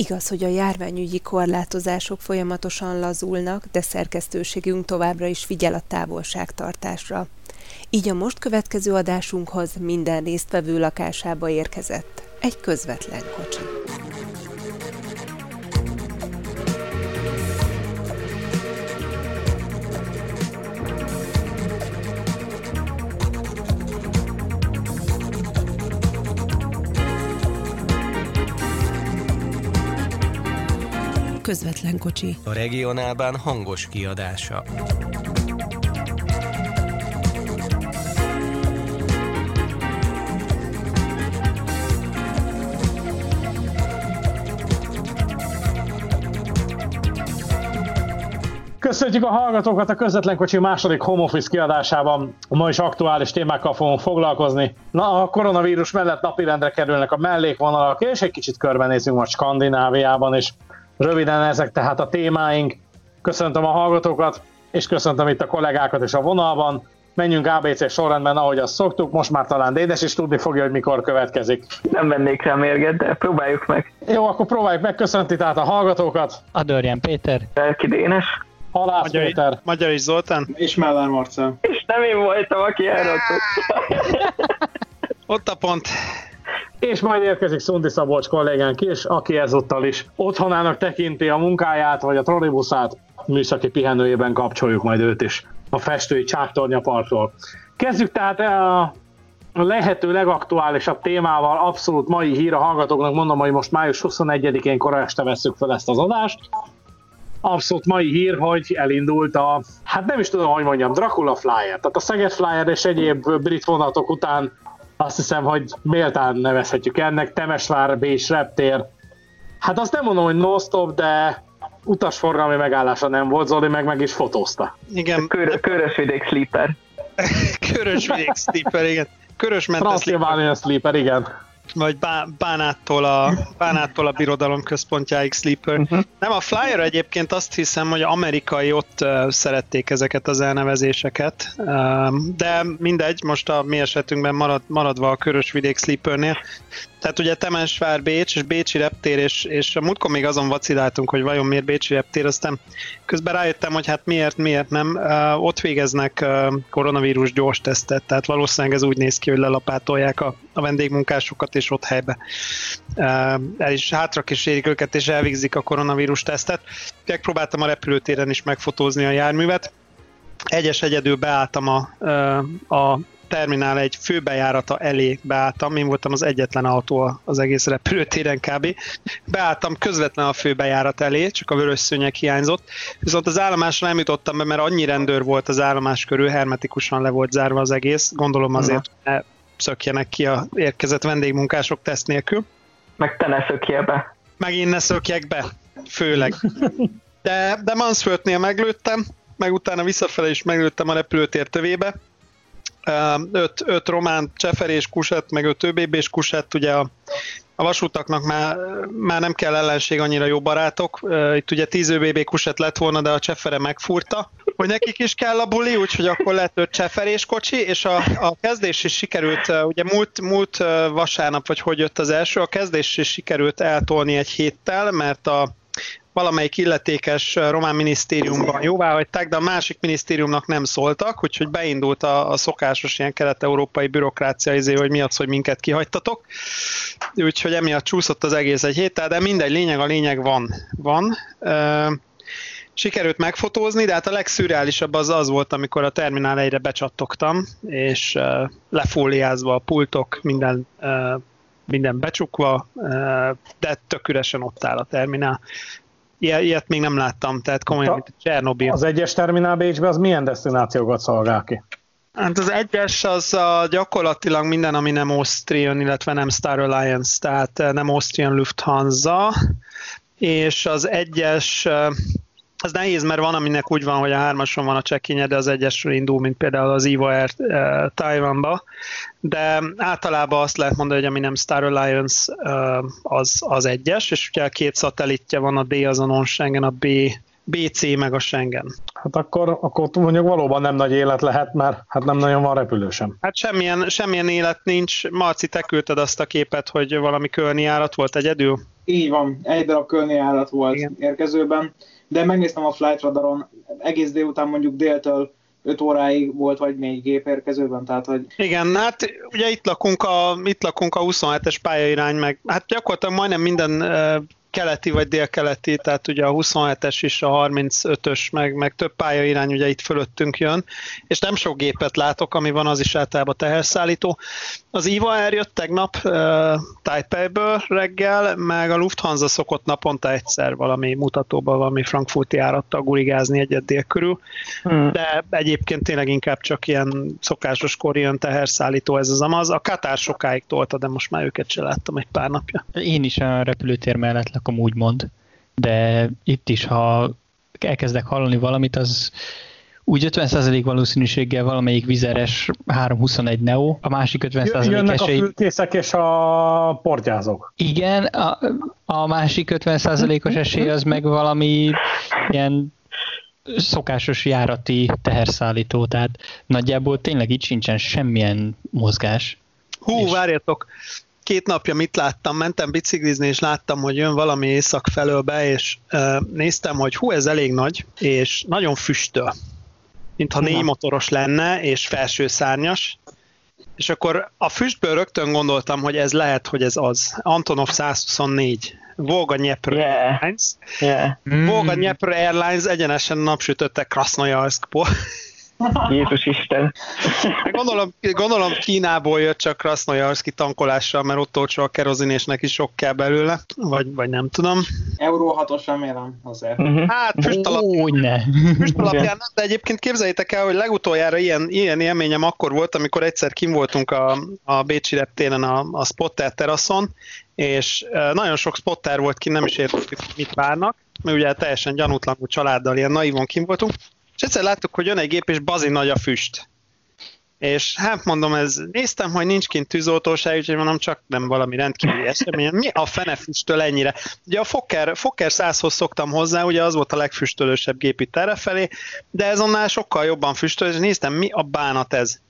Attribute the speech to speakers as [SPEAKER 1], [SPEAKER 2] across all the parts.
[SPEAKER 1] Igaz, hogy a járványügyi korlátozások folyamatosan lazulnak, de szerkesztőségünk továbbra is figyel a távolságtartásra. Így a most következő adásunkhoz minden résztvevő lakásába érkezett egy közvetlen kocsi. Közvetlen kocsi.
[SPEAKER 2] A regionálban hangos kiadása.
[SPEAKER 3] Köszönjük a hallgatókat a közvetlen kocsi második home office kiadásában. Ma is aktuális témákkal fogunk foglalkozni. Na, a koronavírus mellett napirendre kerülnek a mellékvonalak, és egy kicsit körbenézünk most Skandináviában is. Röviden ezek tehát a témáink. Köszöntöm a hallgatókat, és köszöntöm itt a kollégákat is a vonalban. Menjünk ABC sorrendben, ahogy azt szoktuk, most már talán Dédes is tudni fogja, hogy mikor következik.
[SPEAKER 4] Nem vennék rá mérget, de próbáljuk meg.
[SPEAKER 3] Jó, akkor próbáljuk meg, köszönti tehát a hallgatókat.
[SPEAKER 5] Adorján Péter.
[SPEAKER 4] Belki Dénes.
[SPEAKER 3] Halász Magyar, Péter.
[SPEAKER 6] Magyar is Zoltán.
[SPEAKER 7] És Mellár Marcel.
[SPEAKER 4] És nem én voltam, aki elrontott.
[SPEAKER 6] Ott a pont.
[SPEAKER 3] És majd érkezik Szundi Szabolcs kollégánk is, aki ezúttal is otthonának tekinti a munkáját, vagy a trollibuszát, műszaki pihenőjében kapcsoljuk majd őt is a festői Csáktornya parkról. Kezdjük tehát a lehető legaktuálisabb témával, abszolút mai hír a hallgatóknak, mondom, hogy most május 21-én kora este veszük fel ezt az adást. Abszolút mai hír, hogy elindult a, hát nem is tudom, hogy mondjam, Dracula Flyer. Tehát a Szeged Flyer és egyéb brit vonatok után azt hiszem, hogy méltán nevezhetjük ennek, Temesvár, Bécs, Reptér. Hát azt nem mondom, hogy no-stop, de utasforgalmi megállása nem volt, Zoli meg meg is fotózta.
[SPEAKER 4] Igen. Kör, körösvidék sleeper.
[SPEAKER 6] körösvidék sleeper, igen.
[SPEAKER 3] Körösmentes Transzilvánia sleeper, igen
[SPEAKER 6] vagy Bánáttól a, Bánáttól a birodalom központjáig Sleeper. Uh-huh. Nem, a Flyer egyébként azt hiszem, hogy amerikai ott szerették ezeket az elnevezéseket, de mindegy, most a mi esetünkben marad, maradva a Körösvidék Sleepernél, tehát ugye Temesvár, Bécs és Bécsi reptér, és, és a múltkor még azon vaciláltunk, hogy vajon miért Bécsi reptér, aztán közben rájöttem, hogy hát miért, miért nem. Uh, ott végeznek uh, koronavírus gyors tesztet, tehát valószínűleg ez úgy néz ki, hogy lelapátolják a, a vendégmunkásokat, és ott helybe uh, el is hátra kísérik őket, és elvégzik a koronavírus tesztet. Megpróbáltam a repülőtéren is megfotózni a járművet, egyes egyedül beálltam a, a terminál egy főbejárata elé beálltam, én voltam az egyetlen autó az egész repülőtéren kb. Beálltam közvetlen a főbejárat elé, csak a vörös szőnyeg hiányzott, viszont az állomásra nem jutottam be, mert annyi rendőr volt az állomás körül, hermetikusan le volt zárva az egész, gondolom azért, ne szökjenek ki a érkezett vendégmunkások teszt nélkül.
[SPEAKER 4] Meg te ne szökjél be.
[SPEAKER 6] Meg én ne szökjek be, főleg. De, de Mansfordnél meglőttem, meg utána visszafele is meglőttem a repülőtér tövébe, öt, öt román cseferés kuset, meg öt ÖBB-s ugye a, a vasútaknak már, már nem kell ellenség, annyira jó barátok. Itt ugye 10 ÖBB kuset lett volna, de a csefere megfúrta, hogy nekik is kell a buli, úgyhogy akkor lett öt cseferés kocsi, és a, a kezdés is sikerült, ugye múlt, múlt vasárnap, vagy hogy jött az első, a kezdés is sikerült eltolni egy héttel, mert a valamelyik illetékes román minisztériumban jóvá hagyták, de a másik minisztériumnak nem szóltak, úgyhogy beindult a, a szokásos ilyen kelet-európai bürokrácia, izé, hogy mi az, hogy minket kihagytatok. Úgyhogy emiatt csúszott az egész egy héttel, de mindegy, lényeg a lényeg van. van. sikerült megfotózni, de hát a legszürreálisabb az az volt, amikor a terminál egyre becsattogtam, és lefóliázva a pultok, minden minden becsukva, de tök üresen ott áll a terminál. Ilyet még nem láttam, tehát komolyan, mint a Csernobyl.
[SPEAKER 3] Az egyes terminál Bécsbe az milyen destinációkat szolgál ki?
[SPEAKER 6] Hát az egyes az a gyakorlatilag minden, ami nem Austrian, illetve nem Star Alliance, tehát nem Austrian Lufthansa, és az egyes ez nehéz, mert van, aminek úgy van, hogy a hármason van a csekénye, de az egyesről indul, mint például az EVA Air uh, Taiwanba, de általában azt lehet mondani, hogy ami nem Star Alliance, uh, az, az egyes, és ugye a két szatellitje van, a D az a non-Schengen, a B BC meg a Schengen.
[SPEAKER 3] Hát akkor, akkor mondjuk valóban nem nagy élet lehet, mert hát nem nagyon van repülő sem.
[SPEAKER 6] Hát semmilyen, semmilyen élet nincs. Marci, te küldted azt a képet, hogy valami kölni járat volt egyedül?
[SPEAKER 5] Így van, egy darab kölni járat volt
[SPEAKER 6] Igen.
[SPEAKER 5] érkezőben, de megnéztem a flight radaron, egész délután mondjuk déltől 5 óráig volt vagy négy gép érkezőben, tehát hogy
[SPEAKER 6] Igen, hát ugye itt lakunk a, itt lakunk a 27-es pályairány, meg hát gyakorlatilag majdnem minden keleti vagy délkeleti, tehát ugye a 27-es is, a 35-ös, meg, meg több pályairány ugye itt fölöttünk jön, és nem sok gépet látok, ami van, az is általában teherszállító. Az IVA eljött tegnap uh, Taipei-ből reggel, meg a Lufthansa szokott naponta egyszer valami mutatóban, valami frankfurti járattal gurigázni egyet dél körül,
[SPEAKER 4] Hmm.
[SPEAKER 6] de egyébként tényleg inkább csak ilyen szokásos jön teherszállító ez az amaz. A Katár sokáig tolta, de most már őket se láttam egy pár napja.
[SPEAKER 7] Én is a repülőtér mellett lakom, úgymond, de itt is, ha elkezdek hallani valamit, az úgy 50% valószínűséggel valamelyik vizeres 321 Neo, a másik 50%
[SPEAKER 3] Jönnek a
[SPEAKER 7] esély...
[SPEAKER 3] fülkészek és a portyázok.
[SPEAKER 7] Igen, a, a másik 50%-os esély az meg valami ilyen szokásos járati teherszállító, tehát nagyjából tényleg itt sincsen semmilyen mozgás.
[SPEAKER 6] Hú,
[SPEAKER 7] És-
[SPEAKER 6] várjatok! Két napja mit láttam? Mentem biciklizni, és láttam, hogy jön valami észak felől be, és uh, néztem, hogy hú, ez elég nagy, és nagyon füstöl. Mintha négy motoros lenne, és felső szárnyas. És akkor a füstből rögtön gondoltam, hogy ez lehet, hogy ez az. Antonov 124. Volga Nyepr
[SPEAKER 4] Yeah.
[SPEAKER 6] Airlines.
[SPEAKER 4] Yeah.
[SPEAKER 6] Volga Nyepr Airlines egyenesen napsütötte Krasnojarskból.
[SPEAKER 4] Jézus Isten.
[SPEAKER 6] Gondolom, gondolom Kínából jött csak Krasnojarski tankolással, mert ott olcsó a kerozin, és neki sok kell belőle, vagy, vagy nem tudom.
[SPEAKER 5] Euró 6-os remélem azért.
[SPEAKER 4] Mhm.
[SPEAKER 6] Hát füst alapján, füst alapján nem, de egyébként képzeljétek el, hogy legutoljára ilyen, ilyen élményem akkor volt, amikor egyszer kim voltunk a, a Bécsi reptéren a, a spotter teraszon, és nagyon sok spotter volt ki, nem is értettük, hogy mit várnak, mi ugye teljesen gyanútlanul családdal ilyen naivon kim voltunk, és egyszer láttuk, hogy jön egy gép, és bazi nagy a füst. És hát mondom, ez, néztem, hogy nincs kint tűzoltóság, úgyhogy mondom, csak nem valami rendkívüli esemény. Mi a fene füstöl ennyire? Ugye a Fokker, Fokker 100-hoz szoktam hozzá, ugye az volt a legfüstölősebb gép itt errefelé, de ez annál sokkal jobban füstöl, és néztem, mi a bánat ez.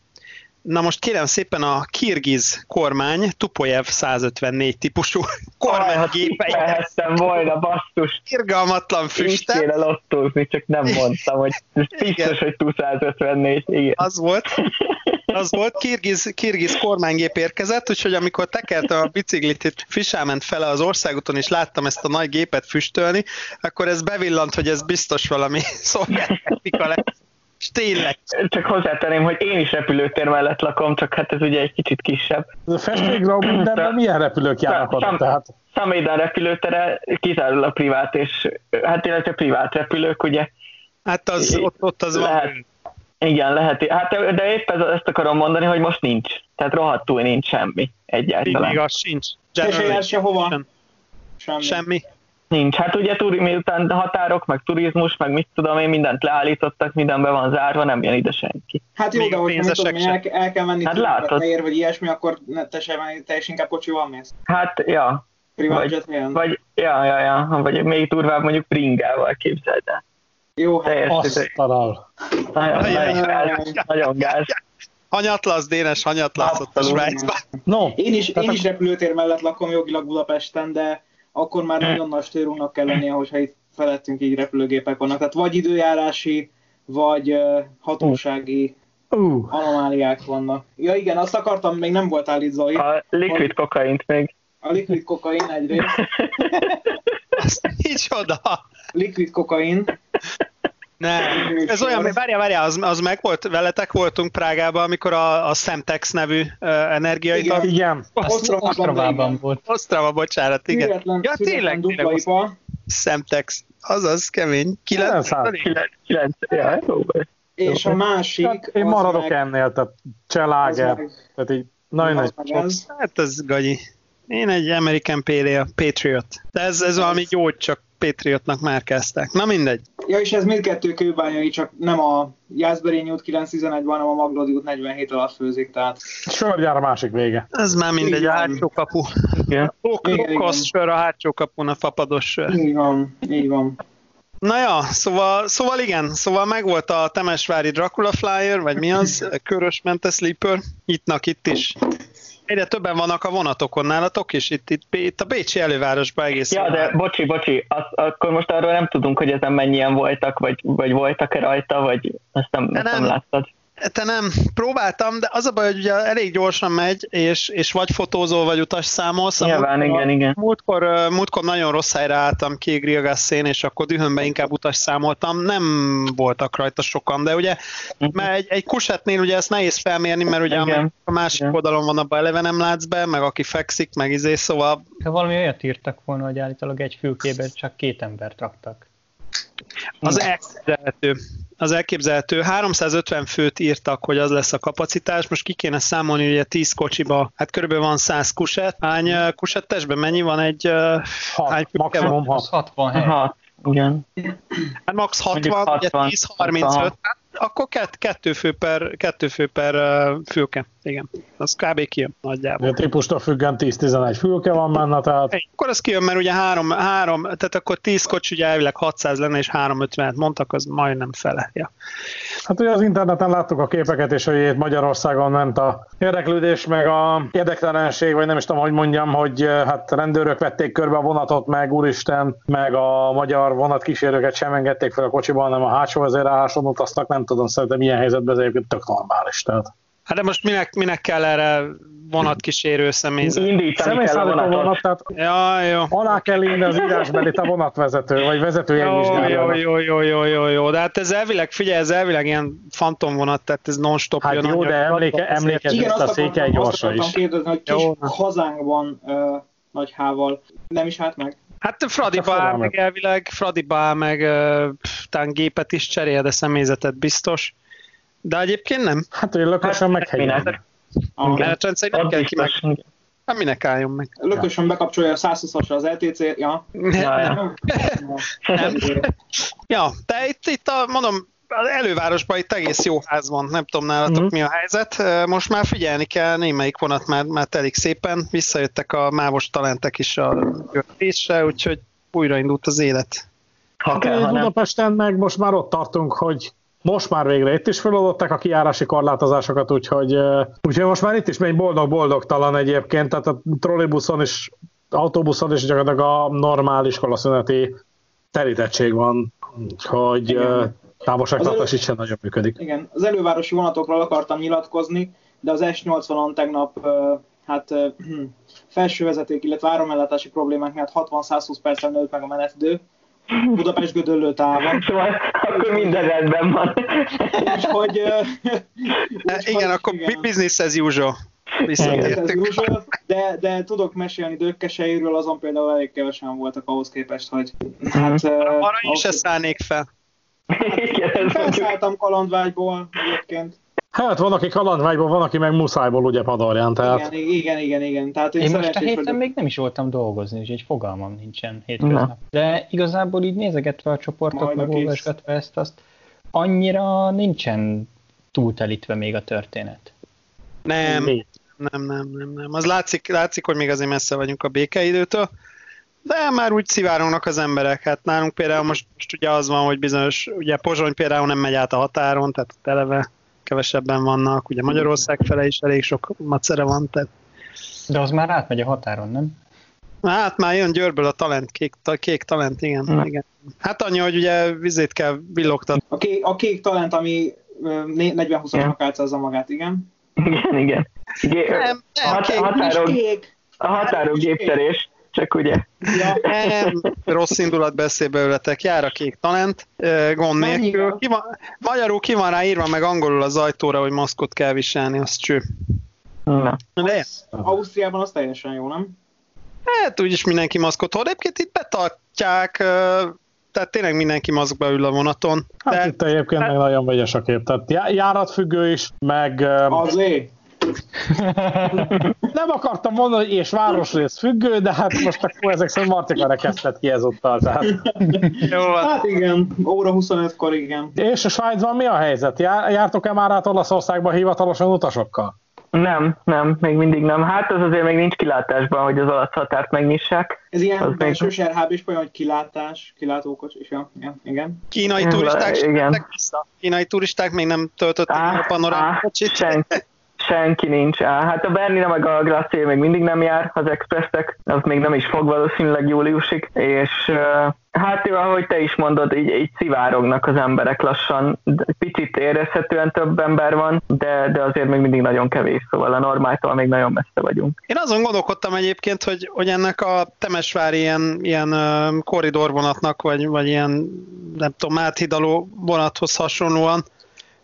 [SPEAKER 6] Na most kérem szépen a kirgiz kormány Tupojev 154 típusú kormánygépei
[SPEAKER 4] Lehettem volna, basszus.
[SPEAKER 6] irgalmatlan
[SPEAKER 4] Így
[SPEAKER 6] füstel,
[SPEAKER 4] kéne lottózni, csak nem mondtam, hogy biztos, hogy 254. Igen.
[SPEAKER 6] az volt, az volt, kirgiz, kirgiz kormánygép érkezett, úgyhogy amikor tekerte a biciklit, itt ment fele az országúton, és láttam ezt a nagy gépet füstölni, akkor ez bevillant, hogy ez biztos valami szovjet lesz. És tényleg,
[SPEAKER 4] Csak hozzátenném, hogy én is repülőtér mellett lakom, csak hát ez ugye egy kicsit kisebb.
[SPEAKER 3] Ez a festékgrau mindenben milyen repülők járnak oda? Tehát
[SPEAKER 4] Samédan repülőtere kizárólag privát, és hát illetve privát repülők, ugye.
[SPEAKER 6] hát az, ott, ott az van.
[SPEAKER 4] Lehet. Igen, lehet. Hát de épp ez, ezt akarom mondani, hogy most nincs. Tehát rohadtul nincs semmi egyáltalán.
[SPEAKER 6] Még az sincs.
[SPEAKER 5] Se jár sehova.
[SPEAKER 6] Sem-
[SPEAKER 5] Semmi.
[SPEAKER 6] Semmi.
[SPEAKER 4] Nincs. Hát ugye turi, miután határok, meg turizmus, meg mit tudom én, mindent leállítottak, minden be van zárva, nem jön ide senki.
[SPEAKER 5] Hát jó,
[SPEAKER 6] Még
[SPEAKER 5] de
[SPEAKER 6] a
[SPEAKER 5] hogy mit tudom, el, el kell menni
[SPEAKER 4] Hát látod.
[SPEAKER 5] ér, vagy ilyesmi, akkor ne, te, sem, te is inkább kocsival mész.
[SPEAKER 4] Hát, ja.
[SPEAKER 5] Privát
[SPEAKER 4] Vagy-
[SPEAKER 5] helyen.
[SPEAKER 4] Vagy, ja, ja, ja, vagy még durvább mondjuk bringával képzeld el.
[SPEAKER 5] Jó, hát
[SPEAKER 3] talál.
[SPEAKER 4] nagyon, nagyon, gáz, nagyon gáz.
[SPEAKER 6] Hanyatlasz, Dénes, hanyatlasz ott a. Svájcban.
[SPEAKER 3] No,
[SPEAKER 5] Én is, én is repülőtér mellett lakom jogilag Budapesten, de akkor már nagyon nagy stőrunknak kell lennie, hogyha itt felettünk így repülőgépek vannak. Tehát vagy időjárási, vagy uh, hatósági
[SPEAKER 3] ú,
[SPEAKER 5] anomáliák vannak. Ja igen, azt akartam, még nem voltál itt Zoli.
[SPEAKER 4] A liquid kokaint még.
[SPEAKER 5] A liquid kokain egyrészt.
[SPEAKER 6] Micsoda?
[SPEAKER 5] Liquid kokain.
[SPEAKER 6] Nem. Ez olyan, várjál, várjál, az, az meg volt, veletek voltunk Prágában, amikor a, a Semtex nevű uh, energiaital.
[SPEAKER 5] Igen.
[SPEAKER 3] igen.
[SPEAKER 5] Igen.
[SPEAKER 7] volt.
[SPEAKER 6] Osztrava, bocsánat, igen.
[SPEAKER 5] Születlen,
[SPEAKER 6] Ja, tényleg, tényleg. Semtex. Azaz, kemény.
[SPEAKER 3] 900.
[SPEAKER 6] 900.
[SPEAKER 4] 9, 9, ja, jó volt.
[SPEAKER 5] És a másik...
[SPEAKER 3] Hát én maradok
[SPEAKER 5] meg-
[SPEAKER 3] ennél, tehát cseláger, tehát így nagyon nagy.
[SPEAKER 6] Hát ez gagyi. Én egy American Pale Patriot. De ez, ez valami gyógy, csak Patriotnak már kezdtek. Na mindegy.
[SPEAKER 5] Ja, és ez mindkettő kőbányai, csak nem a Jászberényi út 911 van, hanem a Maglódi út 47 alatt főzik, tehát
[SPEAKER 3] Sörgyár a másik vége.
[SPEAKER 6] Ez már mindegy, a
[SPEAKER 5] Igen.
[SPEAKER 6] hátsó kapu.
[SPEAKER 4] Igen.
[SPEAKER 5] Igen.
[SPEAKER 6] sör, a hátsó kapun a fapados sör.
[SPEAKER 5] így van, így van.
[SPEAKER 6] Na ja, szóval, szóval igen, szóval megvolt a Temesvári Dracula Flyer, vagy mi az, Körös Mente Sleeper, ittnak itt is. Egyre többen vannak a vonatokon nálatok is, itt, itt, itt a Bécsi elővárosban egész.
[SPEAKER 4] Ja, de bocsi, bocsi, azt, akkor most arról nem tudunk, hogy ezen mennyien voltak, vagy, vagy voltak-e rajta, vagy ezt nem, ezt nem, nem láttad.
[SPEAKER 6] Te nem, próbáltam, de az a baj, hogy ugye elég gyorsan megy, és, és vagy fotózol, vagy utas számolsz.
[SPEAKER 4] Nyilván, múltkor, igen, igen.
[SPEAKER 6] Múltkor, múltkor nagyon rossz helyre álltam ki Grillgasszén, és akkor dühömbe inkább utas számoltam. Nem voltak rajta sokan, de ugye uh-huh. mert egy, egy kusetnél ugye ezt nehéz felmérni, mert ugye igen. a másik igen. oldalon van, abban eleve nem látsz be, meg aki fekszik, meg izé, szóval...
[SPEAKER 7] Ha valami olyat írtak volna, hogy állítólag egy fülkében csak két embert raktak.
[SPEAKER 6] Az elképzelhető. Az elképzelhető. 350 főt írtak, hogy az lesz a kapacitás. Most ki kéne számolni, hogy ugye 10 kocsiba, hát körülbelül van 100 kuset. Hány kusettesben mennyi van egy...
[SPEAKER 3] Hat, hány maximum 6.
[SPEAKER 7] 60 hely.
[SPEAKER 4] Igen.
[SPEAKER 6] Hát max 60, 60 ugye 10, 35, hát akkor kett, kettő fő per, kettő fő per fülke, igen. Az kb. kijön nagyjából.
[SPEAKER 3] A típustól függően 10-11 fülke van benne, tehát...
[SPEAKER 6] Egy, akkor az kijön, mert ugye három, három, tehát akkor 10 kocs ugye elvileg 600 lenne, és 350-et mondtak, az majdnem fele. Ja.
[SPEAKER 3] Hát ugye az interneten láttuk a képeket, és hogy itt Magyarországon ment a érdeklődés, meg a érdektelenség, vagy nem is tudom, hogy mondjam, hogy hát rendőrök vették körbe a vonatot, meg úristen, meg a magyar vonatkísérőket sem engedték fel a kocsiban, hanem a hátsó vezérálláson utaztak, nem tudom, szerintem ilyen helyzetben ez egyébként tök normális. Tehát.
[SPEAKER 6] Hát de most minek, minek kell erre vonatkísérő személyzet?
[SPEAKER 4] Indítani kell a vonatot. Vonat, tehát
[SPEAKER 6] ja, jó.
[SPEAKER 3] Alá kell írni az írásbeli a vonatvezető, vagy vezető
[SPEAKER 6] jó, jó, jó, jó, jó, jó, jó, de hát ez elvileg, figyelj, ez elvileg ilyen fantomvonat, tehát ez non-stop
[SPEAKER 3] hát jön. jó, de emléke, emlékezz
[SPEAKER 5] Igen,
[SPEAKER 3] a székely gyorsa is.
[SPEAKER 5] kérdezni, hogy kis jó. hazánkban uh, nagy hával nem is hát meg.
[SPEAKER 6] Hát Fradiba áll meg elvileg, Fradiba áll meg uh, gépet is cserél, de személyzetet biztos. De egyébként nem.
[SPEAKER 3] Hát, hogy lökösen hát, meghegyelni.
[SPEAKER 6] A menetrendszer nem kell ki meg. Hát minek álljon meg?
[SPEAKER 5] Lökösen bekapcsolja a 120-asra az LTC, ja.
[SPEAKER 6] ja, ja. nem. ja, de itt, itt a, mondom, az elővárosban itt egész jó ház van, nem tudom nálatok mm. mi a helyzet. Most már figyelni kell, némelyik vonat már, már telik szépen, visszajöttek a mávos talentek is a részre, úgyhogy újraindult az élet.
[SPEAKER 3] Ha kell, ha Budapesten meg most már ott tartunk, hogy most már végre itt is feloldották a kiárási korlátozásokat, úgyhogy, úgyhogy most már itt is megy boldog-boldogtalan egyébként, tehát a trollibuszon is, autóbuszon is gyakorlatilag a normál iskolaszüneti terítettség van, úgyhogy távolságtartás itt sem nagyon működik.
[SPEAKER 5] Igen, az elővárosi vonatokról akartam nyilatkozni, de az S80-on tegnap hát felső vezeték, illetve áramellátási problémák miatt 60-120 percen nőtt meg a menetidő, Budapest gödöllő távon.
[SPEAKER 4] Szóval akkor minden rendben van.
[SPEAKER 5] Úgyhogy...
[SPEAKER 6] Úgy, igen, akkor igen. business as usual.
[SPEAKER 5] Usual, de, de tudok mesélni dökkeseiről, azon például elég kevesen voltak ahhoz képest, hogy... Hát,
[SPEAKER 6] Arra is se szállnék fel.
[SPEAKER 5] Hát, felszálltam kalandvágyból egyébként.
[SPEAKER 3] Hát van, aki kalandvágyból, van, aki meg muszájból ugye padorján. Tehát...
[SPEAKER 5] Igen, igen, igen, igen. Tehát
[SPEAKER 7] én, én most a héten még nem is voltam dolgozni, úgyhogy fogalmam nincsen hétköznap. De igazából így nézegetve a csoportot, meg olvasgatva ezt, azt annyira nincsen túltelítve még a történet.
[SPEAKER 6] Nem, nem, nem, nem, nem. Az látszik, látszik, hogy még azért messze vagyunk a békeidőtől, de már úgy szivárognak az emberek. Hát nálunk például most, most ugye az van, hogy bizonyos, ugye Pozsony például nem megy át a határon, tehát eleve kevesebben vannak, ugye Magyarország fele is elég sok macere van, tehát...
[SPEAKER 7] De az már átmegy a határon, nem?
[SPEAKER 6] Hát már jön Győrből a talent, kék, ta, kék talent, igen, hmm. igen. Hát annyi, hogy ugye vizét kell villogtatni.
[SPEAKER 5] A kék, a kék talent, ami 40-20-asnak álcázza magát, igen.
[SPEAKER 4] Igen, igen. Gé-
[SPEAKER 6] nem, nem,
[SPEAKER 4] a,
[SPEAKER 6] kék,
[SPEAKER 4] határok,
[SPEAKER 5] kék.
[SPEAKER 4] a határok gépterés, csak ugye.
[SPEAKER 5] Ja.
[SPEAKER 6] Nem, rossz indulat beszél belőletek, jár a kék talent, gond nélkül. Ki van, magyarul ki van rá írva, meg angolul az ajtóra, hogy maszkot kell viselni, az cső.
[SPEAKER 4] Na.
[SPEAKER 6] De
[SPEAKER 5] Ausztriában az teljesen jó, nem?
[SPEAKER 6] Hát úgyis mindenki maszkot hord. Egyébként itt betartják, tehát tényleg mindenki maszkba ül a vonaton.
[SPEAKER 3] Hát
[SPEAKER 6] de...
[SPEAKER 3] itt egyébként hát... meg nagyon vegyes a kép. Tehát járatfüggő is, meg...
[SPEAKER 5] Azért.
[SPEAKER 3] Nem akartam mondani, hogy és városrész függő, de hát most akkor ezek szerint Martika rekesztett ki ezúttal. Tehát.
[SPEAKER 5] Jó, hát igen, óra 25-kor igen.
[SPEAKER 3] És a Svájcban mi a helyzet? Jártok-e már át Olaszországba hivatalosan utasokkal?
[SPEAKER 4] Nem, nem, még mindig nem. Hát az azért még nincs kilátásban, hogy az alatt határt megnyissák.
[SPEAKER 5] Ez ilyen
[SPEAKER 4] Az
[SPEAKER 5] belsős rhb olyan, hogy kilátás, kilátós, és ja, igen, igen.
[SPEAKER 6] Kínai
[SPEAKER 4] Igen,
[SPEAKER 6] turisták sem
[SPEAKER 4] igen.
[SPEAKER 6] vissza? Kínai turisták még nem töltötték
[SPEAKER 4] Á,
[SPEAKER 6] a panoráma
[SPEAKER 4] á,
[SPEAKER 6] kocsit?
[SPEAKER 4] Senki, nincs. Á, hát a Bernina meg a Gracier még mindig nem jár, az expressek, az még nem is fog valószínűleg júliusig, és hát ahogy te is mondod, így, így szivárognak az emberek lassan, picit érezhetően több ember van, de, de azért még mindig nagyon kevés, szóval a normáltól még nagyon messze vagyunk.
[SPEAKER 6] Én azon gondolkodtam egyébként, hogy, hogy ennek a Temesvári ilyen, ilyen korridorvonatnak, vagy, vagy ilyen, nem tudom, áthidaló vonathoz hasonlóan,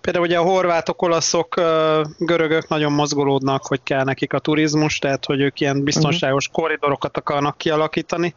[SPEAKER 6] például ugye a horvátok, olaszok, görögök nagyon mozgolódnak, hogy kell nekik a turizmus, tehát hogy ők ilyen biztonságos korridorokat akarnak kialakítani.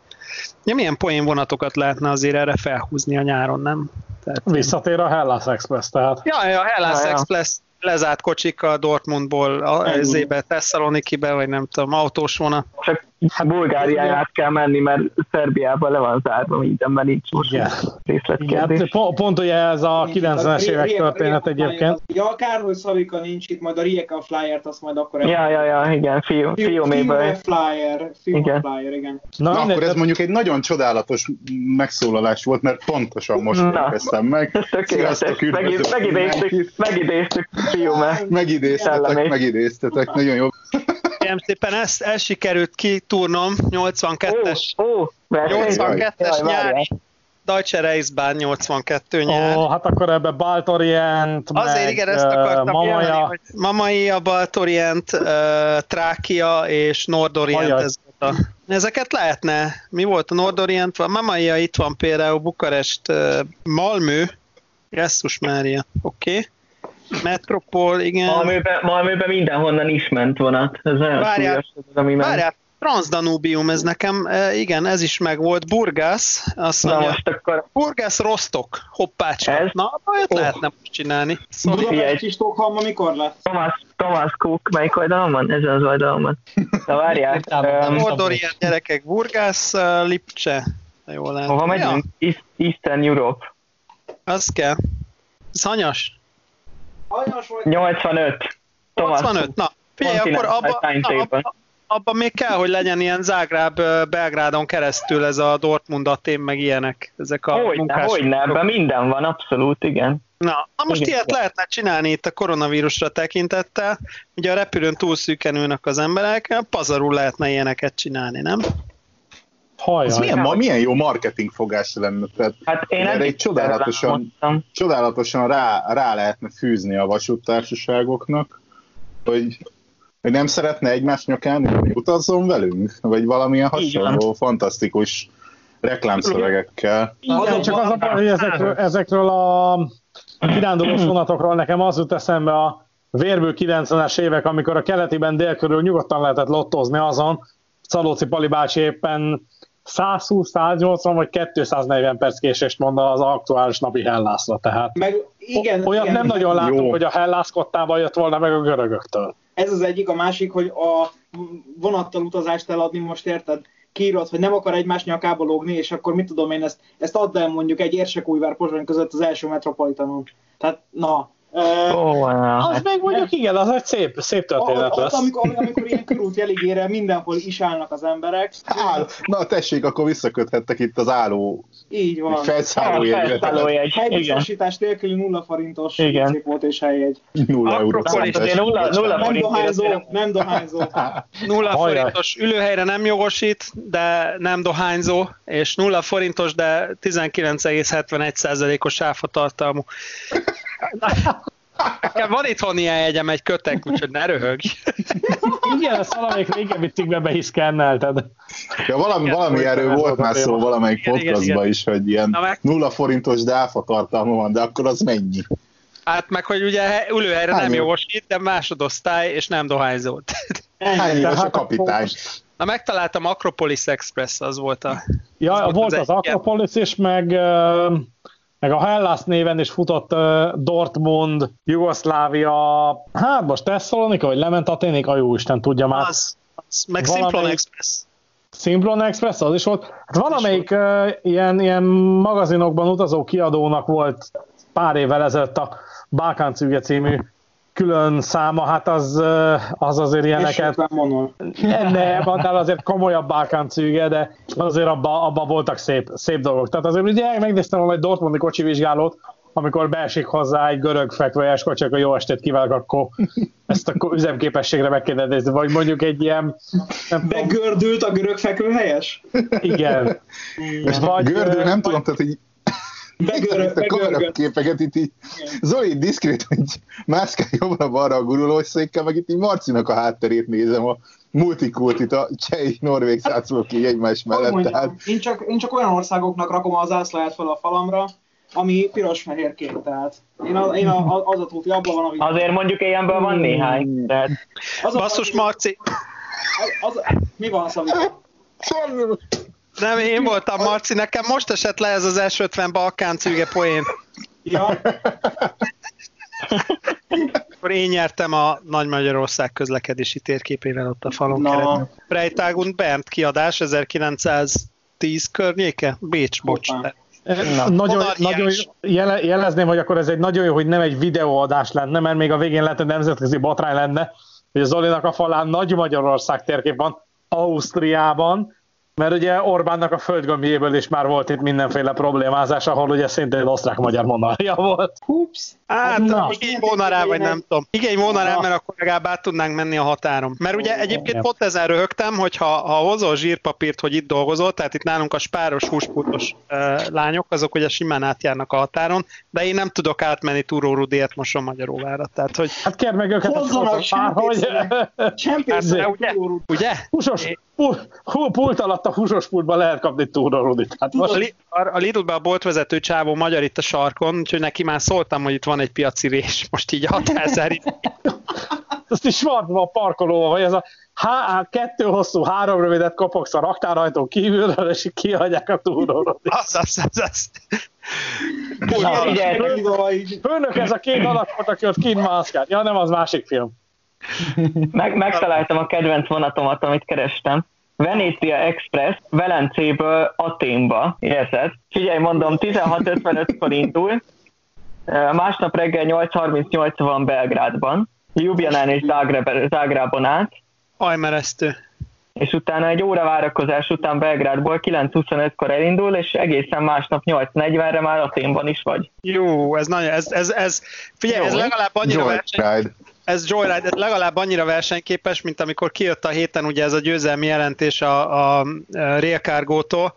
[SPEAKER 6] Ja, milyen poén vonatokat lehetne azért erre felhúzni a nyáron, nem? Tehát,
[SPEAKER 3] Visszatér a Hellas Express, tehát
[SPEAKER 6] Ja, ja, Hellas
[SPEAKER 4] Ja, ja.
[SPEAKER 6] Express lezárt kocsikkal Dortmundból, a, ezébe, Tesszalonikibe, vagy nem tudom, autós vonat.
[SPEAKER 4] Csak Bulgárián át kell menni, mert Szerbiában le van zárva mindenben nincs most
[SPEAKER 3] Igen.
[SPEAKER 4] részletkérdés.
[SPEAKER 3] Igen, po- pont ugye ez a 90-es évek történet egyébként.
[SPEAKER 5] Ja, kár, hogy Szavika nincs itt, majd a Rijeka Flyer-t azt majd akkor...
[SPEAKER 4] Ja, ja, ja, igen, fiú, fiúméből.
[SPEAKER 5] Flyer,
[SPEAKER 4] Igen.
[SPEAKER 5] Flyer, igen.
[SPEAKER 3] Na,
[SPEAKER 8] akkor ez mondjuk egy nagyon csodálatos megszólalás volt, mert pontosan most érkeztem meg.
[SPEAKER 4] Tökéletes. Megidéztük, fiúme.
[SPEAKER 8] Megidéztetek, megidéztetek, nagyon jó.
[SPEAKER 6] Kérem szépen, ezt el sikerült kitúrnom, 82-es,
[SPEAKER 4] Ó, ó, verseny.
[SPEAKER 6] 82-es
[SPEAKER 4] Jaj, várjál.
[SPEAKER 6] nyári Deutsche Reisbahn 82 nyár.
[SPEAKER 3] Ó, hát akkor ebbe Baltorient,
[SPEAKER 6] Azért
[SPEAKER 3] meg,
[SPEAKER 6] igen, ezt akartam
[SPEAKER 3] Mamaja.
[SPEAKER 6] mondani, hogy Mamai, a Baltorient, uh, Trákia és Nordorient.
[SPEAKER 3] Ajaj.
[SPEAKER 6] Ez volt a, ezeket lehetne. Mi volt a Nordorient? A Mamaia itt van például Bukarest, uh, Malmö, Jesszus Mária, oké. Okay. Metropol, igen.
[SPEAKER 4] Malmöben, Malmöben mindenhonnan is ment vonat. Ez nagyon
[SPEAKER 6] Várjál.
[SPEAKER 4] súlyos, ez, ami ment.
[SPEAKER 6] Várjál, Transdanubium, ez nekem, e, igen, ez is megvolt. Burgász, azt
[SPEAKER 4] Na
[SPEAKER 6] mondja,
[SPEAKER 4] most akkor
[SPEAKER 6] Burgász Rostok, hoppácska.
[SPEAKER 4] Ez?
[SPEAKER 6] Na, olyat
[SPEAKER 3] Oh.
[SPEAKER 6] lehetne most csinálni. Szóval
[SPEAKER 5] Budapesti Stockholm mikor lesz?
[SPEAKER 4] Thomas, Thomas Cook, melyik oldalon van? Ezen az oldalon van. Na várjál,
[SPEAKER 6] a Nordorient gyerekek, Burgász, uh, Lipcse. Jól lehet.
[SPEAKER 4] hova megyünk? East, Eastern Europe.
[SPEAKER 6] Ja, az kell. Ez hanyas?
[SPEAKER 5] Hanyas vagy?
[SPEAKER 4] 85. Thomas
[SPEAKER 6] 85, na. Figyelj, akkor abba, na, abba, abba még kell, hogy legyen ilyen Zágráb, Belgrádon keresztül ez a Dortmund, Atén, meg ilyenek. Ezek a
[SPEAKER 4] Hogyne,
[SPEAKER 6] munkás.
[SPEAKER 4] hogyne, ebben minden van, abszolút, igen.
[SPEAKER 6] Na, na most
[SPEAKER 4] Igen.
[SPEAKER 6] ilyet lehetne csinálni itt a koronavírusra tekintettel. Ugye a repülőn túl szűken ülnek az emberek, pazarul lehetne ilyeneket csinálni, nem?
[SPEAKER 3] Hajjaj.
[SPEAKER 8] Ez milyen, ma, milyen jó marketing fogás lenne. Tehát
[SPEAKER 4] Hát én
[SPEAKER 8] Erre egy csodálatosan- csodálatosan rá, rá lehetne fűzni a vasúttársaságoknak, hogy, hogy nem szeretne egymás nyakán ülni, utazzon velünk, vagy valamilyen hasonló, fantasztikus reklámszövegekkel.
[SPEAKER 3] Igen, csak az a baj, hogy ezekről, ezekről a kirándulós vonatokról nekem az jut eszembe a vérből 90-es évek, amikor a keletiben dél körül nyugodtan lehetett lottozni azon, Szalóci Pali bácsi éppen 120, 180 vagy 240 perc késést mond az aktuális napi Hellászra, tehát
[SPEAKER 5] Meg igen,
[SPEAKER 3] olyat
[SPEAKER 5] igen,
[SPEAKER 3] nem nagyon látunk,
[SPEAKER 8] Jó.
[SPEAKER 3] hogy a Hellász kottában jött volna meg a görögöktől.
[SPEAKER 5] Ez az egyik, a másik, hogy a vonattal utazást eladni most érted? Kiírod, hogy nem akar egymás nyakába lógni, és akkor mit tudom én, ezt, ezt add el mondjuk egy Érsekújvár Pozsony között az első metropolitanon. Tehát, na. Ö,
[SPEAKER 4] Ó, wow.
[SPEAKER 3] Az még mondjuk igen, az egy szép, szép történet
[SPEAKER 5] ott,
[SPEAKER 3] lesz.
[SPEAKER 5] amikor, amikor ilyen körút jeligére mindenhol is állnak az emberek.
[SPEAKER 8] Áll, na tessék, akkor visszaköthettek itt az álló
[SPEAKER 5] Így van.
[SPEAKER 8] felszálló jegyet.
[SPEAKER 4] felszállójegy.
[SPEAKER 5] Helybiztosítás nélküli nulla forintos
[SPEAKER 4] Igen.
[SPEAKER 5] szép volt és helyjegy.
[SPEAKER 8] Nulla euró
[SPEAKER 4] Hát azért nulla, nulla
[SPEAKER 5] Nem dohányzó, nem dohányzó.
[SPEAKER 6] Nulla forintos ülőhelyre nem jogosít, de nem dohányzó, és nulla forintos, de 19,71%-os áfatartalmú. Nekem van itthon ilyen jegyem egy kötek, úgyhogy ne röhögj.
[SPEAKER 3] Igen, ezt valamelyik régebbi cikkben be is szkennelted.
[SPEAKER 8] Ja, valami,
[SPEAKER 6] Igen,
[SPEAKER 8] valami
[SPEAKER 3] ez
[SPEAKER 8] volt már szó valamelyik podcastban is, hogy ilyen
[SPEAKER 6] Na meg-
[SPEAKER 8] nulla forintos de áfa tartalma van, de akkor az mennyi?
[SPEAKER 6] Hát meg, hogy ugye he- ülőhelyre
[SPEAKER 8] Hány
[SPEAKER 6] nem jogosít, de másodosztály, és nem dohányzó.
[SPEAKER 8] Hány éves a kapitány?
[SPEAKER 6] Na megtaláltam Acropolis Express, az volt a...
[SPEAKER 3] Ja,
[SPEAKER 6] Az
[SPEAKER 3] volt,
[SPEAKER 6] az
[SPEAKER 3] az
[SPEAKER 6] egy-
[SPEAKER 3] Acropolis is, meg, ö, meg a Hellas néven is futott ö, Dortmund, Jugoszlávia, hát most Tesszalonika, vagy lement Aténik, a jó Isten tudja már.
[SPEAKER 6] Az, az meg
[SPEAKER 3] Valamelyik-
[SPEAKER 6] Simplon Express.
[SPEAKER 3] Simplon Express az is volt. Hát valamelyik ö, ilyen, ilyen magazinokban utazó kiadónak volt pár évvel ezelőtt a Balkán című külön száma, hát az, az azért ilyeneket... Nem, annál azért komolyabb cűge, de azért abban abba voltak szép, szép dolgok. Tehát azért ugye megnéztem volna egy Dortmundi kocsi vizsgálót, amikor beesik hozzá egy görög fekvőjes kocsi, akkor jó estét kívánok, akkor ezt a üzemképességre meg kéne nézni, vagy mondjuk egy ilyen...
[SPEAKER 5] Nem Begördült a görög fekvőhelyes?
[SPEAKER 3] Igen.
[SPEAKER 8] vagy, Gördül, nem tudom, tehát így
[SPEAKER 5] Begörgött.
[SPEAKER 8] képeket itt így. Zoli diszkrét, hogy mászkál jobbra-balra a gurulószékkel, meg itt így Marcinak a hátterét nézem, a multikultit, a cseh norvég szátszolók így egymás mellett.
[SPEAKER 5] Mondjam, tehát... én, csak, én csak olyan országoknak rakom az zászlaját fel a falamra, ami piros-fehérként, tehát én, a, én a, az a tuti, abban van, ami...
[SPEAKER 4] Azért mondjuk ilyenből van néhány, tehát...
[SPEAKER 6] Az Basszus, Marci!
[SPEAKER 5] Az, az, mi van, Szabi?
[SPEAKER 6] Nem, én voltam, Marci, nekem most esett le ez az S50 Balkán cüge poén.
[SPEAKER 5] Ja.
[SPEAKER 6] Akkor én nyertem a Nagy Magyarország közlekedési térképével ott a falon no. keresztül. Freitag Bernd kiadás 1910 környéke? Bécs, bocs.
[SPEAKER 3] Na, nagyon, nagyon jele, jelezném, hogy akkor ez egy nagyon jó, hogy nem egy videóadás lenne, mert még a végén lehet, hogy nemzetközi botrány lenne, hogy az Zolinak a falán Nagy Magyarország térkép van, Ausztriában, mert ugye Orbánnak a földgömbjéből is már volt itt mindenféle problémázás, ahol ugye szintén osztrák-magyar monarchia volt.
[SPEAKER 5] Ups.
[SPEAKER 6] Hát, Na. igény volna rá, vagy nem tudom. Igény volna rá, mert akkor legalább át tudnánk menni a határon. Mert ugye egyébként pont ezen röhögtem, hogy ha, ha hozol zsírpapírt, hogy itt dolgozol, tehát itt nálunk a spáros húspultos uh, lányok, azok ugye simán átjárnak a határon, de én nem tudok átmenni Túró Rudiért moson Magyaróvára. Tehát, hogy...
[SPEAKER 3] Hát kérd meg őket,
[SPEAKER 5] Hozzanak csempészre! Csempészre!
[SPEAKER 6] Hát, ugye? ugye?
[SPEAKER 3] Húsos, pult alatt a húsos pultban lehet kapni túlra Rudit. Hát
[SPEAKER 6] most... A, a Lidl-be a boltvezető csávó magyar itt a sarkon, úgyhogy neki már szóltam, hogy itt van egy piaci rés, most így a határzári.
[SPEAKER 3] Azt is van a parkolóban, hogy ez a há, kettő hosszú, három rövidet kopogsz a raktárajtón kívülről, és kihagyják a túlról.
[SPEAKER 6] Az, az, az, az.
[SPEAKER 3] Főnök ez a két alak volt, aki ott kint mászkált. Ja, nem, az másik film.
[SPEAKER 4] Meg, megtaláltam a kedvenc vonatomat, amit kerestem. Venetia Express Velencéből Aténba, érzed? Figyelj, mondom, 16.55-kor indul, másnap reggel 8.38 van Belgrádban, Ljubljanán és Zágrában át.
[SPEAKER 6] Ajmeresztő.
[SPEAKER 4] És utána egy óra várakozás után Belgrádból 9.25-kor elindul, és egészen másnap 8.40-re már Aténban is vagy.
[SPEAKER 6] Jó, ez nagyon, ez, ez, ez figyelj, Jó. ez legalább annyira verseny, ez Joyride legalább annyira versenyképes, mint amikor kijött a héten ugye ez a győzelmi jelentés a, a Rail Cargo-tól,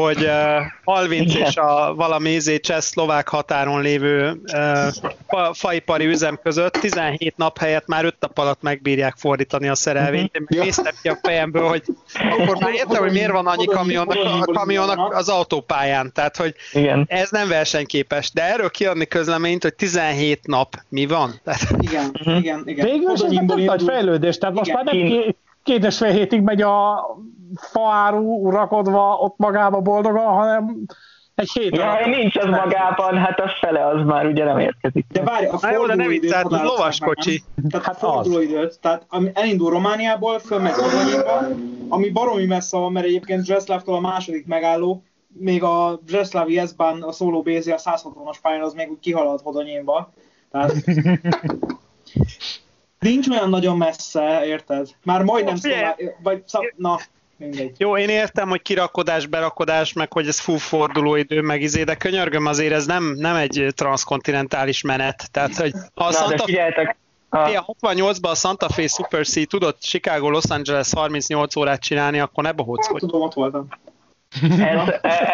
[SPEAKER 6] hogy uh, Alvinc és a valami izé cseh szlovák határon lévő uh, fa, faipari üzem között 17 nap helyett már 5 nap alatt megbírják fordítani a szerelvényt. Én néztem ki a fejemből, hogy akkor már értem, hogy miért van annyi kamionnak, a kamionnak az autópályán. Tehát, hogy Igen. ez nem versenyképes. De erről kiadni közleményt, hogy 17 nap mi van? Tehát...
[SPEAKER 5] Igen, igen, igen.
[SPEAKER 3] Végül is ez nem nagy fejlődés, tehát most igen. már nem két és fél hétig megy a faáru rakodva ott magába boldogan, hanem egy hét
[SPEAKER 4] ja, nincs az magában, hát a fele az már ugye nem érkezik.
[SPEAKER 5] De várj, a fordulóidőt...
[SPEAKER 6] Tehát lovaskocsi.
[SPEAKER 5] Tehát a fordulóidőt, tehát elindul Romániából, fölmegy Orvanyéba, ami baromi messze van, mert egyébként Zseszlávtól a második megálló, még a Zseszlávi S-ban a szóló BZ a 160-as pályán az még úgy kihalad Hodonyénba. Tehát nincs olyan nagyon messze, érted? Már majdnem szóval, vagy szab, na, mindegy.
[SPEAKER 6] Jó, én értem, hogy kirakodás, berakodás, meg hogy ez full fordulóidő, meg izé, de könyörgöm azért ez nem, nem egy transzkontinentális menet. Tehát, hogy ha a
[SPEAKER 4] Na, Santa
[SPEAKER 6] figyeljetek, a 68-ban a Santa Fe Super C tudott Chicago, Los Angeles 38 órát csinálni, akkor ne bohóckodj.
[SPEAKER 5] Tudom, ott voltam.
[SPEAKER 4] ez,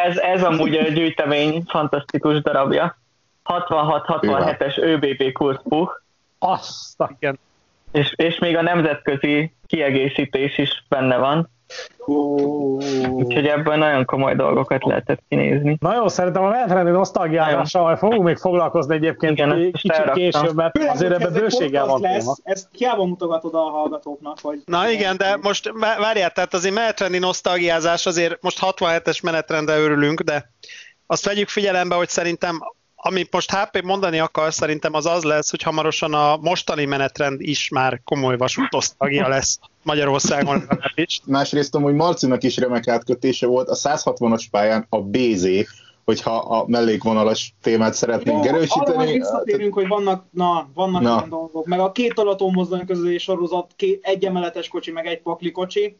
[SPEAKER 4] ez, ez amúgy a gyűjtemény fantasztikus darabja. 66-67-es ÖBB kurzbuch.
[SPEAKER 3] Azt, igen.
[SPEAKER 4] És, és még a nemzetközi kiegészítés is benne van.
[SPEAKER 5] Oh.
[SPEAKER 4] Úgyhogy ebből nagyon komoly dolgokat lehetett kinézni.
[SPEAKER 3] Na jó, szerintem a menetrendi nosztalgiázással majd fogunk még foglalkozni egyébként Igen, kicsit később, mert Főleg, azért ebben bőséggel van lesz, téma.
[SPEAKER 5] Ezt hiába mutogatod a hallgatóknak, hogy...
[SPEAKER 6] Na igen, de most várjál, tehát azért menetrendi nosztalgiázás, azért most 67-es menetrendre örülünk, de azt vegyük figyelembe, hogy szerintem amit most HP mondani akar, szerintem az az lesz, hogy hamarosan a mostani menetrend is már komoly vasútosztagia lesz Magyarországon is.
[SPEAKER 8] Másrészt hogy Marcinak is remek átkötése volt, a 160-as pályán a BZ hogyha a mellékvonalas témát szeretnénk
[SPEAKER 5] Jó,
[SPEAKER 8] erősíteni.
[SPEAKER 5] Arra visszatérünk, hogy vannak, na, vannak
[SPEAKER 8] Na.
[SPEAKER 5] ilyen dolgok. Meg a két alatommozdony közöli sorozat, két, egy emeletes kocsi, meg egy pakli kocsi,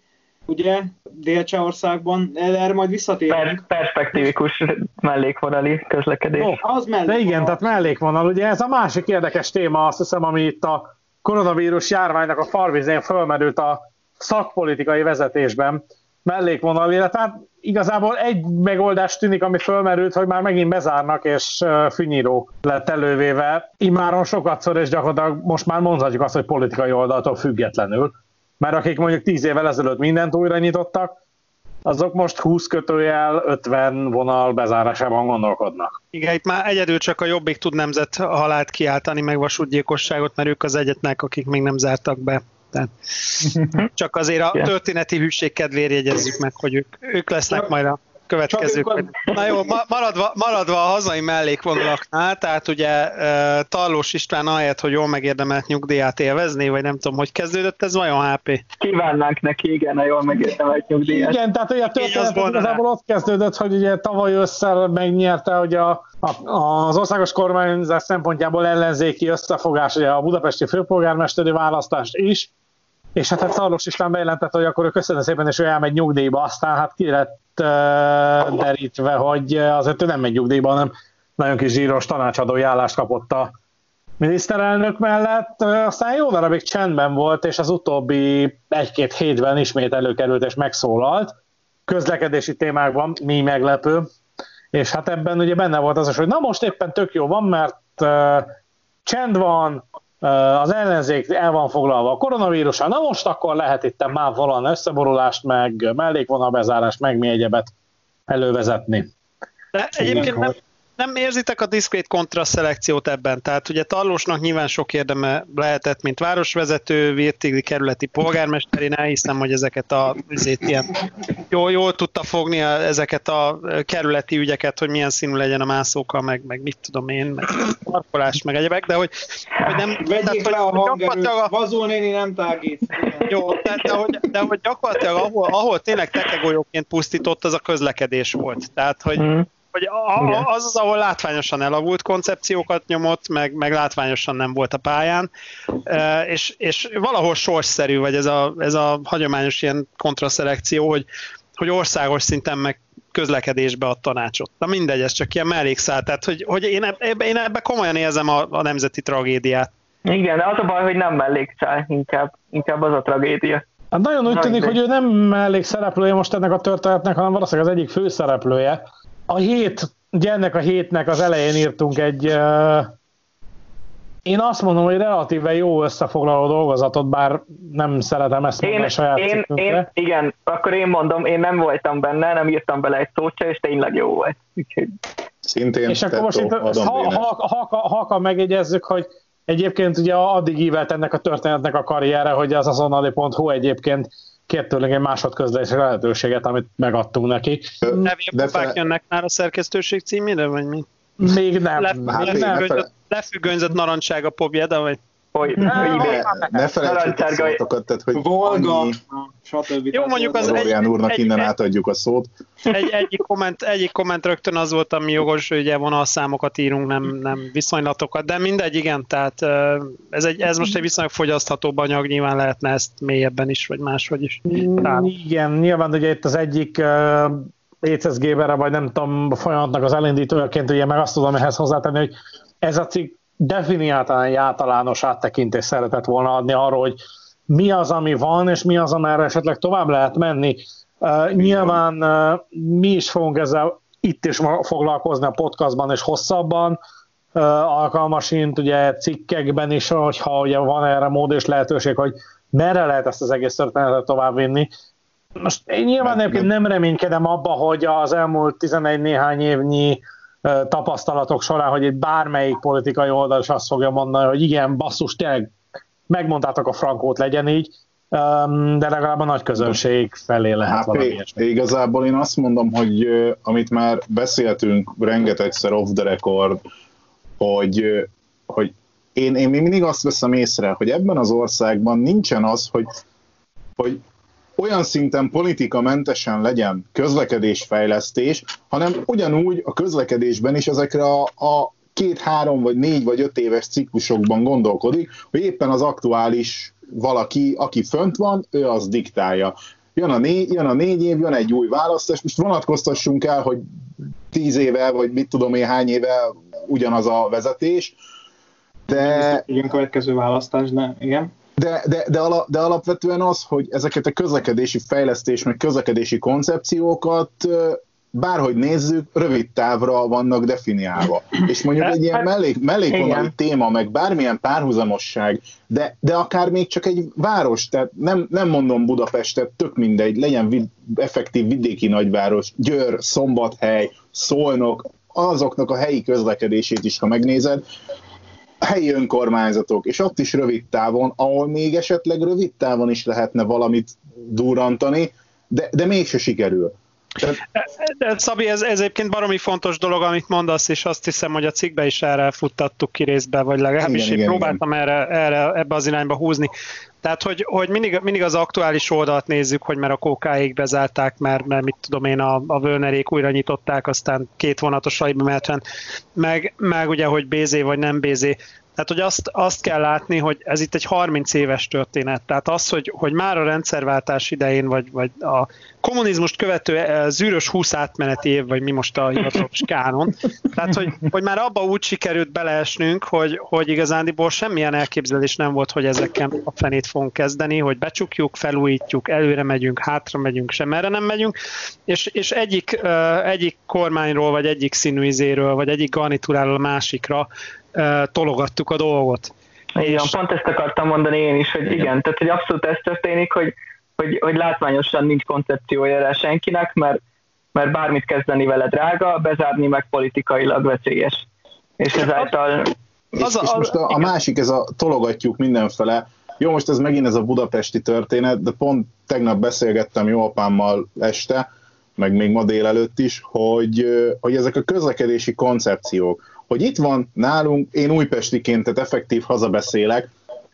[SPEAKER 5] ugye, Dél-Csehországban, erre majd visszatérünk.
[SPEAKER 4] Per- perspektívikus mellékvonali közlekedés.
[SPEAKER 3] Ó,
[SPEAKER 5] Az mellé.
[SPEAKER 3] De igen, tehát mellékvonal. Ugye ez a másik érdekes téma, azt hiszem, ami itt a koronavírus járványnak a farvizén fölmerült a szakpolitikai vezetésben mellékvonal, illetve hát igazából egy megoldás tűnik, ami fölmerült, hogy már megint bezárnak, és fűnyíró lett elővéve. Imáron sokatszor, és gyakorlatilag most már mondhatjuk azt, hogy politikai oldaltól függetlenül. Mert akik mondjuk 10 évvel ezelőtt mindent újra nyitottak, azok most 20 kötőjel 50 vonal bezárásában gondolkodnak.
[SPEAKER 6] Igen, itt már egyedül csak a Jobbik tud nemzet halált kiáltani, meg vasútgyilkosságot, mert ők az egyetlenek, akik még nem zártak be. Tehát csak azért a történeti hűség kedvéért jegyezzük meg, hogy ők, ők lesznek majd a következők.
[SPEAKER 5] Csak ők
[SPEAKER 6] Na jó, ma- maradva, maradva a hazai mellékvonalaknál, tehát ugye e, Tallós István ahelyett, hogy jól megérdemelt nyugdíját élvezni, vagy nem tudom, hogy kezdődött ez vajon HP?
[SPEAKER 4] Kívánnánk neki, igen, a jól megértemelt nyugdíjat.
[SPEAKER 3] Igen, tehát ugye a történet igazából ott kezdődött, hogy ugye tavaly ősszel megnyerte hogy a, a, az országos kormányzás szempontjából ellenzéki összefogás, ugye a budapesti főpolgármesteri választást is, és hát, hát Szarlos István bejelentette, hogy akkor ő köszönöm szépen, és ő elmegy nyugdíjba, aztán hát ki lett derítve, hogy azért ő nem megy nyugdíjba, hanem nagyon kis zsíros tanácsadói állást kapott a miniszterelnök mellett, aztán jó darabig csendben volt, és az utóbbi egy-két hétben ismét előkerült és megszólalt. Közlekedési témákban, mi meglepő, és hát ebben ugye benne volt az is, hogy na most éppen tök jó van, mert csend van, az ellenzék el van foglalva a koronavírussal, na most akkor lehet itt már valami összeborulást, meg mellékvonalbezárást, meg mi egyebet elővezetni.
[SPEAKER 6] De egyébként nem, nem érzitek a diszkrét kontraszelekciót ebben? Tehát ugye Tallósnak nyilván sok érdeme lehetett, mint városvezető, Vértigli kerületi polgármester, én elhiszem, hogy ezeket a azért ilyen, jól, jól tudta fogni a, ezeket a kerületi ügyeket, hogy milyen színű legyen a mászóka, meg, meg mit tudom én, meg parkolás, meg egyebek, de hogy, hogy nem...
[SPEAKER 5] Vegyék le a hangerőt,
[SPEAKER 6] a-
[SPEAKER 5] Vazul néni nem tágít.
[SPEAKER 6] Jó, de, de, hogy, de hogy gyakorlatilag ahol, ahol tényleg tekegolyóként pusztított, az a közlekedés volt. Tehát, hogy,
[SPEAKER 4] Mm.
[SPEAKER 6] Hogy a, az az, ahol látványosan elavult koncepciókat nyomott, meg, meg látványosan nem volt a pályán, e, és, és valahol sorsszerű, vagy ez a, ez a hagyományos ilyen kontraszelekció, hogy, hogy országos szinten meg közlekedésbe a tanácsot. Na mindegy, ez csak ilyen mellékszál, tehát hogy, hogy én, ebbe, én ebbe komolyan érzem a, a nemzeti tragédiát.
[SPEAKER 4] Igen, de az a baj, hogy nem mellékszál, inkább, inkább az a tragédia.
[SPEAKER 3] Hát nagyon úgy tűnik, hogy ő nem mellék szereplője most ennek a történetnek, hanem valószínűleg az egyik főszereplője. A hét, ugye ennek a hétnek az elején írtunk egy, uh, én azt mondom, hogy relatíve jó összefoglaló dolgozatot, bár nem szeretem ezt mondani
[SPEAKER 4] Én,
[SPEAKER 3] a saját
[SPEAKER 4] én,
[SPEAKER 3] cikkünkre.
[SPEAKER 4] én, igen, akkor én mondom, én nem voltam benne, nem írtam bele egy szót se, és tényleg jó volt. Úgyhogy
[SPEAKER 8] Szintén
[SPEAKER 3] És akkor most itt, ha, ha, ha, ha, ha megjegyezzük, hogy egyébként ugye addig ívelt ennek a történetnek a karriere, hogy az azonnali.hu egyébként kért tőlünk egy másodközlési lehetőséget, amit megadtunk neki.
[SPEAKER 6] Levélpapák
[SPEAKER 8] fe-
[SPEAKER 6] jönnek már a szerkesztőség címére, vagy mi?
[SPEAKER 3] Még nem.
[SPEAKER 6] Le,
[SPEAKER 3] még
[SPEAKER 8] hát
[SPEAKER 6] lefüggönyzött, lefüggönyzött narancsága pobjeda, vagy?
[SPEAKER 4] Hogy,
[SPEAKER 3] Ne,
[SPEAKER 4] hogy
[SPEAKER 3] ne,
[SPEAKER 8] felejtsük a szótokat, tehát hogy
[SPEAKER 5] Volga,
[SPEAKER 8] annyi
[SPEAKER 5] stb.
[SPEAKER 6] Jó, mondjuk az egy-
[SPEAKER 8] úrnak
[SPEAKER 6] egy-
[SPEAKER 8] innen
[SPEAKER 6] egy-
[SPEAKER 8] átadjuk a szót.
[SPEAKER 6] Egy, egyik, komment, egyik komment rögtön az volt, ami jogos, hogy ugye vonalszámokat írunk, nem, nem viszonylatokat, de mindegy, igen, tehát ez, egy, ez most egy viszonylag fogyaszthatóbb anyag, nyilván lehetne ezt mélyebben is, vagy máshogy is.
[SPEAKER 3] Mm, Igen, nyilván ugye itt az egyik ECSG-ben, vagy nem tudom, folyamatnak az elindítójaként ugye meg azt tudom ehhez hozzátenni, hogy ez a cikk definiáltan egy általános áttekintést szeretett volna adni arról, hogy mi az, ami van, és mi az, amerre esetleg tovább lehet menni. Uh, nyilván uh, mi is fogunk ezzel itt is foglalkozni a podcastban és hosszabban, uh, alkalmasint ugye cikkekben is, hogyha ugye van erre mód és lehetőség, hogy merre lehet ezt az egész történetet továbbvinni. Most én nyilván egyébként nem reménykedem abba, hogy az elmúlt 11 néhány évnyi ö, tapasztalatok során, hogy egy bármelyik politikai oldal is azt fogja mondani, hogy igen, basszus, tényleg megmondtátok a frankót, legyen így, de legalább a nagy közönség felé lehet
[SPEAKER 8] Hát
[SPEAKER 3] valami ilyesmi.
[SPEAKER 8] igazából én azt mondom, hogy amit már beszéltünk rengetegszer off the record, hogy, hogy én, én mindig azt veszem észre, hogy ebben az országban nincsen az, hogy, hogy olyan szinten politikamentesen legyen közlekedésfejlesztés, hanem ugyanúgy a közlekedésben is ezekre a, a két, három, vagy négy, vagy öt éves ciklusokban gondolkodik, hogy éppen az aktuális valaki, aki fönt van, ő az diktálja. Jön a, négy, jön a négy év, jön egy új választás, most vonatkoztassunk el, hogy tíz éve, vagy mit tudom én hány éve ugyanaz a vezetés, de...
[SPEAKER 5] Igen, következő választás, de igen.
[SPEAKER 8] De, de, de, ala, de alapvetően az, hogy ezeket a közlekedési fejlesztés, meg közlekedési koncepciókat bárhogy nézzük, rövid távra vannak definiálva. És mondjuk egy ilyen mellék, mellékvonali téma, meg bármilyen párhuzamosság, de, de akár még csak egy város, tehát nem, nem mondom Budapestet, tök mindegy, legyen vid, effektív vidéki nagyváros, Győr, Szombathely, Szolnok, azoknak a helyi közlekedését is, ha megnézed, helyi önkormányzatok, és ott is rövid távon, ahol még esetleg rövid távon is lehetne valamit durrantani, de, de mégse sikerül.
[SPEAKER 6] De Szabi, ez, ez egyébként baromi fontos dolog, amit mondasz, és azt hiszem, hogy a cikkbe is erre futtattuk ki részbe, vagy legalábbis igen, én igen, próbáltam igen. Erre, erre, ebbe az irányba húzni. Tehát, hogy, hogy mindig, mindig az aktuális oldalt nézzük, hogy mert a kókáig bezárták, mert, mert mit tudom én, a, a Völnerék újra nyitották, aztán két vonatos mert meg, meg ugye, hogy BZ vagy nem BZ. Tehát, hogy azt, azt kell látni, hogy ez itt egy 30 éves történet. Tehát az, hogy, hogy már a rendszerváltás idején, vagy, vagy a kommunizmust követő eh, zűrös 20 átmeneti év, vagy mi most a hivatalos kánon. Tehát, hogy, hogy már abba úgy sikerült beleesnünk, hogy, hogy igazándiból semmilyen elképzelés nem volt, hogy ezekkel a fenét fogunk kezdeni, hogy becsukjuk, felújítjuk, előre megyünk, hátra megyünk, sem erre nem megyünk, és, és egyik, uh, egyik kormányról, vagy egyik színűizéről, vagy egyik garnitúráról a másikra uh, tologattuk a dolgot.
[SPEAKER 4] Igen, és... pont ezt akartam mondani én is, hogy igen, tehát hogy abszolút ez történik, hogy hogy, hogy látványosan nincs koncepciója erre senkinek, mert, mert bármit kezdeni vele drága, bezárni meg politikailag veszélyes. És ezáltal...
[SPEAKER 8] És, az, és most a, a másik, ez a tologatjuk mindenfele, jó, most ez megint ez a budapesti történet, de pont tegnap beszélgettem jó apámmal este, meg még ma délelőtt is, hogy, hogy ezek a közlekedési koncepciók, hogy itt van nálunk, én újpestiként, tehát effektív hazabeszélek,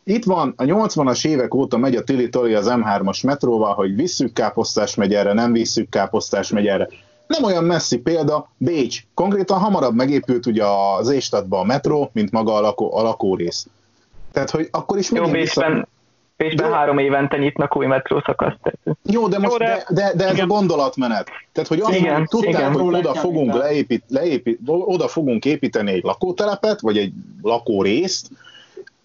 [SPEAKER 8] itt van, a 80-as évek óta megy a Tili az M3-as metróval, hogy visszük Káposztás megyerre, nem visszük Káposztás megyerre. Nem olyan messzi példa, Bécs. Konkrétan hamarabb megépült ugye az Éstadba a metró, mint maga a, lakó, a lakórész. Tehát, hogy akkor is
[SPEAKER 4] Jó, Bécsben, vissza... Bécsben de... három évente nyitnak új metrószakaszt.
[SPEAKER 8] Jó, de, most, Jó, de, de, de ez igen. a gondolatmenet. Tehát, hogy azt igen, tudták, igen. hogy oda fogunk, leépít, leépít, oda fogunk építeni egy lakótelepet, vagy egy lakórészt,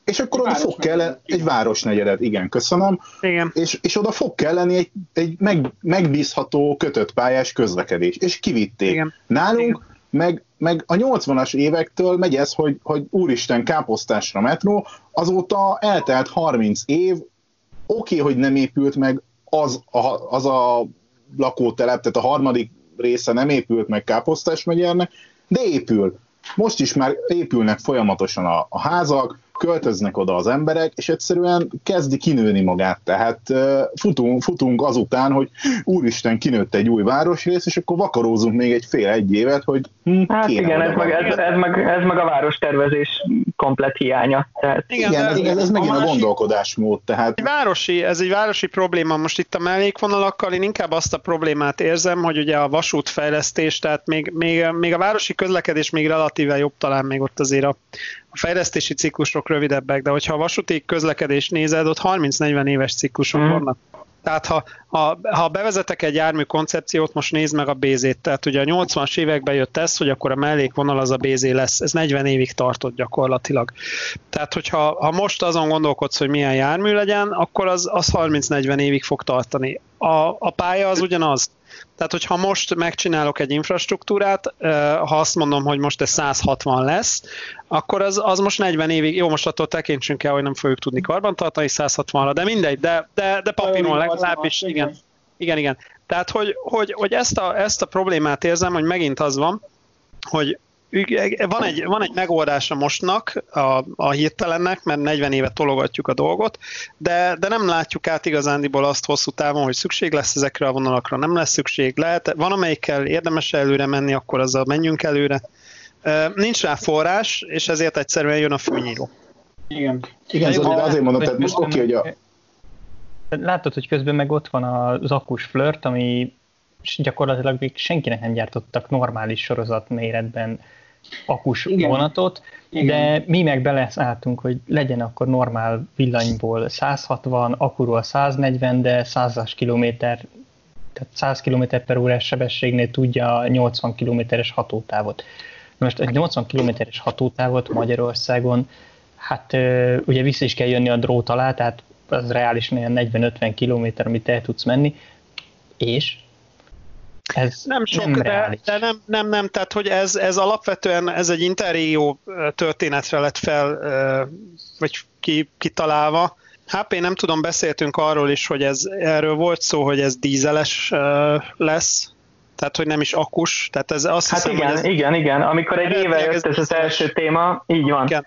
[SPEAKER 8] és akkor egy oda fog kelleni, egy városnegyedet, igen, köszönöm.
[SPEAKER 6] Igen.
[SPEAKER 8] És, és oda fog kelleni egy, egy meg, megbízható, kötött pályás közlekedés. És kivitték. Igen. Nálunk igen. Meg, meg a 80-as évektől megy ez, hogy, hogy úristen, káposztásra metró, azóta eltelt 30 év, oké, okay, hogy nem épült meg az a, az a lakótelep, tehát a harmadik része nem épült meg Káposztás megyernek, de épül. Most is már épülnek folyamatosan a, a házak, költöznek oda az emberek, és egyszerűen kezdi kinőni magát. Tehát futunk, futunk azután, hogy úristen, kinőtt egy új városrész, és akkor vakarózunk még egy fél egy évet, hogy
[SPEAKER 4] hm, Hát igen, ez meg, ez, ez, meg, ez meg a várostervezés komplet hiánya. Tehát...
[SPEAKER 8] Igen, igen ez, ez, ez megint a, másik, a gondolkodásmód. Tehát...
[SPEAKER 6] Egy városi, ez egy városi probléma. Most itt a mellékvonalakkal én inkább azt a problémát érzem, hogy ugye a vasútfejlesztés, tehát még, még, még a városi közlekedés még relatíve jobb talán még ott azért a, a fejlesztési ciklusok rövidebbek, de hogyha a vasúti közlekedés nézed, ott 30-40 éves ciklusok mm. vannak. Tehát ha, ha, ha bevezetek egy jármű koncepciót, most nézd meg a BZ-t. Tehát ugye a 80-as években jött ez, hogy akkor a mellékvonal az a BZ lesz. Ez 40 évig tartott gyakorlatilag. Tehát hogyha ha most azon gondolkodsz, hogy milyen jármű legyen, akkor az, az 30-40 évig fog tartani. A, a pálya az ugyanaz. Tehát, hogyha most megcsinálok egy infrastruktúrát, ha azt mondom, hogy most ez 160 lesz, akkor az, az most 40 évig, jó, most attól tekintsünk el, hogy nem fogjuk tudni karbantartani 160-ra, de mindegy, de, de, de papíron legalábbis, igen. Igen, igen. Tehát, hogy, hogy, hogy ezt, a, ezt a problémát érzem, hogy megint az van, hogy van egy, van egy megoldása mostnak, a, a hirtelennek, mert 40 éve tologatjuk a dolgot, de, de nem látjuk át igazándiból azt hosszú távon, hogy szükség lesz ezekre a vonalakra, nem lesz szükség. Lehet, van amelyikkel érdemes előre menni, akkor azzal menjünk előre. Nincs rá forrás, és ezért egyszerűen jön a főnyíró.
[SPEAKER 5] Igen.
[SPEAKER 8] Igen, azért, azért mondom, tehát most oké, hogy a,
[SPEAKER 7] Látod, hogy közben meg ott van az akus flört, ami gyakorlatilag még senkinek nem gyártottak normális sorozat méretben akus Igen. vonatot, Igen. de mi meg beleszálltunk, hogy legyen akkor normál villanyból 160, akuról 140, de 100-as kilométer, tehát 100 km per órás sebességnél tudja a 80 kilométeres hatótávot. Most egy 80 kilométeres hatótávot Magyarországon, hát ugye vissza is kell jönni a drót alá, tehát az reálisan ilyen 40-50 kilométer, amit el tudsz menni, és ez
[SPEAKER 6] nem sok, nem de, de nem, nem, nem, tehát hogy ez, ez alapvetően ez egy interrégió történetre lett fel, vagy ki, kitalálva. HP nem tudom, beszéltünk arról is, hogy ez, erről volt szó, hogy ez dízeles lesz, tehát hogy nem is akus. Tehát ez azt
[SPEAKER 4] hát
[SPEAKER 6] hiszem,
[SPEAKER 4] igen,
[SPEAKER 6] hogy ez
[SPEAKER 4] igen, igen. Amikor egy éve jött ez, ez az első téma, így van. Igen.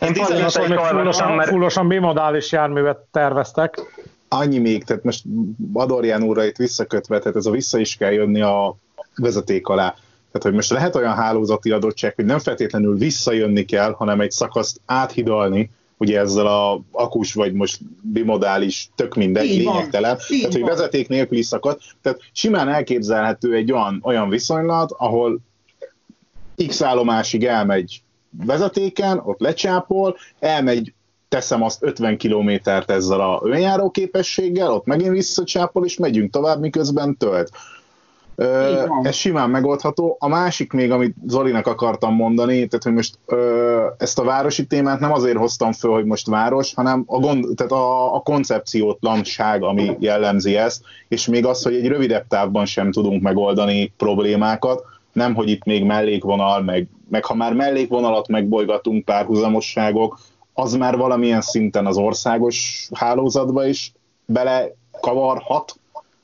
[SPEAKER 3] Én pont hogy fullosan, mert... fullosan bimodális járművet terveztek
[SPEAKER 8] annyi még, tehát most Adorján úrra itt visszakötve, tehát ez a vissza is kell jönni a vezeték alá. Tehát, hogy most lehet olyan hálózati adottság, hogy nem feltétlenül visszajönni kell, hanem egy szakaszt áthidalni, ugye ezzel a akus vagy most bimodális, tök mindegy, Így lényegtelen, van. tehát hogy vezeték nélküli szakasz, tehát simán elképzelhető egy olyan, olyan viszonylat, ahol X állomásig elmegy vezetéken, ott lecsápol, elmegy teszem azt 50 kilométert ezzel a önjáró képességgel, ott megint visszacsápol, és megyünk tovább, miközben tölt. Ö, ez simán megoldható. A másik még, amit Zolinak akartam mondani, tehát hogy most ö, ezt a városi témát nem azért hoztam föl, hogy most város, hanem a, gond, tehát a, a koncepciótlanság, ami jellemzi ezt, és még az, hogy egy rövidebb távban sem tudunk megoldani problémákat, nem, hogy itt még mellékvonal, meg, meg ha már mellékvonalat megbolygatunk párhuzamosságok, az már valamilyen szinten az országos hálózatba is bele kavarhat,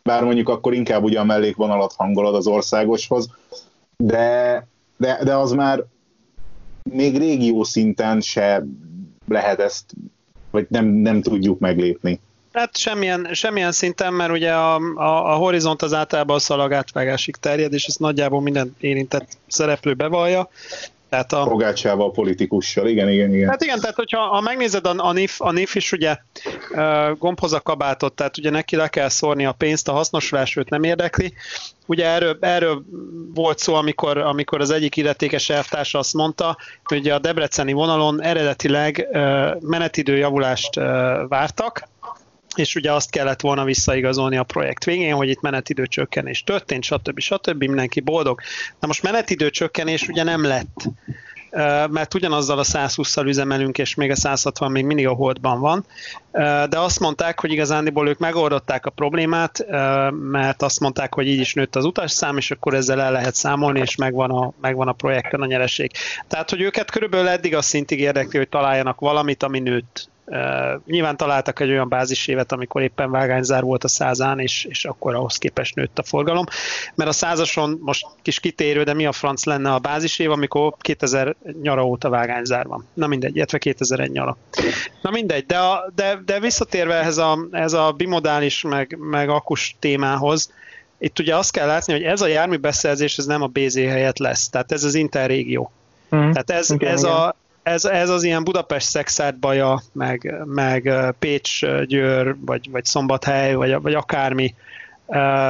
[SPEAKER 8] bár mondjuk akkor inkább ugye a mellékvonalat hangolod az országoshoz, de, de, de az már még régió szinten se lehet ezt, vagy nem, nem tudjuk meglépni.
[SPEAKER 6] Hát semmilyen, semmilyen szinten, mert ugye a, a, a horizont az általában a szalagátvágásig terjed, és ezt nagyjából minden érintett szereplő bevallja.
[SPEAKER 8] Tehát a... Pogácsával, politikussal, igen, igen, igen.
[SPEAKER 6] Hát igen, tehát hogyha ha megnézed a, a, NIF, a NIF is ugye uh, gombhoz a kabátot, tehát ugye neki le kell szórni a pénzt, a hasznosulás őt nem érdekli. Ugye erről, erről volt szó, amikor, amikor az egyik illetékes elvtársa azt mondta, hogy a debreceni vonalon eredetileg uh, menetidő javulást uh, vártak, és ugye azt kellett volna visszaigazolni a projekt végén, hogy itt menetidő csökkenés történt, stb. stb. mindenki boldog. Na most menetidő csökkenés ugye nem lett, mert ugyanazzal a 120-szal üzemelünk, és még a 160 még mindig a holdban van, de azt mondták, hogy igazándiból ők megoldották a problémát, mert azt mondták, hogy így is nőtt az utasszám, és akkor ezzel el lehet számolni, és megvan a, megvan a projekten a nyereség. Tehát, hogy őket körülbelül eddig a szintig érdekli, hogy találjanak valamit, ami nőtt Uh, nyilván találtak egy olyan bázisévet, amikor éppen vágányzár volt a százán, és, és akkor ahhoz képest nőtt a forgalom. Mert a százason most kis kitérő, de mi a franc lenne a bázisév, amikor 2000 nyara óta vágányzár van. Na mindegy, illetve 2001 nyara. Na mindegy, de, a, de, de visszatérve ehhez a, ez a bimodális meg, meg akus témához, itt ugye azt kell látni, hogy ez a járműbeszerzés ez nem a BZ helyett lesz, tehát ez az interrégió. Mm. Tehát ez, igen, ez, igen. A, ez, ez az ilyen Budapest szexárd baja, meg, meg Pécs, Győr, vagy, vagy Szombathely, vagy, vagy akármi,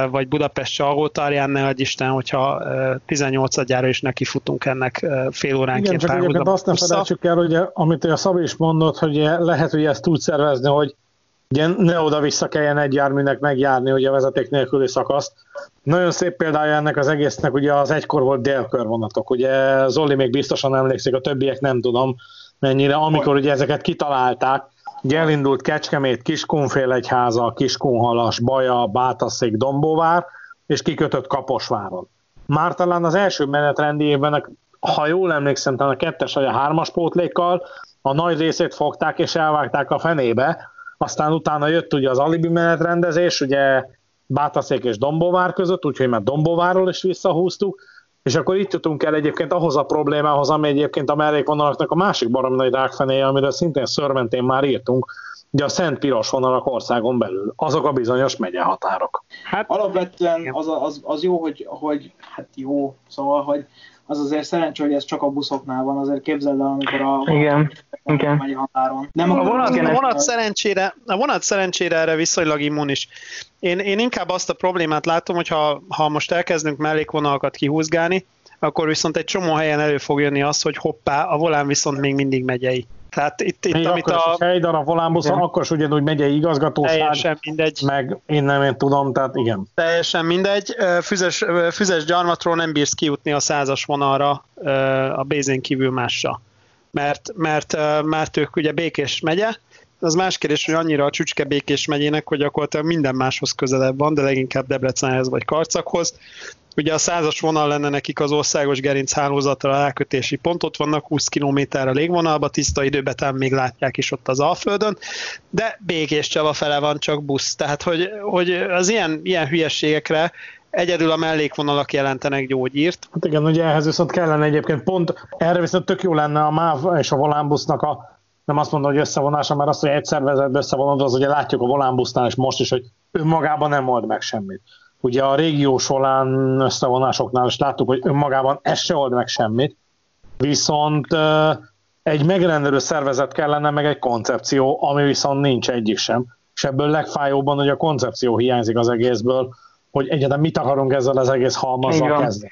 [SPEAKER 6] vagy Budapest Csalgótarján, ne adj Isten, hogyha 18-adjára is nekifutunk ennek fél óránként.
[SPEAKER 3] Igen, csak azt nem felejtsük el, hogy amit a Szabi is mondott, hogy lehet, hogy ezt úgy szervezni, hogy ugye ne oda-vissza kelljen egy járműnek megjárni ugye a vezeték nélküli szakaszt. Nagyon szép példája ennek az egésznek ugye az egykor volt délkörvonatok. Ugye Zoli még biztosan emlékszik, a többiek nem tudom mennyire, amikor ugye ezeket kitalálták, ugye elindult Kecskemét, Kiskunfélegyháza, Kiskunhalas, Baja, Bátaszék, Dombóvár, és kikötött Kaposváron. Már talán az első menetrendi évben, ha jól emlékszem, talán a kettes vagy a hármas pótlékkal a nagy részét fogták és elvágták a fenébe, aztán utána jött ugye az alibi menetrendezés, ugye Bátaszék és Dombovár között, úgyhogy már Dombovárról is visszahúztuk, és akkor itt jutunk el egyébként ahhoz a problémához, ami egyébként a mellékvonalaknak a másik baromi nagy rákfenéje, amiről szintén szörmentén már írtunk, ugye a szent piros vonalak országon belül, azok a bizonyos megyehatárok.
[SPEAKER 5] Hát alapvetően az, az, az jó, hogy, hogy, hát jó, szóval, hogy az azért szerencsé, hogy ez csak a buszoknál van, azért képzeld el, amikor a
[SPEAKER 4] igen, igen.
[SPEAKER 5] megy határon.
[SPEAKER 6] Nem a, vonat, a, vonat szerencsére, a vonat szerencsére erre viszonylag immunis. Én, én inkább azt a problémát látom, hogy ha, ha most elkezdünk mellékvonalakat kihúzgálni, akkor viszont egy csomó helyen elő fog jönni az, hogy hoppá, a volán viszont még mindig megyei.
[SPEAKER 3] Tehát itt, itt amit a... Egy darab volánbuszon, ja. akkor is ugyanúgy megyei igazgatóság.
[SPEAKER 6] Teljesen mindegy.
[SPEAKER 3] Meg én nem én tudom, tehát igen.
[SPEAKER 6] Teljesen mindegy. Füzes, füzes gyarmatról nem bírsz kijutni a százas vonalra a Bézén kívül mással. Mert, mert, mert ők ugye Békés megye, az más kérdés, hogy annyira a csücske Békés megyének, hogy gyakorlatilag minden máshoz közelebb van, de leginkább Debrecenhez vagy Karcakhoz. Ugye a százas vonal lenne nekik az országos gerinc hálózatra elkötési pont, ott vannak 20 km a légvonalba, tiszta időben még látják is ott az Alföldön, de Békés Csaba fele van csak busz. Tehát, hogy, hogy az ilyen, ilyen hülyességekre egyedül a mellékvonalak jelentenek gyógyírt.
[SPEAKER 3] Hát igen, ugye ehhez viszont kellene egyébként pont, erre viszont tök jó lenne a MÁV és a volánbusznak a nem azt mondom, hogy összevonása, mert azt, hogy egy szervezetbe összevonod, az ugye látjuk a volánbusznál is most is, hogy önmagában nem old meg semmit. Ugye a régiós volán összevonásoknál is láttuk, hogy önmagában ez se old meg semmit, viszont egy megrendelő szervezet kellene, meg egy koncepció, ami viszont nincs egyik sem. És ebből legfájóbban, hogy a koncepció hiányzik az egészből, hogy egyáltalán mit akarunk ezzel az egész halmazzal kezdeni.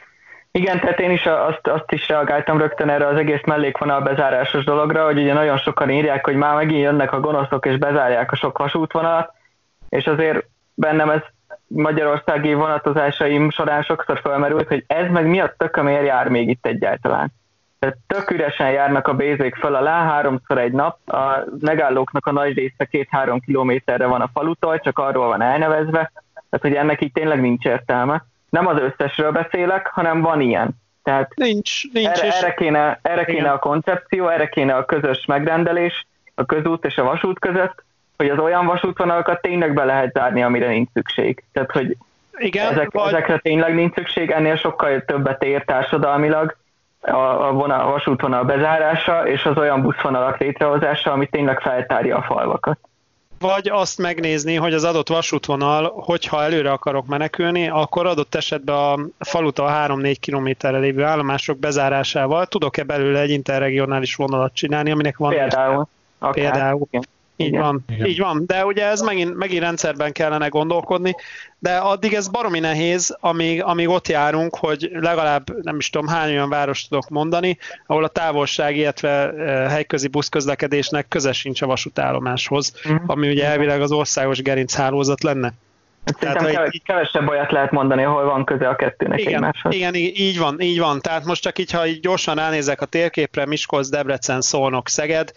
[SPEAKER 4] Igen, tehát én is azt, azt is reagáltam rögtön erre az egész mellékvonal bezárásos dologra, hogy ugye nagyon sokan írják, hogy már megint jönnek a gonoszok és bezárják a sok vasútvonalat, és azért bennem ez magyarországi vonatozásaim során sokszor felmerült, hogy ez meg mi a tökömért jár még itt egyáltalán. Tehát tök üresen járnak a bézék fel alá, háromszor egy nap, a megállóknak a nagy része két-három kilométerre van a falutól, csak arról van elnevezve, tehát hogy ennek így tényleg nincs értelme. Nem az összesről beszélek, hanem van ilyen. Tehát
[SPEAKER 6] nincs, nincs
[SPEAKER 4] erre, erre kéne, erre kéne a koncepció, erre kéne a közös megrendelés a közút és a vasút között, hogy az olyan vasútvonalakat tényleg be lehet zárni, amire nincs szükség. Tehát, hogy igen, ezek, vagy... ezekre tényleg nincs szükség, ennél sokkal többet ér társadalmilag a, a, vonal, a vasútvonal bezárása és az olyan buszvonalak létrehozása, ami tényleg feltárja a falvakat
[SPEAKER 6] vagy azt megnézni, hogy az adott vasútvonal, hogyha előre akarok menekülni, akkor adott esetben a faluta a 3-4 kilométerre lévő állomások bezárásával tudok-e belőle egy interregionális vonalat csinálni, aminek van...
[SPEAKER 4] Például.
[SPEAKER 6] Akár. Például. Igen. Így van, Igen. így van. De ugye ez megint, megint rendszerben kellene gondolkodni, de addig ez baromi nehéz, amíg, amíg ott járunk, hogy legalább nem is tudom hány olyan város tudok mondani, ahol a távolság, illetve e, helyközi buszközlekedésnek köze sincs a vasútállomáshoz, mm. ami ugye elvileg az országos gerinchálózat lenne.
[SPEAKER 4] Tehát, Szerintem így, kevesebb olyat lehet mondani, ahol van köze a kettőnek
[SPEAKER 6] igen,
[SPEAKER 4] egymáshoz.
[SPEAKER 6] Igen, így van, így van. Tehát most csak így, ha így gyorsan ránézek a térképre, Miskolc, Debrecen, Szolnok, Szeged,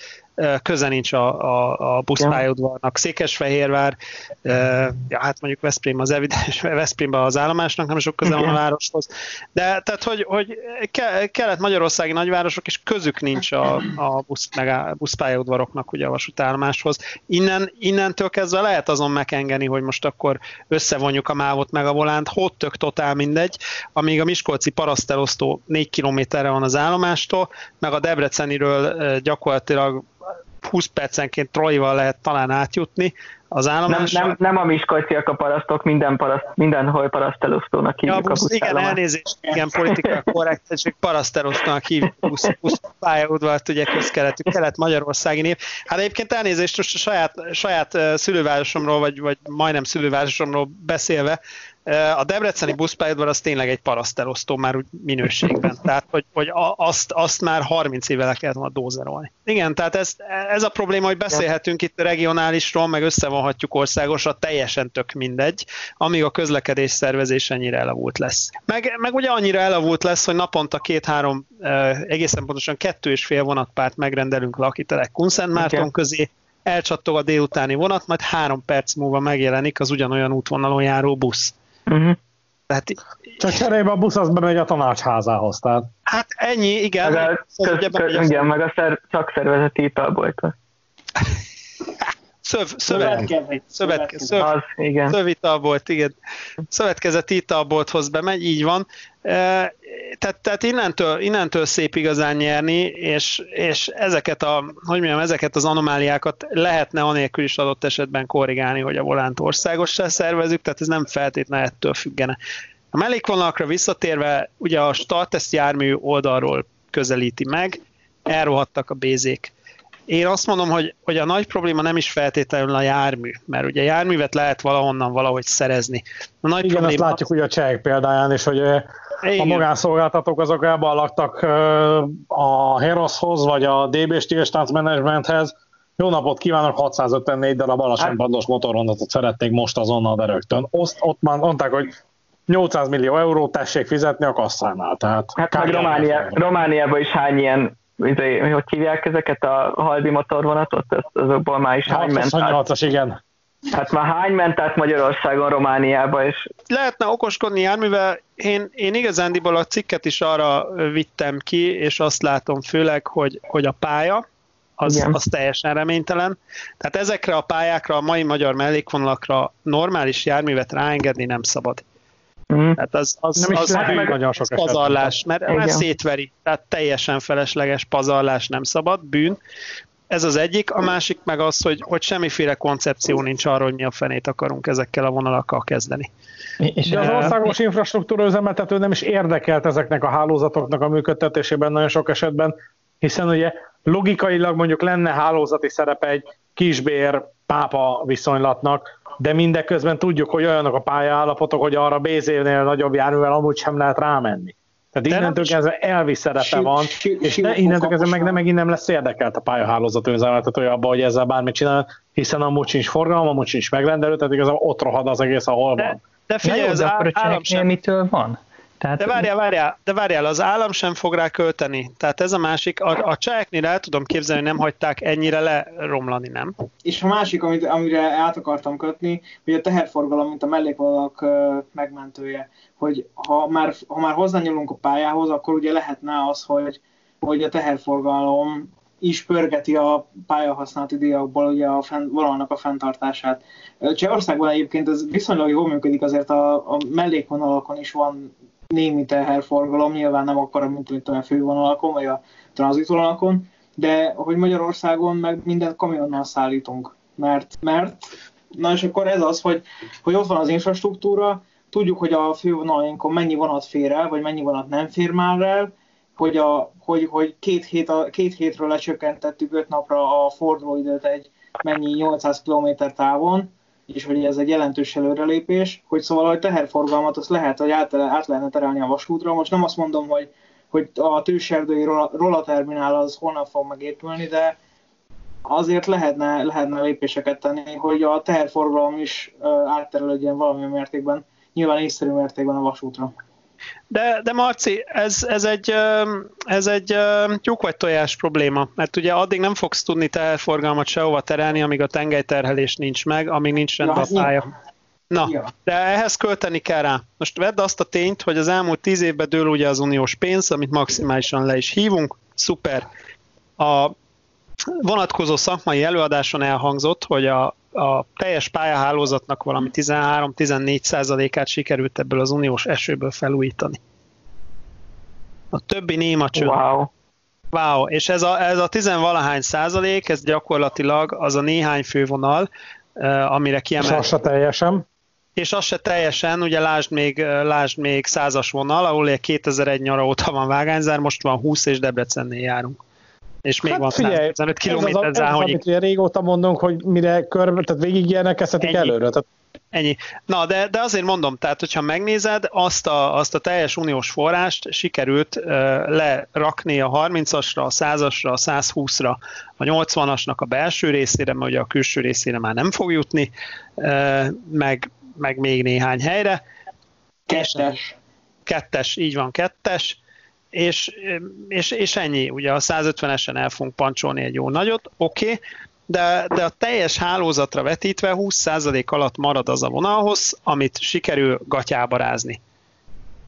[SPEAKER 6] köze nincs a, a, a buszpályaudvarnak. Székesfehérvár, ja, hát mondjuk Veszprém az evidens, Veszprémben az állomásnak nem sok köze van a városhoz. De tehát, hogy, hogy kelet-magyarországi nagyvárosok és közük nincs a, a busz, meg a buszpályaudvaroknak ugye a vasútállomáshoz. Innen, innentől kezdve lehet azon megengeni, hogy most akkor összevonjuk a mávot meg a volánt, hot tök totál mindegy, amíg a Miskolci parasztelosztó 4 kilométerre van az állomástól, meg a Debreceniről gyakorlatilag 20 percenként trojval lehet talán átjutni az állomásra.
[SPEAKER 4] Nem, nem, nem a miskolciak a parasztok, minden paraszt, mindenhol parasztelosztónak hívjuk ja, busz, a
[SPEAKER 6] Igen, elnézést, igen, politikai korrekt, csak parasztelosztónak hívjuk a busz, busz pályaudvart, ugye közkeletű, kelet-magyarországi név. Hát egyébként elnézést, most a saját, saját szülővárosomról, vagy, vagy majdnem szülővárosomról beszélve, a debreceni buszpályaudvar az tényleg egy parasztelosztó már úgy minőségben. Tehát, hogy, hogy azt, azt már 30 éve le kellett volna dózerolni. Igen, tehát ez, ez a probléma, hogy beszélhetünk itt regionálisról, meg összevonhatjuk országosra, teljesen tök mindegy, amíg a közlekedés szervezés ennyire elavult lesz. Meg, meg ugye annyira elavult lesz, hogy naponta két-három, egészen pontosan kettő és fél vonatpárt megrendelünk Lakitelek Kunszent Márton közé, elcsattog a délutáni vonat, majd három perc múlva megjelenik az ugyanolyan útvonalon járó busz. Uh-huh.
[SPEAKER 3] Tehát, Csak cserébe a busz az bemegy a tanácsházához, tehát.
[SPEAKER 6] Hát ennyi, igen. Meg
[SPEAKER 4] a, köz, köz, köz, igen, meg a szer, szakszervezeti italboltól.
[SPEAKER 6] Szöv, szövetkezeti, szövetkezeti, szöv, az, igen. szövitalbolt, igen. Szövetkezeti italbolthoz bemegy, így van. Tehát, tehát innentől, innentől szép igazán nyerni, és, és ezeket, a, hogy mondjam, ezeket az anomáliákat lehetne anélkül is adott esetben korrigálni, hogy a volánt országossá szervezük, tehát ez nem feltétlenül ettől függene. A mellékvonalakra visszatérve, ugye a startest jármű oldalról közelíti meg, elrohadtak a bézék. Én azt mondom, hogy, hogy a nagy probléma nem is feltétlenül a jármű, mert ugye járművet lehet valahonnan valahogy szerezni.
[SPEAKER 3] A nagy Igen, probléma... azt látjuk ugye a csehek példáján is, hogy igen. a magánszolgáltatók azok elban laktak a Heroshoz, vagy a DB Steel Managementhez, jó napot kívánok, 654 darab alacsonypadlós motorhondatot szeretnék most azonnal, de rögtön. Ott, ott már mondták, hogy 800 millió eurót tessék fizetni a kasszánál. Tehát
[SPEAKER 4] hát meg Románia, Romániában is hány ilyen hogy hívják ezeket a haldi motorvonatot, azokból már is hány ment
[SPEAKER 3] 28-as, igen.
[SPEAKER 4] Hát már hány ment át Magyarországon, Romániába, és...
[SPEAKER 6] Lehetne okoskodni járművel, én, én igazándiból a cikket is arra vittem ki, és azt látom főleg, hogy, hogy a pálya, az, az teljesen reménytelen. Tehát ezekre a pályákra, a mai magyar mellékvonalakra normális járművet ráengedni nem szabad. Mm. Tehát az, az, nem az, az, bűn, nagyon sok pazarlás, mert, mert szétveri, tehát teljesen felesleges pazarlás nem szabad, bűn. Ez az egyik, a másik meg az, hogy, hogy semmiféle koncepció nincs arról, hogy mi a fenét akarunk ezekkel a vonalakkal kezdeni.
[SPEAKER 3] És De az országos infrastruktúra üzemeltető nem is érdekelt ezeknek a hálózatoknak a működtetésében nagyon sok esetben, hiszen ugye logikailag mondjuk lenne hálózati szerepe egy kisbér pápa viszonylatnak, de mindeközben tudjuk, hogy olyanok a pályaállapotok, hogy arra BZ-nél nagyobb járművel amúgy sem lehet rámenni. Tehát de innentől kezdve elvi szerepe van, és ne, innentől kezdve meg nem, megint nem lesz érdekelt a pályahálózat önzemeltetője abban, hogy ezzel bármit csinál, hiszen amúgy sincs forgalom, amúgy sincs megrendelő, tehát igazából ott rohad az egész, ahol
[SPEAKER 7] de,
[SPEAKER 3] van.
[SPEAKER 7] De figyelj, jó, az állam sem... mitől van?
[SPEAKER 6] Tehát... De várjál, várjál, de várjál, az állam sem fog rá költeni. Tehát ez a másik, a, a cseheknél el tudom képzelni, hogy nem hagyták ennyire leromlani, nem?
[SPEAKER 5] És a másik, amit, amire át akartam kötni, hogy a teherforgalom, mint a mellékvonalak megmentője, hogy ha már, ha már hozzányúlunk a pályához, akkor ugye lehetne az, hogy, hogy a teherforgalom is pörgeti a pályahasználati díjakból ugye a fenn, vonalnak a fenntartását. Csehországban egyébként ez viszonylag jól működik, azért a, a mellékvonalakon is van némi teherforgalom, nyilván nem akkora, mint, mint a fővonalakon, vagy a tranzitvonalakon, de hogy Magyarországon meg mindent kamionnal szállítunk, mert, mert na és akkor ez az, hogy, hogy ott van az infrastruktúra, tudjuk, hogy a fővonalainkon mennyi vonat fér el, vagy mennyi vonat nem fér már el, hogy, a, hogy, hogy két, hét a, két hétről lecsökkentettük öt napra a fordulóidőt egy mennyi 800 km távon, és hogy ez egy jelentős előrelépés, hogy szóval a teherforgalmat azt lehet, hogy át, át lehetne terelni a vasútra. Most nem azt mondom, hogy, hogy a tőserdői rollaterminál az holnap fog megépülni, de azért lehetne, lehetne lépéseket tenni, hogy a teherforgalom is átterelődjön valamilyen mértékben, nyilván észszerű mértékben a vasútra.
[SPEAKER 6] De, de Marci, ez, ez egy, ez egy tyúk vagy tojás probléma, mert ugye addig nem fogsz tudni teherforgalmat sehova terelni, amíg a tengelyterhelés nincs meg, amíg nincs rendben a pálya. Na, de ehhez költeni kell rá. Most vedd azt a tényt, hogy az elmúlt tíz évben dől ugye az uniós pénz, amit maximálisan le is hívunk, szuper. A vonatkozó szakmai előadáson elhangzott, hogy a a teljes pályahálózatnak valami 13-14 százalékát sikerült ebből az uniós esőből felújítani. A többi néma csönd.
[SPEAKER 4] Wow.
[SPEAKER 6] Wow, és ez a, ez a tizenvalahány százalék, ez gyakorlatilag az a néhány fővonal, amire kiemel. És
[SPEAKER 3] az se teljesen.
[SPEAKER 6] És az se teljesen, ugye lásd még, lásd még százas vonal, ahol 2001 nyara óta van vágányzár, most van 20 és Debrecennél járunk és még hát van figyelj, 115 km.
[SPEAKER 3] Ez az, régóta mondunk, hogy mire körbe, tehát végigjelnekezhetik előre. Tehát...
[SPEAKER 6] Ennyi. Na, de, de azért mondom, tehát hogyha megnézed, azt a, azt a teljes uniós forrást sikerült uh, lerakni a 30-asra, a 100-asra, a 120-ra, a 80-asnak a belső részére, mert ugye a külső részére már nem fog jutni, uh, meg, meg még néhány helyre.
[SPEAKER 5] Kettes.
[SPEAKER 6] Kettes, így van, kettes és, és, és ennyi. Ugye a 150-esen el fogunk pancsolni egy jó nagyot, oké, okay, de, de a teljes hálózatra vetítve 20% alatt marad az a vonalhoz, amit sikerül gatyába rázni.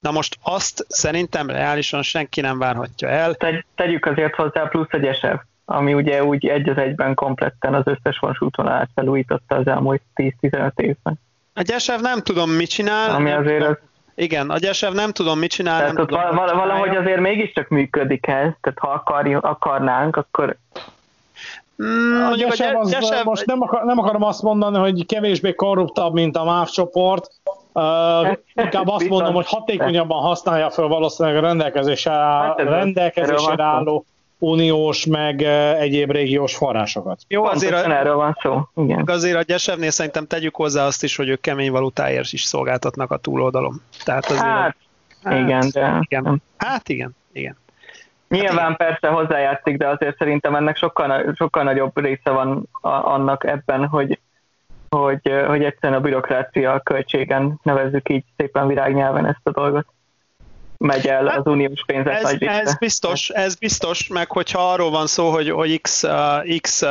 [SPEAKER 6] Na most azt szerintem reálisan senki nem várhatja el.
[SPEAKER 4] Tegy, tegyük azért hozzá plusz egy esev, ami ugye úgy egy az egyben kompletten az összes vasútvonalát felújította az elmúlt 10-15 évben.
[SPEAKER 6] A Gyesev nem tudom, mit csinál.
[SPEAKER 4] Ami azért az
[SPEAKER 6] igen, a Gyesev nem tudom mit csinál.
[SPEAKER 4] Tehát ott
[SPEAKER 6] tudom,
[SPEAKER 4] val- valahogy azért mégiscsak működik ez, tehát ha akarj, akarnánk, akkor
[SPEAKER 3] Mm, a Gyesev, az, Gyesev... Most nem, akar, nem akarom azt mondani, hogy kevésbé korruptabb, mint a MÁV csoport, Uh, inkább azt mondom, hogy hatékonyabban használja fel valószínűleg a rendelkezésre, hát rendelkezésre álló uniós, meg egyéb régiós forrásokat.
[SPEAKER 4] Jó, azért a, erről van szó. Igen.
[SPEAKER 6] Azért a gyesebnél szerintem tegyük hozzá azt is, hogy ők kemény valutáért is szolgáltatnak a túloldalon. Tehát azért
[SPEAKER 4] hát, hát, igen, de...
[SPEAKER 6] Igen. Hát igen, igen.
[SPEAKER 4] Nyilván hát persze hozzájátszik, de azért szerintem ennek sokkal, sokkal nagyobb része van annak ebben, hogy, hogy, hogy egyszerűen a bürokrácia költségen nevezzük így szépen virágnyelven ezt a dolgot megy el az uniós pénzek
[SPEAKER 6] ez, ez biztos, ez biztos, meg hogyha arról van szó, hogy, hogy X, uh, X uh,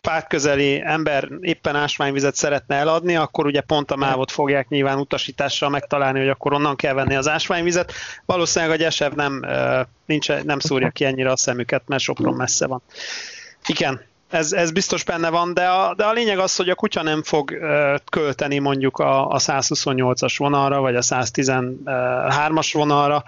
[SPEAKER 6] pártközeli ember éppen ásványvizet szeretne eladni, akkor ugye pont a mávot fogják nyilván utasítással megtalálni, hogy akkor onnan kell venni az ásványvizet. Valószínűleg a Gyesev nem, uh, nincs, nem szúrja ki ennyire a szemüket, mert Sopron messze van. Igen, ez, ez biztos benne van, de a, de a lényeg az, hogy a kutya nem fog költeni mondjuk a, a 128-as vonalra, vagy a 113-as vonalra,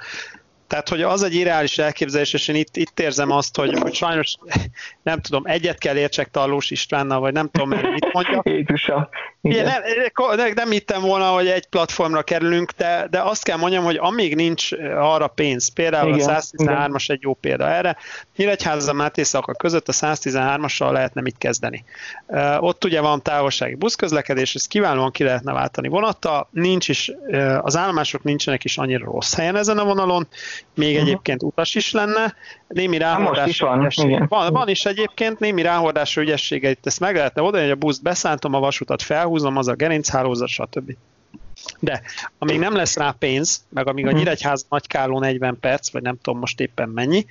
[SPEAKER 6] tehát, hogy az egy irreális elképzelés, és én itt, itt érzem azt, hogy, hogy sajnos nem tudom, egyet kell értsek Tarlós Istvánnal, vagy nem tudom, mit mondja.
[SPEAKER 4] Jézusa.
[SPEAKER 6] Igen. Nem, nem, nem hittem volna, hogy egy platformra kerülünk, de, de azt kell mondjam, hogy amíg nincs arra pénz, például Igen. a 113-as egy jó példa erre, Nyíregyháza Máté Szaka között a 113-assal lehetne mit kezdeni. Uh, ott ugye van távolsági buszközlekedés, ezt kiválóan ki lehetne váltani vonattal, nincs is, uh, az állomások nincsenek is annyira rossz helyen ezen a vonalon, még uh-huh. egyébként utas is lenne, némi ráhordás
[SPEAKER 4] van,
[SPEAKER 6] van, van is egyébként némi ráhordásra ügyessége, itt ezt meg lehetne oda, hogy a buszt beszántom, a vasutat felhúzom, az a gerinchálózat, stb. De amíg nem lesz rá pénz, meg amíg a mhm. Nyíregyház nagykáló 40 perc, vagy nem tudom most éppen mennyi,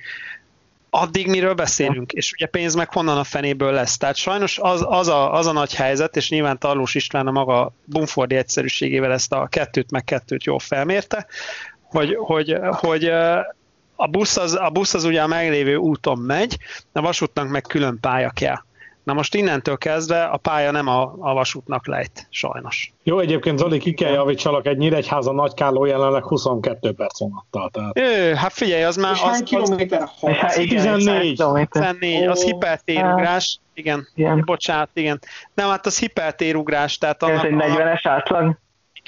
[SPEAKER 6] addig miről beszélünk, és ugye pénz meg honnan a fenéből lesz. Tehát sajnos az, az, a, az a nagy helyzet, és nyilván Tarlós István a maga Bumfordi egyszerűségével ezt a kettőt meg kettőt jól felmérte, hogy, hogy, hogy a busz, az, a busz az ugye a meglévő úton megy, a vasútnak meg külön pálya kell. Na most innentől kezdve a pálya nem a, a vasútnak lejt, sajnos.
[SPEAKER 3] Jó, egyébként Zoli, ki kell javítsalak, egy Nyíregyháza nagykáló jelenleg 22 perc vonattal. Tehát.
[SPEAKER 6] Ő, hát figyelj, az már... És
[SPEAKER 5] az, hány kilométer?
[SPEAKER 6] Az, 14. 14, az hipertérugrás. Igen, igen, bocsánat, igen. Nem, hát az hipertérugrás, tehát
[SPEAKER 4] annak... Ez egy 40-es átlag?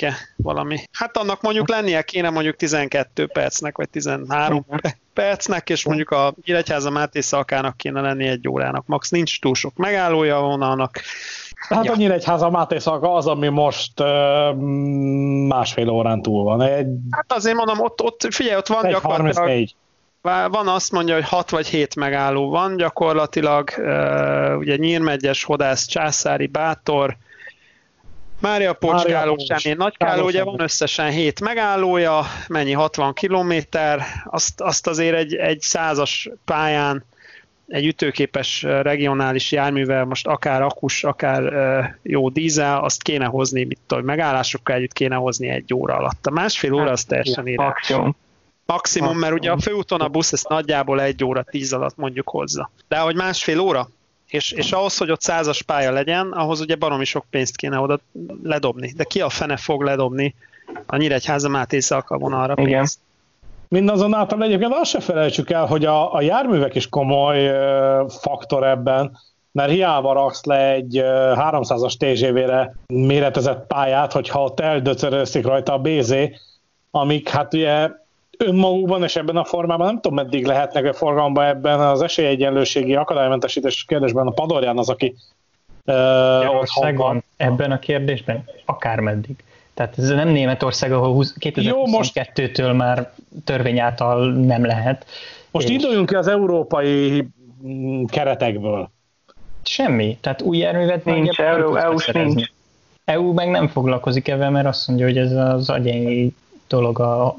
[SPEAKER 6] Igen, valami. Hát annak mondjuk lennie kéne mondjuk 12 percnek, vagy 13 percnek, és mondjuk a Nyíregyháza Máté Szalkának kéne lenni egy órának. Max nincs túl sok megállója vonalnak.
[SPEAKER 3] Hát ja. a Nyíregyháza Máté Szalka az, ami most uh, másfél órán túl van. Egy...
[SPEAKER 6] Hát azért mondom, ott, ott figyelj, ott van gyakorlatilag... 34 van azt mondja, hogy 6 vagy 7 megálló van, gyakorlatilag ugye Nyírmegyes, Hodász, Császári, Bátor, Mária Pocskáló, semmi Nagykáló, ugye van összesen 7 megállója, mennyi 60 kilométer, azt, azt azért egy, egy százas pályán egy ütőképes regionális járművel, most akár akus, akár jó dízel, azt kéne hozni, mit tudom, megállásokkal együtt kéne hozni egy óra alatt. A másfél óra az teljesen írás. Maximum, mert ugye a főúton a busz ezt nagyjából egy óra tíz alatt mondjuk hozza. De hogy másfél óra, és, és ahhoz, hogy ott százas pálya legyen, ahhoz ugye baromi sok pénzt kéne oda ledobni. De ki a fene fog ledobni a Nyíregyháza Máté vonalra pénzt? Igen.
[SPEAKER 3] Mindazonáltal egyébként azt se felejtsük el, hogy a, a járművek is komoly ö, faktor ebben, mert hiába raksz le egy 300-as TGV-re méretezett pályát, hogyha ott eldöcöröszik rajta a BZ, amik hát ugye önmagukban és ebben a formában nem tudom, meddig lehetnek a forgalomban ebben az esélyegyenlőségi akadálymentesítés kérdésben a Padorján az, aki
[SPEAKER 7] uh, van ebben a kérdésben, akármeddig. Tehát ez nem Németország, ahol 2022-től már törvény által nem lehet.
[SPEAKER 3] Most és... induljunk ki az európai mm, keretekből.
[SPEAKER 7] Semmi. Tehát új járművet
[SPEAKER 4] nincs, EU, EU nincs.
[SPEAKER 7] EU meg nem foglalkozik ebben, mert azt mondja, hogy ez az agyai dolog a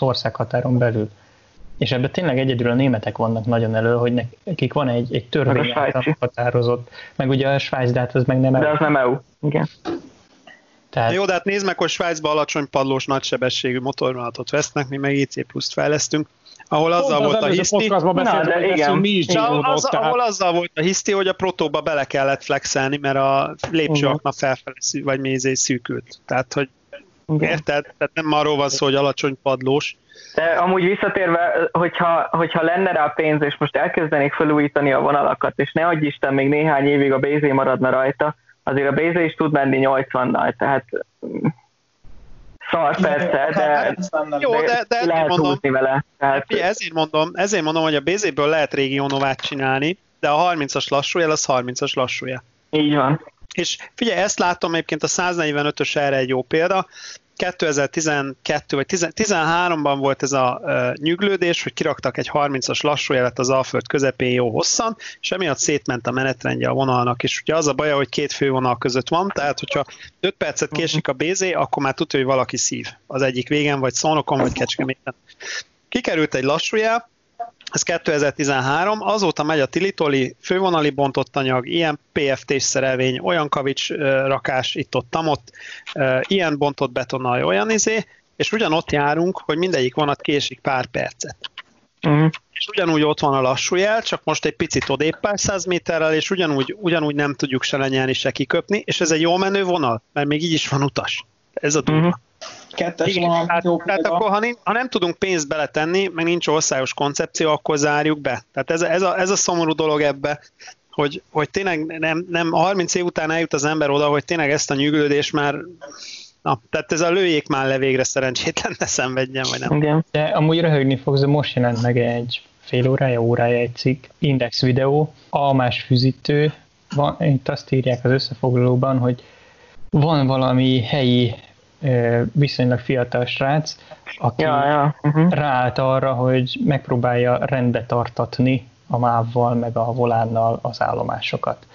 [SPEAKER 7] az országhatáron belül. És ebben tényleg egyedül a németek vannak nagyon elő, hogy nekik van egy, egy törvény határozott, meg ugye a Svájc, de hát az meg nem
[SPEAKER 4] EU. De az nem EU, igen.
[SPEAKER 6] Tehát... Jó, de hát nézd meg, hogy Svájcban alacsony padlós nagysebességű motorvonatot vesznek, mi meg IC pluszt fejlesztünk, ahol azzal Pont volt a hiszti, Na,
[SPEAKER 3] de igen. Mi is
[SPEAKER 6] az, tehát... ahol azzal volt a hiszti, hogy a protóba bele kellett flexelni, mert a lépcsőakna felfelé vagy mézé szűkült. Tehát, hogy. Érted? Tehát nem arról van szó, hogy alacsony padlós.
[SPEAKER 4] De amúgy visszatérve, hogyha, hogyha lenne rá pénz, és most elkezdenék felújítani a vonalakat, és ne adj Isten, még néhány évig a BZ maradna rajta, azért a BZ is tud menni 80-nal, tehát szar persze, de,
[SPEAKER 6] Jó, de, de
[SPEAKER 4] lehet
[SPEAKER 6] mondom,
[SPEAKER 4] húzni vele. Tehát,
[SPEAKER 6] Figyelj, ezért mondom, ezért mondom, hogy a BZ-ből lehet régiónovát csinálni, de a 30-as lassújel az 30-as lassúja.
[SPEAKER 4] így van.
[SPEAKER 6] És figyelj, ezt látom egyébként a 145-ös erre egy jó példa. 2012 vagy 13-ban volt ez a uh, nyüglődés, hogy kiraktak egy 30-as lassújelet az Alföld közepén jó hosszan, és emiatt szétment a menetrendje a vonalnak, és ugye az a baja, hogy két fővonal között van, tehát hogyha 5 percet késik a BZ, akkor már tudja, hogy valaki szív az egyik végen, vagy Szolnokon, vagy Kecskeméten. Kikerült egy lassújel, ez 2013, azóta megy a tilitoli, fővonali bontott anyag, ilyen PFT-s szerelvény, olyan kavics rakás itt-ott, ott, ilyen bontott betonnal, olyan izé, és ugyanott járunk, hogy mindegyik vonat késik pár percet. Uh-huh. És ugyanúgy ott van a lassú jel, csak most egy picit odébb pár száz méterrel, és ugyanúgy, ugyanúgy nem tudjuk se lenyelni, se kiköpni, és ez egy jó menő vonal, mert még így is van utas. Ez a durva. Uh-huh.
[SPEAKER 5] Kettes
[SPEAKER 6] Igen, tehát,
[SPEAKER 5] jó
[SPEAKER 6] tehát
[SPEAKER 5] példa.
[SPEAKER 6] akkor, ha, nem, ha nem tudunk pénzt beletenni, meg nincs országos koncepció, akkor zárjuk be. Tehát ez, a- ez, a, ez a szomorú dolog ebbe, hogy, hogy tényleg nem, nem 30 év után eljut az ember oda, hogy tényleg ezt a nyűgölődést már Na, tehát ez a lőjék már le végre szerencsétlen ne szenvedjen, vagy nem.
[SPEAKER 4] Igen.
[SPEAKER 7] De amúgy röhögni fogsz, de most jelent meg egy fél órája, órája egy cikk, index videó, almás fűzítő, van, itt azt írják az összefoglalóban, hogy van valami helyi viszonylag fiatal srác, aki
[SPEAKER 4] Ja, ja. Uh-huh.
[SPEAKER 7] ráállt arra, hogy megpróbálja rendbe tartatni a mávval, meg a volánnal az állomásokat.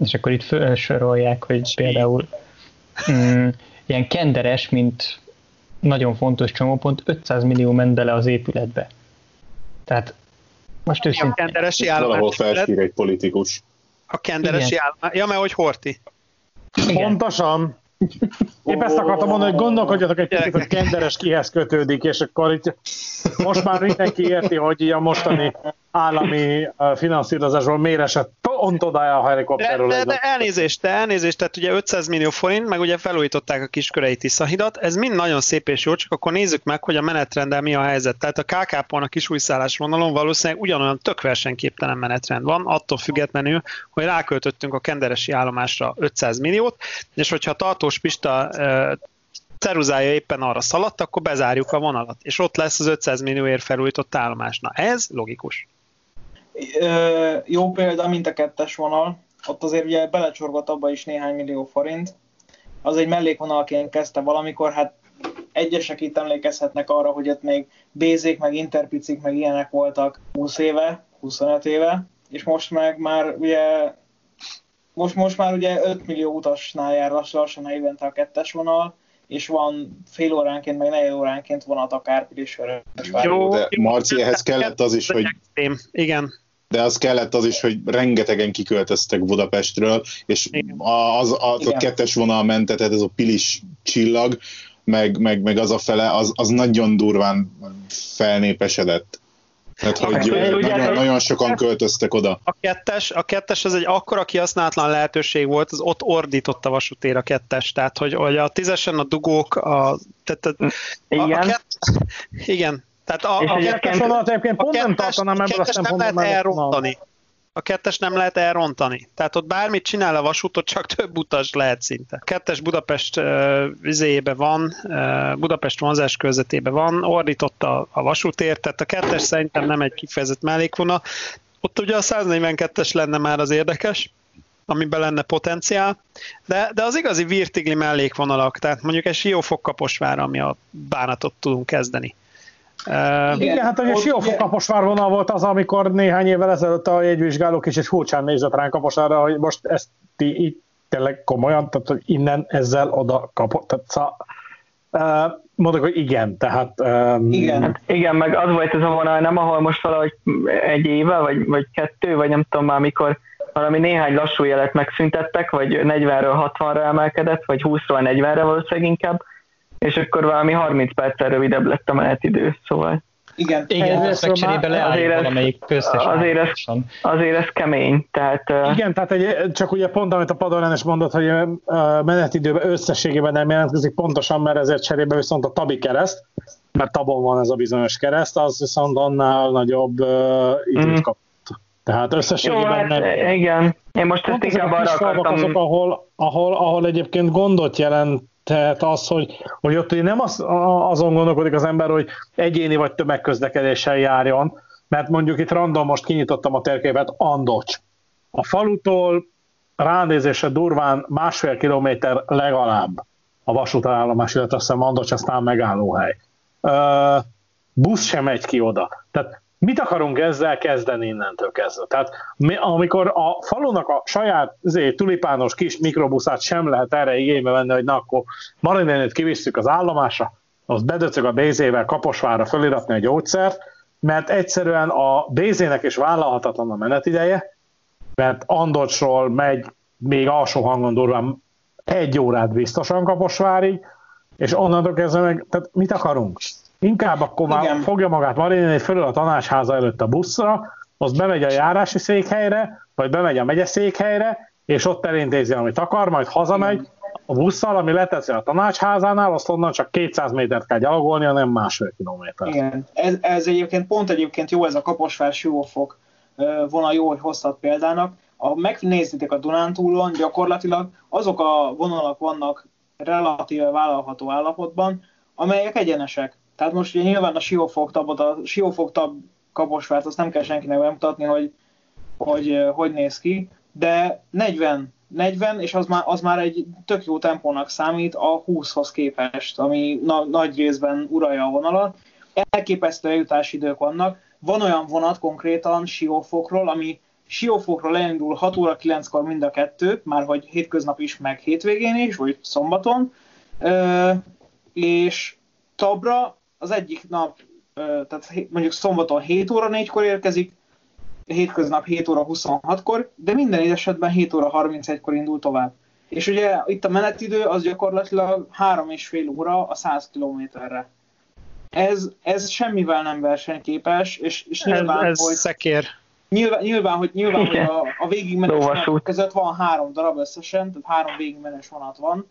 [SPEAKER 7] És akkor itt felsorolják, hogy például mm, ilyen kenderes, mint nagyon fontos csomópont, 500 millió ment bele az épületbe. Tehát most
[SPEAKER 6] A
[SPEAKER 7] őszintén,
[SPEAKER 6] kenderesi
[SPEAKER 8] Valahol
[SPEAKER 6] állomás.
[SPEAKER 8] egy politikus.
[SPEAKER 6] A kenderesi állomás. Ja, mert hogy Horti.
[SPEAKER 7] igen,
[SPEAKER 3] Pontosan. Épp ezt akartam mondani, hogy gondolkodjatok egy picit, hogy kenderes kihez kötődik, és akkor itt most már mindenki érti, hogy a mostani állami uh, finanszírozásból miért esett pont odája a
[SPEAKER 6] De,
[SPEAKER 3] helikopterről.
[SPEAKER 6] de, de
[SPEAKER 3] a-
[SPEAKER 6] elnézést, de elnézést, tehát ugye 500 millió forint, meg ugye felújították a kiskörei Tiszahidat, ez mind nagyon szép és jó, csak akkor nézzük meg, hogy a menetrenddel mi a helyzet. Tehát a KK-pon a kisújszállás vonalon valószínűleg ugyanolyan tök versenyképtelen menetrend van, attól függetlenül, hogy ráköltöttünk a kenderesi állomásra 500 milliót, és hogyha tartós Pista ceruzája éppen arra szaladt, akkor bezárjuk a vonalat, és ott lesz az 500 millióért felújított állomás. Na ez logikus.
[SPEAKER 5] Jó példa, mint a kettes vonal. Ott azért ugye belecsorgott abba is néhány millió forint. Az egy mellékvonalként kezdte valamikor, hát egyesek itt emlékezhetnek arra, hogy ott még bézék, meg interpicik, meg ilyenek voltak 20 éve, 25 éve, és most meg már ugye most, most már ugye 5 millió utasnál jár lassan, lassan évente a kettes vonal, és van fél óránként, meg negyed óránként vonat akár Pilisvörös
[SPEAKER 6] Jó,
[SPEAKER 8] de
[SPEAKER 6] jó,
[SPEAKER 8] Marci, ehhez kellett az is, hogy.
[SPEAKER 6] Igen,
[SPEAKER 8] de az kellett az is, hogy rengetegen kiköltöztek Budapestről, és
[SPEAKER 6] Igen.
[SPEAKER 8] az, az, a, kettes vonal mente, tehát ez a pilis csillag, meg, meg, meg az a fele, az, az nagyon durván felnépesedett. Tehát, hogy
[SPEAKER 4] ugye-
[SPEAKER 8] nagyon, nagyon sokan költöztek oda.
[SPEAKER 6] A kettes, a kettes az egy akkora kihasználatlan lehetőség volt, az ott ordított a vasútér a kettes, tehát hogy, hogy a tízesen a dugók, a, tehát a, a, a
[SPEAKER 4] Igen.
[SPEAKER 6] kett, igen, tehát a,
[SPEAKER 4] És
[SPEAKER 6] a,
[SPEAKER 4] egyébként-
[SPEAKER 3] Kettes vonalat egyébként
[SPEAKER 6] a
[SPEAKER 3] pont nem
[SPEAKER 6] kettes,
[SPEAKER 3] tartanám
[SPEAKER 6] a
[SPEAKER 3] ebből a
[SPEAKER 6] kettes nem
[SPEAKER 3] szempontból,
[SPEAKER 6] lehet elrontani. A kettes nem lehet elrontani. Tehát ott bármit csinál a vasútot, csak több utas lehet szinte. A kettes Budapest uh, vizéjébe van, uh, Budapest vonzás körzetében van, ordított a, a vasútér, tehát a kettes szerintem nem egy kifejezett mellékvonal. Ott ugye a 142-es lenne már az érdekes, amiben lenne potenciál, de, de az igazi virtigli mellékvonalak, tehát mondjuk egy Siófok Kaposvár, ami a bánatot tudunk kezdeni. Uh,
[SPEAKER 3] Igen, hát ugye
[SPEAKER 5] Ott
[SPEAKER 3] Siófok
[SPEAKER 5] ugye-
[SPEAKER 3] Kaposvár vonal volt az, amikor néhány évvel ezelőtt a jegyvizsgálók is egy furcsán nézett ránk Kaposvárra, hogy most ezt ti így tényleg komolyan, tehát hogy innen ezzel oda kapott. Tehát, szá, uh, mondok, hogy igen, tehát um,
[SPEAKER 5] Igen.
[SPEAKER 4] Hát igen, meg az volt ez a vonal, nem ahol most valahogy egy éve, vagy, vagy kettő, vagy nem tudom már mikor valami néhány lassú jelet megszüntettek, vagy 40-ről 60-ra emelkedett, vagy 20-ról 40-re valószínűleg inkább, és akkor valami 30 perccel rövidebb lett a menetidő, szóval
[SPEAKER 7] igen,
[SPEAKER 3] Igen,
[SPEAKER 7] ezt meg cserébe leálljuk
[SPEAKER 4] azért ez-
[SPEAKER 7] valamelyik köztes
[SPEAKER 4] azért ez- azért ez kemény, tehát
[SPEAKER 3] Igen, tehát egy, csak ugye pont, amit a Padorán is mondott, hogy a menetidőben összességében nem jelentkezik pontosan, mert ezért cserébe viszont a Tabi kereszt, mert Tabon van ez a bizonyos kereszt, az viszont annál nagyobb uh, időt
[SPEAKER 4] Mhm.
[SPEAKER 3] kap. Tehát
[SPEAKER 4] jó,
[SPEAKER 3] összességében
[SPEAKER 4] hát
[SPEAKER 3] nem.
[SPEAKER 4] igen, én most ezt inkább arra akartam,
[SPEAKER 3] azok, ahol, ahol, ahol egyébként gondot jelent Tehát az, hogy, hogy ott nem az, azon gondolkodik az ember, hogy egyéni vagy tömegközlekedéssel járjon, mert mondjuk itt random most kinyitottam a térképet, Andocs. A falutól ránézésre durván másfél kilométer legalább a vasútállomás, illetve azt hiszem Andocs aztán megállóhely. Uh, busz sem megy ki oda. Tehát mit akarunk ezzel kezdeni innentől kezdve? Tehát mi, amikor a falunak a saját zé, tulipános kis mikrobuszát sem lehet erre igénybe venni, hogy na akkor Marinénét kivisszük az állomásra, az bedöcög a Bézével Kaposvára föliratni a gyógyszert, mert egyszerűen a Bézének is vállalhatatlan a menetideje, mert Andocsról megy még alsó hangon durván egy órát biztosan Kaposvárig, és onnantól kezdve meg, tehát mit akarunk? Inkább akkor már fogja magát Marinini fölül a tanácsháza előtt a buszra, az bemegy a járási székhelyre, vagy bemegy a megyeszékhelyre, és ott elintézi, amit akar, majd hazamegy Igen. a busszal, ami leteszi a tanácsházánál, azt onnan csak 200 métert kell gyalogolni, nem másfél kilométer.
[SPEAKER 5] Igen, ez, ez egyébként pont egyébként jó ez a Kaposvár Siófok vonal jó, hogy hoztat példának. Ha megnézitek a Dunántúlon, gyakorlatilag azok a vonalak vannak relatíve vállalható állapotban, amelyek egyenesek. Tehát most ugye nyilván a siófogtabot, a siófogtab kaposvárt, azt nem kell senkinek bemutatni, hogy hogy, hogy néz ki, de 40, 40, és az már, az már egy tök jó tempónak számít a 20-hoz képest, ami na, nagy részben uralja a vonalat. Elképesztő eljutási idők vannak. Van olyan vonat konkrétan Siófokról, ami Siófokról elindul 6 óra 9-kor mind a kettő, már hogy hétköznap is, meg hétvégén is, vagy szombaton, ö, és Tabra az egyik nap, tehát mondjuk szombaton 7 óra 4-kor érkezik, hétköznap 7 óra 26-kor, de minden esetben 7 óra 31-kor indul tovább. És ugye itt a menetidő az gyakorlatilag 3,5 óra a 100 kilométerre. Ez, ez semmivel nem versenyképes, és, és nyilván,
[SPEAKER 6] ez, ez hogy, szekér.
[SPEAKER 5] Nyilván, nyilván, hogy, nyilván, hogy a, a végigmenes között van három darab összesen, tehát három végigmenes vonat van,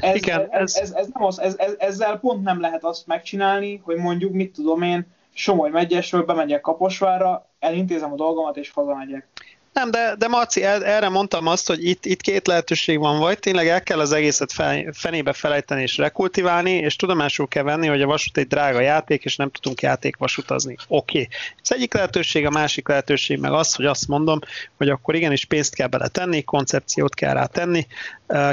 [SPEAKER 5] ez, Igen, ez, ez, ez, nem az, ez, ez, ezzel pont nem lehet azt megcsinálni, hogy mondjuk, mit tudom én, Somogy megyesről bemegyek Kaposvárra, elintézem a dolgomat és hazamegyek.
[SPEAKER 6] Nem, de, de Marci, erre mondtam azt, hogy itt, itt két lehetőség van, vagy tényleg el kell az egészet fenébe felejteni és rekultiválni, és tudomásul kell venni, hogy a vasút egy drága játék, és nem tudunk játékvasutazni. Oké. Okay. Az egyik lehetőség, a másik lehetőség meg az, hogy azt mondom, hogy akkor igenis pénzt kell bele tenni, koncepciót kell rá tenni,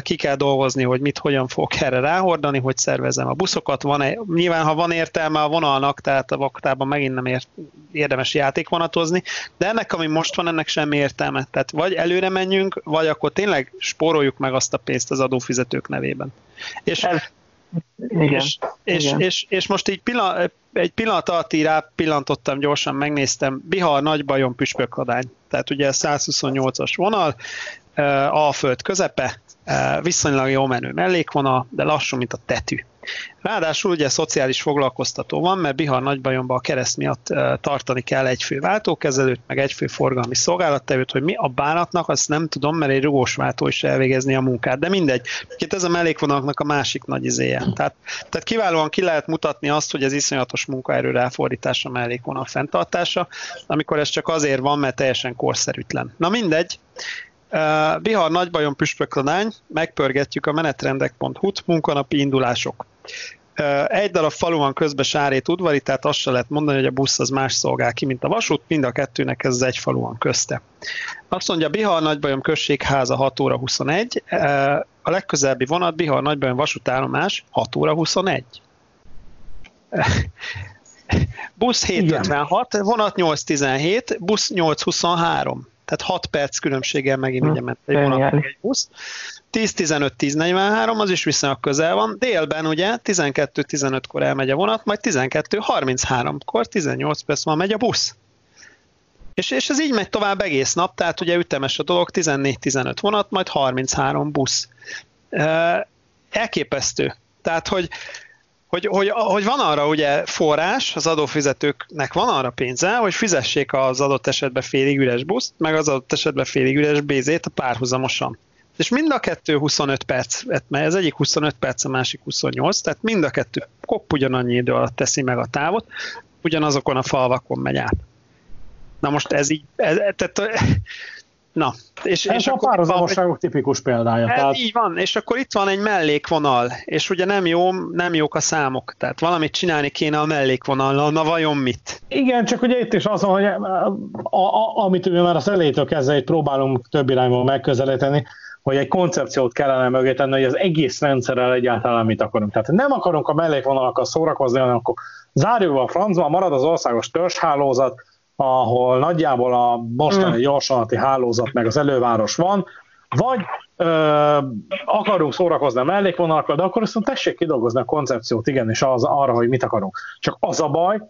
[SPEAKER 6] ki kell dolgozni, hogy mit, hogyan fogok erre ráhordani, hogy szervezem a buszokat. Van -e, nyilván, ha van értelme a vonalnak, tehát a vaktában megint nem ért, érdemes játékvonatozni, de ennek, ami most van, ennek semmi értelme. Tehát vagy előre menjünk, vagy akkor tényleg spóroljuk meg azt a pénzt az adófizetők nevében. És, Ez, igen, és, és, igen. És, és, most így pillanat, egy pillanat alatt így rá pillantottam, gyorsan megnéztem, Bihar nagy bajon püspökladány. Tehát ugye 128-as vonal, Alföld közepe, viszonylag jó menő mellékvonal, de lassú, mint a tetű. Ráadásul ugye szociális foglalkoztató van, mert Bihar nagybajomban a kereszt miatt tartani kell egy fő váltókezelőt, meg egy fő forgalmi szolgálattevőt, hogy mi a bánatnak, azt nem tudom, mert egy rugós váltó is elvégezni a munkát. De mindegy. Itt ez a mellékvonalaknak a másik nagy izéje. Tehát, tehát kiválóan ki lehet mutatni azt, hogy ez iszonyatos munkaerő ráfordítása, mellékvonal fenntartása, amikor ez csak azért van, mert teljesen korszerűtlen. Na mindegy, Bihar nagybajon püspökladány, megpörgetjük a menetrendek.hu-t, munkanapi indulások. Egy darab falu van közben Sárét udvari, tehát azt se lehet mondani, hogy a busz az más szolgál ki, mint a vasút, mind a kettőnek ez az egy falu van közte. Azt mondja, Bihar nagybajom községháza 6 óra 21, a legközelebbi vonat Bihar nagybajom vasútállomás 6 óra 21. busz 756, vonat 817, busz 823 tehát 6 perc különbséggel megint ugye ment egy vonat egy busz. 10-15-10-43, az is viszonylag közel van. Délben ugye 12-15-kor elmegy a vonat, majd 12-33-kor 18 perc van megy a busz. És, és ez így megy tovább egész nap, tehát ugye ütemes a dolog, 14-15 vonat, majd 33 busz. Elképesztő. Tehát, hogy hogy, hogy, hogy van arra ugye forrás, az adófizetőknek van arra pénze, hogy fizessék az adott esetben félig üres buszt, meg az adott esetben félig üres bézét párhuzamosan. És mind a kettő 25 perc, mert ez egyik 25 perc, a másik 28, tehát mind a kettő kopp ugyanannyi idő alatt teszi meg a távot, ugyanazokon a falvakon megy át. Na most ez így, ez, tehát Na,
[SPEAKER 3] és, Ez és a párhuzamosságok tipikus példája.
[SPEAKER 6] Ez tehát... így van, és akkor itt van egy mellékvonal, és ugye nem jó, nem jók a számok, tehát valamit csinálni kéne a mellékvonallal, na vajon mit?
[SPEAKER 3] Igen, csak ugye itt is az, hogy a, a, a, amit ugye már az elejétől kezdve itt próbálunk több irányból megközelíteni, hogy egy koncepciót kellene mögé tenni, hogy az egész rendszerrel egyáltalán mit akarunk. Tehát nem akarunk a mellékvonalakkal szórakozni, hanem akkor zárjuk a francba, marad az országos törzshálózat, ahol nagyjából a mostani mm. gyorsanati hálózat meg az előváros van, vagy ö, akarunk szórakozni a mellékvonalakkal, de akkor viszont tessék kidolgozni a koncepciót, igen, és az, arra, hogy mit akarunk. Csak az a baj,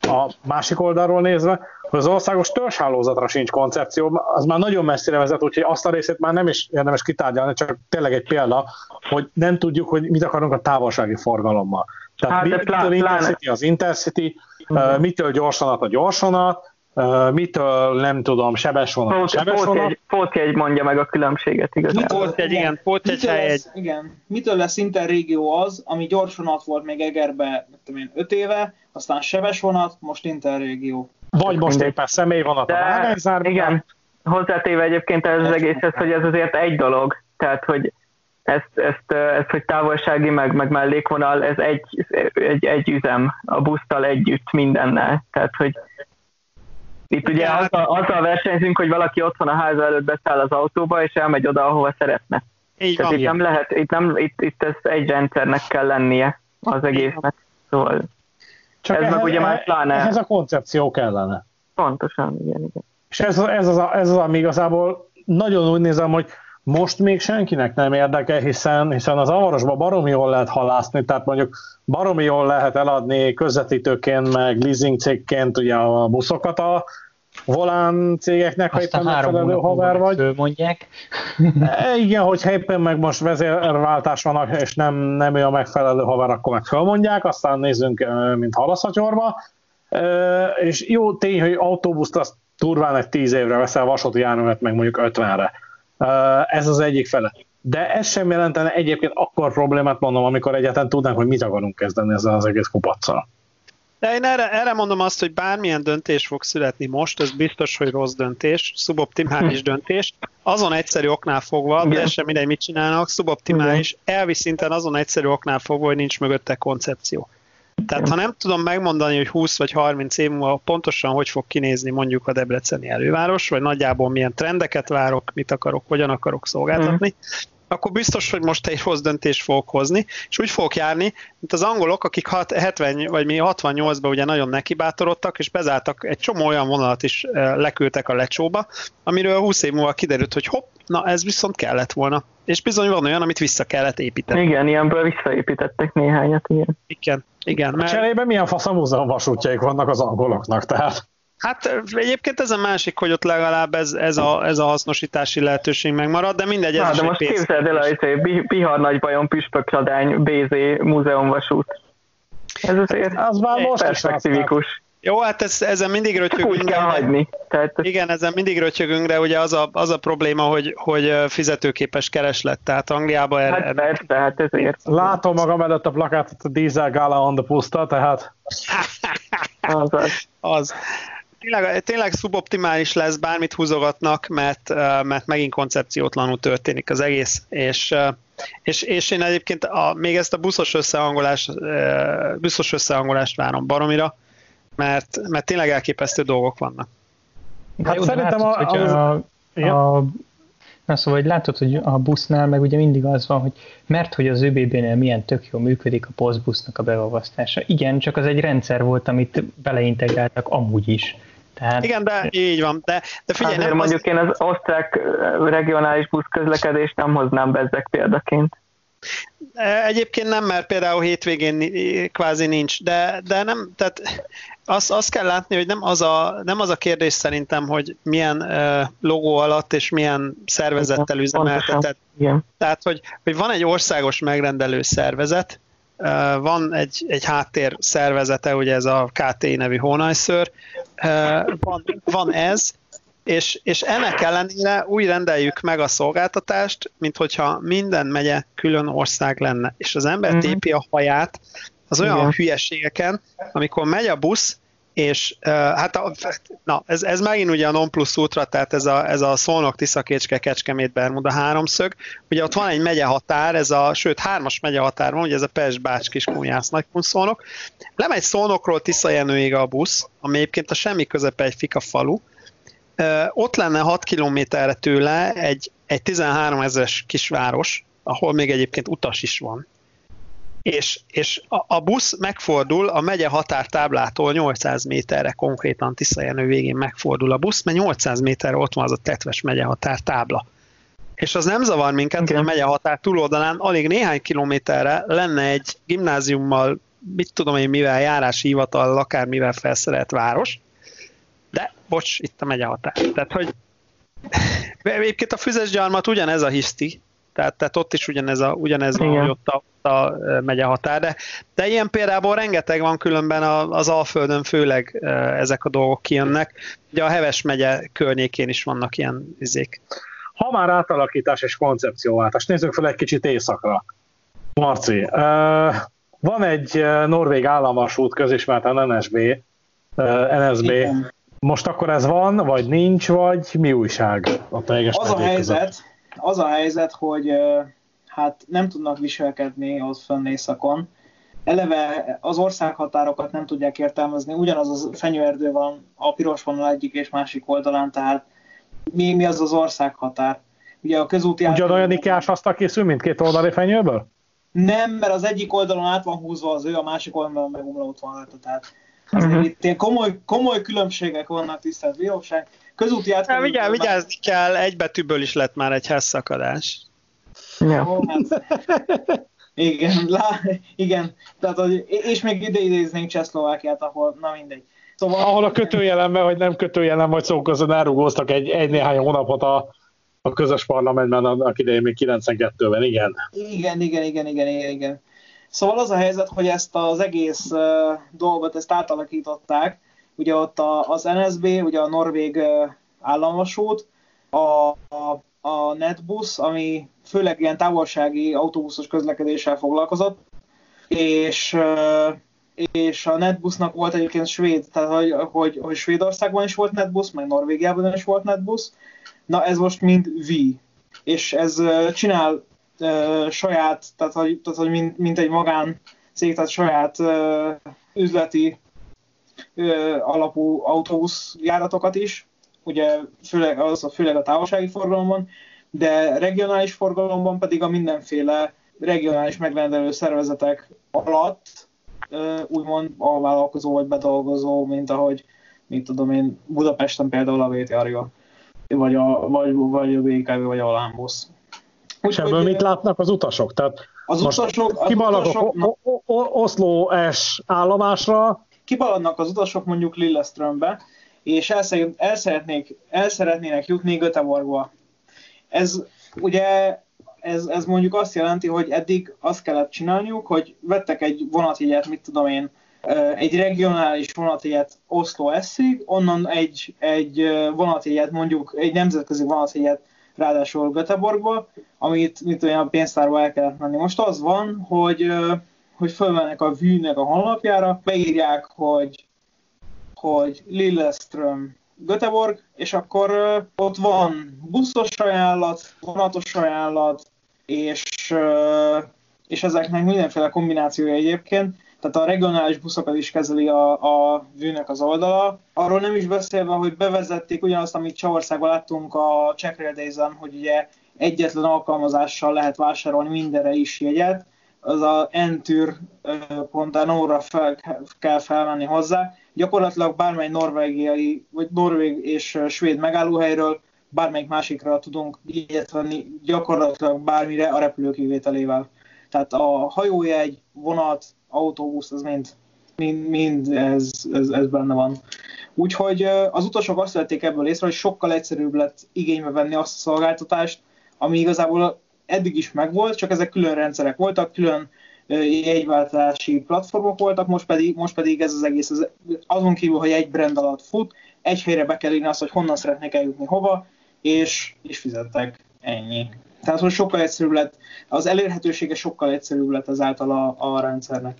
[SPEAKER 3] a másik oldalról nézve, hogy az országos törzshálózatra sincs koncepció, az már nagyon messzire vezet, úgyhogy azt a részét már nem is érdemes kitárgyalni, csak tényleg egy példa, hogy nem tudjuk, hogy mit akarunk a távolsági forgalommal. Tehát hát, mitől plá- intercity az intercity, uh, mitől gyorsanat a gyorsanat, Uh, mitől nem tudom, sebes vonat, sebes vonat.
[SPEAKER 4] Pótjegy mondja meg a különbséget igazából.
[SPEAKER 6] Pótjegy, igen, pótjegy
[SPEAKER 5] egy. Igen, mitől lesz interrégió az, ami gyors vonat volt még Egerbe, tudom én, 5 éve, aztán sebes vonat, most interrégió.
[SPEAKER 3] Vagy most Mindegy. éppen személyvonat De, a vágányzárban.
[SPEAKER 4] Igen, hozzátéve egyébként ez az egészhez, hogy ez azért egy dolog, tehát hogy ezt, ezt, ezt hogy távolsági meg, meg mellékvonal, ez egy, egy, egy üzem a busztal együtt mindennel. Tehát, hogy itt ugye ja, azzal, azzal versenyzünk, hogy valaki ott van a háza előtt beszáll az autóba, és elmegy oda, ahova szeretne. Így Tehát itt nem lehet, itt, nem, itt, itt ez egy rendszernek kell lennie az egésznek. Szóval
[SPEAKER 3] Csak ez ehhez, meg ugye már pláne... Ehhez a koncepció kellene.
[SPEAKER 4] Pontosan, igen, igen.
[SPEAKER 3] És ez, ez, az, ez az, ami igazából nagyon úgy nézem, hogy most még senkinek nem érdekel, hiszen, hiszen az avarosban baromi jól lehet halászni, tehát mondjuk baromi jól lehet eladni közvetítőként, meg leasing cégként ugye a buszokat a volán cégeknek,
[SPEAKER 7] ha éppen megfelelő haver vagy. mondják.
[SPEAKER 3] E, igen, hogyha éppen meg most vezérváltás van, és nem, nem ő a megfelelő haver, akkor meg fölmondják, aztán nézzünk, mint halaszatyorba. És jó tény, hogy autóbuszt azt turván egy tíz évre veszel, vasúti járművet meg mondjuk ötvenre ez az egyik fele. De ez sem jelentene egyébként akkor problémát, mondom, amikor egyáltalán tudnánk, hogy mit akarunk kezdeni ezzel az egész kupacsal.
[SPEAKER 6] De én erre, erre mondom azt, hogy bármilyen döntés fog születni most, ez biztos, hogy rossz döntés, szuboptimális döntés. Azon egyszerű oknál fogva, de sem mindegy, mit csinálnak, szuboptimális, elvi szinten azon egyszerű oknál fogva, hogy nincs mögötte koncepció. Tehát ha nem tudom megmondani, hogy 20 vagy 30 év múlva pontosan hogy fog kinézni mondjuk a Debreceni előváros, vagy nagyjából milyen trendeket várok, mit akarok, hogyan akarok szolgáltatni, mm akkor biztos, hogy most egy rossz döntést fogok hozni, és úgy fogok járni, mint az angolok, akik 70 vagy mi 68-ban ugye nagyon nekibátorodtak, és bezártak egy csomó olyan vonalat is leküldtek a lecsóba, amiről 20 év múlva kiderült, hogy hopp, na ez viszont kellett volna. És bizony van olyan, amit vissza kellett építeni.
[SPEAKER 4] Igen, ilyenből visszaépítettek néhányat, igen.
[SPEAKER 6] Igen, igen.
[SPEAKER 3] Mert... Cserében milyen fasz a múzeum vasútjaik vannak az angoloknak, tehát...
[SPEAKER 6] Hát egyébként ez a másik, hogy ott legalább ez, ez, a, ez a hasznosítási lehetőség megmarad, de mindegy, ez
[SPEAKER 4] Na, de most képzeld el, hogy Bihar Nagybajon Püspökradány BZ Múzeumvasút. Ez azért az már most perspektívikus.
[SPEAKER 6] Jó, hát ez, ezen mindig rötyögünk.
[SPEAKER 4] Úgy kell hagyni.
[SPEAKER 6] Tehát... Igen, ezen mindig rötyögünk, de ugye az a, az a probléma, hogy, hogy fizetőképes kereslet, tehát Angliában...
[SPEAKER 4] Hát er, persze, hát ezért.
[SPEAKER 3] Látom magam előtt a plakátot a Diesel Gala on the puszta, tehát...
[SPEAKER 6] az az. az tényleg, tényleg szuboptimális lesz, bármit húzogatnak, mert, mert megint koncepciótlanul történik az egész, és, és, és én egyébként a, még ezt a buszos összehangolást, buszos összehangolást várom baromira, mert, mert tényleg elképesztő dolgok vannak.
[SPEAKER 7] Hát jó, szerintem látod, a, az, a, a, Na szóval, hogy látod, hogy a busznál meg ugye mindig az van, hogy mert hogy az ÖBB-nél milyen tök jó működik a posztbusznak a beolvasztása. Igen, csak az egy rendszer volt, amit beleintegráltak amúgy is.
[SPEAKER 6] Tehát... Igen, de így van. De, de figyelj,
[SPEAKER 4] Azért nem mondjuk az... én az osztrák regionális busz közlekedést nem hoznám be ezek példaként.
[SPEAKER 6] E, egyébként nem, mert például hétvégén kvázi nincs, de, de nem, tehát azt, azt kell látni, hogy nem az, a, nem az a kérdés szerintem, hogy milyen uh, logó alatt és milyen szervezettel üzemeltetett. Tehát, hogy, hogy van egy országos megrendelő szervezet, van egy, egy háttér szervezete, ugye ez a KT nevű hónajször, van, van ez, és, és ennek ellenére úgy rendeljük meg a szolgáltatást, mint hogyha minden megye külön ország lenne, és az ember uh-huh. tépi a haját az olyan Igen. hülyeségeken, amikor megy a busz, és hát a, na, ez, ez megint ugye a non plus ultra, tehát ez a, ez a Szolnok, Tiszakécske, Kecskemét, Bermuda háromszög. Ugye ott van egy megye határ, ez a, sőt hármas megye határ van, ugye ez a Pest, Bács, Kiskúnyász, Nagykunszolnok. Lemegy Szolnokról Tiszajenőig a busz, ami egyébként a semmi közepe egy fika falu. Ott lenne 6 kilométerre tőle egy, egy 13 ezeres kisváros, ahol még egyébként utas is van és, és a, a busz megfordul a megye határtáblától 800 méterre konkrétan Tiszajenő végén megfordul a busz, mert 800 méterre ott van az a tetves megye határtábla. És az nem zavar minket, okay. hogy a megye határ túloldalán alig néhány kilométerre lenne egy gimnáziummal, mit tudom én mivel, járási hivatal, akármivel felszerelt város, de bocs, itt a megye határ. Tehát, hogy egyébként a füzes gyarmat ugyanez a hiszti, tehát, tehát ott is ugyanez, a, ugyanez van, hogy ott a, a megye határ, de, de ilyen például rengeteg van különben az Alföldön, főleg ezek a dolgok kijönnek. Ugye a Heves megye környékén is vannak ilyen izék.
[SPEAKER 3] Ha már átalakítás és koncepcióváltás, nézzük fel egy kicsit északra. Marci, uh, van egy norvég államvasút közismerten NSB, uh, NSB. Igen. Most akkor ez van, vagy nincs, vagy mi újság
[SPEAKER 5] a teljes Az a helyzet, között? Az a helyzet, hogy hát nem tudnak viselkedni ott fönn északon. Eleve az országhatárokat nem tudják értelmezni, ugyanaz a fenyőerdő van a piros vonal egyik és másik oldalán, tehát mi, mi az az országhatár?
[SPEAKER 3] Ugye a közúti Ugyanolyan ikás azt készül, mint két oldali fenyőből?
[SPEAKER 5] Nem, mert az egyik oldalon át van húzva az ő, a másik oldalon meg umlaut van rajta, tehát uh-huh. itt komoly, komoly különbségek vannak, tisztelt bíróság közúti átkelő...
[SPEAKER 6] Vigyázz, vigyázni kell, egy betűből is lett már egy házszakadás.
[SPEAKER 5] Ja. Hát, igen, lá, igen. Tehát, hogy, és még ide idéznénk Csehszlovákiát, ahol, na mindegy.
[SPEAKER 3] Szóval... Ahol a kötőjelenben, vagy nem kötőjelen, vagy szó közben elrugóztak egy, egy néhány hónapot a, a közös parlamentben, annak idején még 92-ben, igen.
[SPEAKER 5] Igen, igen, igen, igen, igen, igen. Szóval az a helyzet, hogy ezt az egész uh, dolgot, ezt átalakították, ugye ott a, az NSB, ugye a norvég államvasút, a, a, a Netbus, ami főleg ilyen távolsági autóbuszos közlekedéssel foglalkozott, és és a Netbusznak volt egyébként svéd, tehát hogy, hogy, hogy Svédországban is volt Netbusz, meg Norvégiában is volt Netbusz, na ez most mind V, és ez csinál uh, saját, tehát hogy, tehát, hogy mint, mint egy magán cég, tehát saját uh, üzleti alapú autóbuszjáratokat is, ugye főleg, az a, főleg a távolsági forgalomban, de regionális forgalomban pedig a mindenféle regionális megrendelő szervezetek alatt úgymond a vállalkozó vagy bedolgozó, mint ahogy, mit tudom én, Budapesten például a VTR vagy a, vagy, vagy a BKV, vagy a Lámbusz.
[SPEAKER 3] És ebből mit látnak az utasok? Tehát
[SPEAKER 5] az utasok, az
[SPEAKER 3] utasok Oszló S állomásra,
[SPEAKER 5] kibaladnak az utasok mondjuk Lilleströmbe, és el, el, szeretnék, el szeretnének jutni Göteborgba. Ez ugye ez, ez mondjuk azt jelenti, hogy eddig azt kellett csinálniuk, hogy vettek egy vonatjegyet, mit tudom én, egy regionális vonatjegyet Oslo eszig, onnan egy, egy vonatjegyet, mondjuk egy nemzetközi vonatjegyet ráadásul Göteborgba, amit mit a pénztárba el kellett menni. Most az van, hogy hogy fölmennek a vűnek a honlapjára, beírják, hogy, hogy Lilleström Göteborg, és akkor ott van buszos ajánlat, vonatos ajánlat, és, és ezeknek mindenféle kombinációja egyébként. Tehát a regionális buszokat is kezeli a, a vűnek az oldala. Arról nem is beszélve, hogy bevezették ugyanazt, amit Csehországban láttunk a Czech hogy ugye egyetlen alkalmazással lehet vásárolni mindenre is jegyet, az a entür.no-ra fel, kell felmenni hozzá. Gyakorlatilag bármely norvégiai, vagy norvég és svéd megállóhelyről bármelyik másikra tudunk jegyet venni gyakorlatilag bármire a repülő kivételével. Tehát a hajójegy, vonat, autóbusz, ez mind, mind, mind ez, ez, ez benne van. Úgyhogy az utasok azt vették ebből észre, hogy sokkal egyszerűbb lett igénybe venni azt a szolgáltatást, ami igazából eddig is megvolt, csak ezek külön rendszerek voltak, külön jegyváltási platformok voltak, most pedig, most pedig ez az egész, az, azon kívül, hogy egy brand alatt fut, egy helyre be kell írni azt, hogy honnan szeretnék eljutni hova, és, és fizettek. Ennyi. Tehát, hogy sokkal egyszerűbb lett, az elérhetősége sokkal egyszerűbb lett ezáltal a, a rendszernek.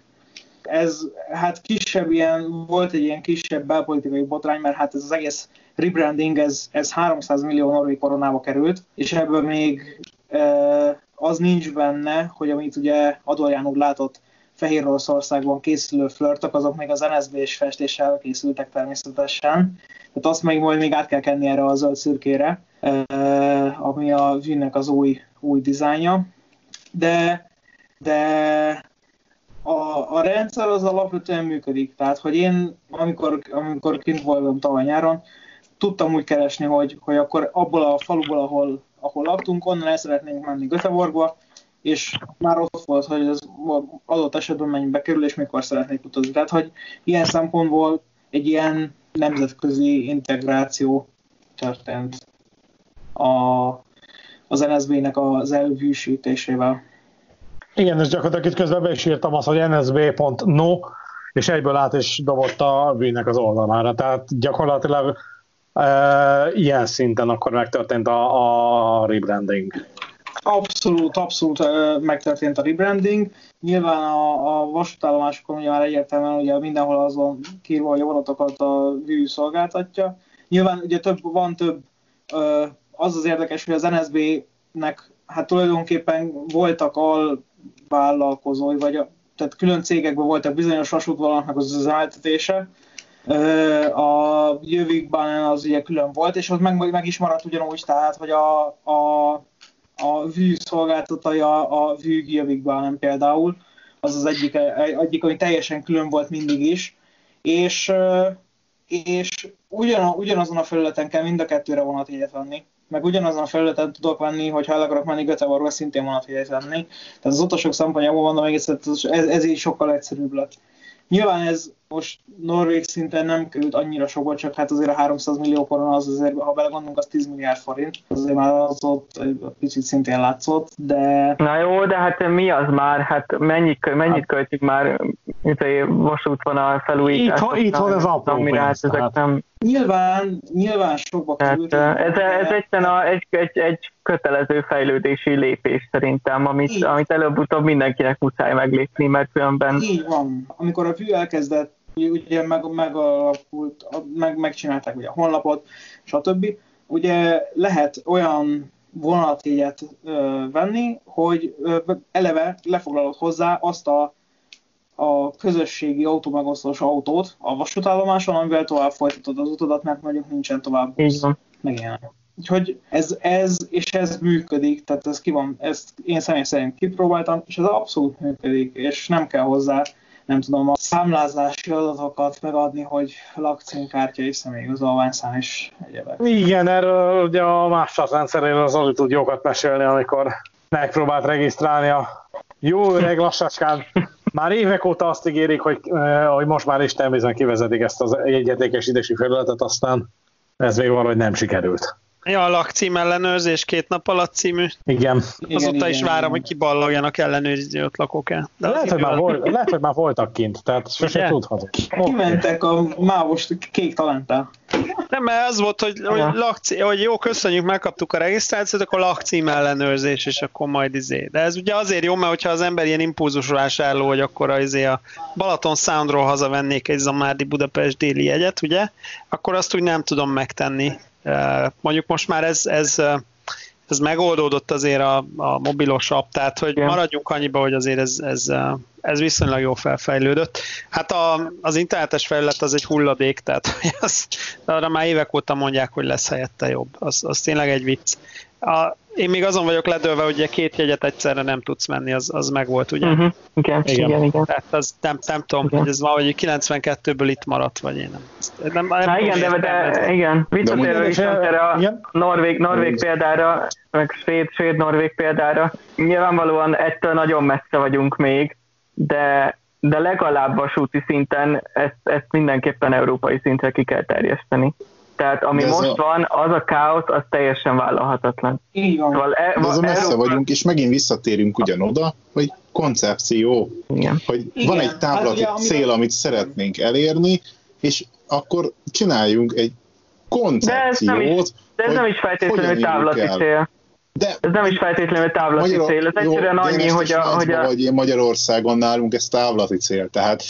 [SPEAKER 5] ez hát kisebb ilyen, volt egy ilyen kisebb belpolitikai botrány, mert hát ez az egész rebranding, ez, ez 300 millió norvég koronába került, és ebből még az nincs benne, hogy amit ugye Adorján úr látott Fehér Oroszországban készülő flörtök, azok még az NSB-s festéssel készültek természetesen. Tehát azt még majd még át kell kenni erre a zöld szürkére, ami a Vűnnek az új, új dizájnja. De, de a, a rendszer az alapvetően működik. Tehát, hogy én, amikor, amikor kint voltam tavaly nyáron, tudtam úgy keresni, hogy, hogy akkor abból a faluból, ahol, ahol laktunk, onnan el szeretnénk menni Göteborgba, és már ott volt, hogy az adott esetben mennyibe kerül, és mikor szeretnék utazni. Tehát, hogy ilyen szempontból egy ilyen nemzetközi integráció történt a, az NSB-nek az elvűsítésével.
[SPEAKER 3] Igen, és gyakorlatilag itt közben be is írtam azt, hogy nsb.no, és egyből át is dobott a bűnnek az oldalára. Tehát gyakorlatilag e, ilyen szinten akkor megtörtént a, a rebranding.
[SPEAKER 5] Abszolút, abszolút megtörtént a rebranding. Nyilván a, a vasútállomásokon ugye már egyértelműen ugye mindenhol azon kírva, hogy a vonatokat a Vue szolgáltatja. Nyilván ugye több, van több, az az érdekes, hogy az NSB-nek hát tulajdonképpen voltak alvállalkozói, vagy a, tehát külön cégekben voltak bizonyos vasútvonalaknak az üzemeltetése, a Jövikben az ugye külön volt, és ott meg, meg is maradt ugyanúgy, tehát, hogy a, a, a Vue szolgáltatója a Vue Jövikben például, az az egyik, egyik, ami teljesen külön volt mindig is, és, és ugyan, ugyanazon a felületen kell mind a kettőre vonatjegyet venni meg ugyanazon a felületen tudok venni, hogy ha el akarok menni Göteborgba, szintén vonatjegyet venni. Tehát az utasok szempontjából mondom egész, ez, ez így sokkal egyszerűbb lett. Nyilván ez most Norvég szinten nem került annyira sokba, csak hát azért a 300 millió korona az azért, ha belegondolunk, az 10 milliárd forint, azért már az ott egy picit szintén látszott, de...
[SPEAKER 4] Na jó, de hát mi az már, hát mennyit, mennyit hát... költjük már vasútvonal felújításra?
[SPEAKER 3] Itt, van ez apró pénz,
[SPEAKER 5] ezek nem... Nyilván, nyilván sokba került.
[SPEAKER 4] ez, ez egyszerűen a, egy, egy, egy kötelező fejlődési lépés szerintem, amit, amit előbb-utóbb mindenkinek muszáj meglépni, mert különben...
[SPEAKER 5] Így van. Amikor a fű elkezdett ugye meg, megalakult, meg, megcsinálták ugye a honlapot, stb. Ugye lehet olyan vonatjegyet ö, venni, hogy ö, eleve lefoglalod hozzá azt a, a közösségi autómegosztós autót a vasútállomáson, amivel tovább folytatod az utadat, mert mondjuk nincsen tovább busz. Meg ilyen. Úgyhogy ez, ez, és ez működik, tehát ez ki van, ezt én személy szerint kipróbáltam, és ez abszolút működik, és nem kell hozzá nem tudom, a számlázási adatokat megadni, hogy lakcímkártya és személyigazolványszám is egyebek.
[SPEAKER 3] Igen, erről ugye a másfajta rendszeréről az Oli tud jókat mesélni, amikor megpróbált regisztrálni a jó öreg lassacskán. Már évek óta azt ígérik, hogy, eh, hogy most már is természetesen kivezetik ezt az egyetlékesítési felületet, aztán ez még valahogy nem sikerült.
[SPEAKER 6] Ja, a lakcím ellenőrzés két nap alatt című.
[SPEAKER 3] Igen.
[SPEAKER 6] Azóta igen, is igen, várom, igen. hogy kiballogjanak ellenőrizni, ott lakok-e.
[SPEAKER 3] De lehet, hogy már volt, lehet, hogy már voltak kint, tehát sose tudhatok.
[SPEAKER 5] Kimentek a mávos kék talenttel.
[SPEAKER 6] Nem, mert az volt, hogy, hogy, lakcí, hogy jó, köszönjük, megkaptuk a regisztrációt, akkor lakcím ellenőrzés, és akkor majd izé. De ez ugye azért jó, mert hogyha az ember ilyen impulzus vásárló, hogy akkor az izé a Balaton Soundról hazavennék egy Zamárdi Budapest déli jegyet, ugye, akkor azt úgy nem tudom megtenni Mondjuk most már ez, ez, ez megoldódott azért a, a mobilos app, tehát hogy Igen. maradjunk annyiba, hogy azért ez, ez, ez viszonylag jól felfejlődött. Hát a, az internetes felület az egy hulladék, tehát az, arra már évek óta mondják, hogy lesz helyette jobb. Az, az tényleg egy vicc. A, én még azon vagyok ledőlve, hogy ugye két jegyet egyszerre nem tudsz menni, az, az meg volt, ugye?
[SPEAKER 4] Uh-huh. Igen, igen, igen, igen.
[SPEAKER 6] Tehát az nem, nem tudom, igen. hogy ez valahogy 92-ből itt maradt, vagy én nem.
[SPEAKER 4] nem, nem Há, igen, de, de, de, igen, visszatérve is erre a igen. norvég, norvég példára, meg svéd, svéd norvég példára, nyilvánvalóan ettől nagyon messze vagyunk még, de de legalább vasúti szinten ezt, ezt mindenképpen európai szintre ki kell terjeszteni. Tehát ami most a... van, az a káosz, az teljesen vállalhatatlan.
[SPEAKER 5] Így van. Szóval
[SPEAKER 8] e, De azon messze Európa... vagyunk, és megint visszatérünk ugyanoda, hogy koncepció, Igen. hogy Igen. van egy távlati hát, cél, amit... amit szeretnénk elérni, és akkor csináljunk egy koncepciót,
[SPEAKER 4] de ez nem is, de ez nem is feltétlenül távlati cél. De ez nem is feltétlenül távlati Magyar, cél, ez egyszerűen annyi, hogy a... Hogy a...
[SPEAKER 8] Vagy Magyarországon nálunk ez távlati cél, tehát...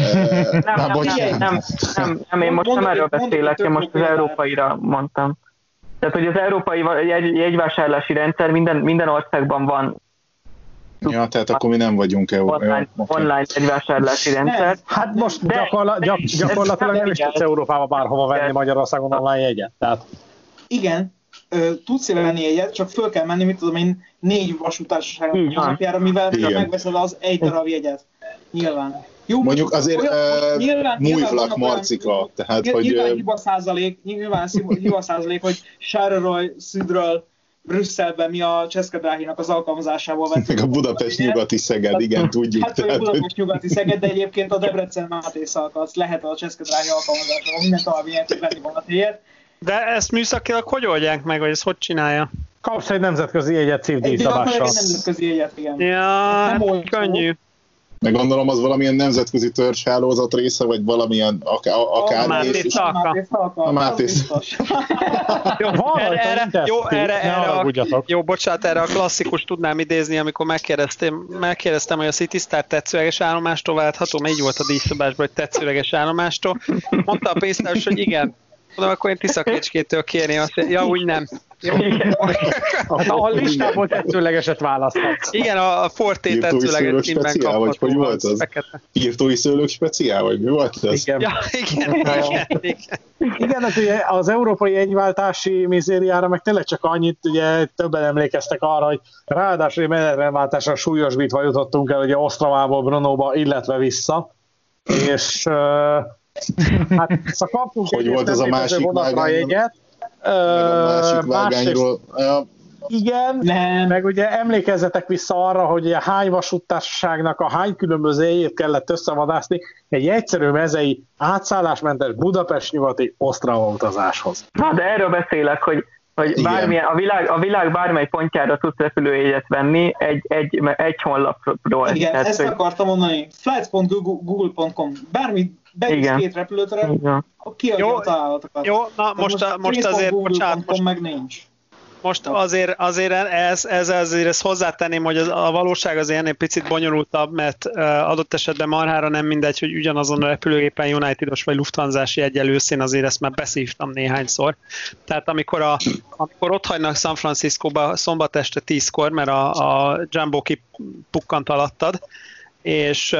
[SPEAKER 4] nem, nem, nem, nem, nem, nem, nem, én most nem erről beszélek, én most az európaira mondtam. Tehát, hogy az európai jegy, jegyvásárlási rendszer minden, minden országban van
[SPEAKER 8] Ja, tehát akkor mi nem vagyunk EU.
[SPEAKER 4] Online, online egyvásárlási rendszer.
[SPEAKER 3] Hát most de, gyakorla, gyak, gyakorlatilag nem is tudsz Európába bárhova venni Magyarországon online jegyet. Tehát.
[SPEAKER 5] Igen, ö, tudsz venni jegyet, csak föl kell menni, mit tudom én, négy vasútársaság napjára, mivel Igen. megveszed az egy darab jegyet. Nyilván.
[SPEAKER 8] Jó, mondjuk azért olyan, uh, nyilván, mújvlak marcika, olyan, tehát
[SPEAKER 5] nyilván, hogy... Nyilván hiba százalék, nyilván hiba százalék, hogy Charleroi, Szüdről, Brüsszelben mi a Cseszkedráhinak az alkalmazásával vettük.
[SPEAKER 8] Meg a Budapest nyugati Szeged, igen, tudjuk.
[SPEAKER 5] Hát tehát, a Budapest nyugati Szeged, de egyébként a Debrecen Máté szakasz lehet a Cseszkedráhi alkalmazásával, minden további nélkül venni van a téért.
[SPEAKER 6] De ezt műszakilag hogy oldják meg, vagy ezt hogy csinálja?
[SPEAKER 3] Kapsz egy nemzetközi jegyet szívdíjszabással.
[SPEAKER 5] Egy nemzetközi jegyet, igen.
[SPEAKER 6] Ja, nem hát könnyű.
[SPEAKER 8] Meg gondolom az valamilyen nemzetközi törzshálózat része, vagy valamilyen akár, akár
[SPEAKER 6] a Máté Szalka.
[SPEAKER 8] A Máté
[SPEAKER 6] Jó, erre, erre, jó, erre, erre a, jó, bocsánat, erre a klasszikus tudnám idézni, amikor megkérdeztem, megkérdeztem hogy a City Star tetszőleges állomástól váltható, mert így volt a díjszabásban, hogy tetszőleges állomástól. Mondta a pénztáros, hogy igen, Mondom, akkor én Tiszakécskétől kérni azt, ja, úgy nem.
[SPEAKER 3] Hát a listából tetszőlegeset választhatsz.
[SPEAKER 6] Igen, a Forté tetszőleges
[SPEAKER 8] színben kapható. Vagy hogy volt az? Írtói szőlők speciál, vagy mi volt
[SPEAKER 6] ez? Igen. Ja, igen, igen, igen.
[SPEAKER 3] Igen, hát ugye az európai egyváltási mizériára meg tényleg csak annyit, ugye többen emlékeztek arra, hogy ráadásul egy menetrendváltásra súlyosbítva jutottunk el ugye Osztravából Brunóba, illetve vissza, és Hát szóval kaptunk
[SPEAKER 8] hogy volt ez a másik
[SPEAKER 3] vágányról?
[SPEAKER 8] a másik vágányról.
[SPEAKER 3] Igen, nem. meg ugye emlékezzetek vissza arra, hogy a hány vasúttársaságnak a hány különböző éjét kellett összevadászni egy egyszerű mezei átszállásmentes Budapest nyugati Osztrava utazáshoz.
[SPEAKER 4] Na, de erről beszélek, hogy hogy bármilyen, a, világ, a világ bármely pontjára tudsz repülőjegyet venni egy, egy, egy honlapról.
[SPEAKER 5] Igen, Tehát, ezt hogy... akartam mondani. Flights.google.com, bármi bevisz két repülőteret, kiadja jó, a találatokat.
[SPEAKER 6] Jó, na most, most, most azért, bocsánat, most,
[SPEAKER 5] meg nincs.
[SPEAKER 6] Most azért, azért ez, ez, azért ezt hozzátenném, hogy az, a valóság az ennél picit bonyolultabb, mert uh, adott esetben marhára nem mindegy, hogy ugyanazon a repülőgépen Unitedos vagy Lufthansa-s egyelőszén azért ezt már beszívtam néhányszor. Tehát amikor, a, amikor ott hagynak San Franciscóba szombat este tízkor, mert a, a Jumbo kipukkant alattad, és,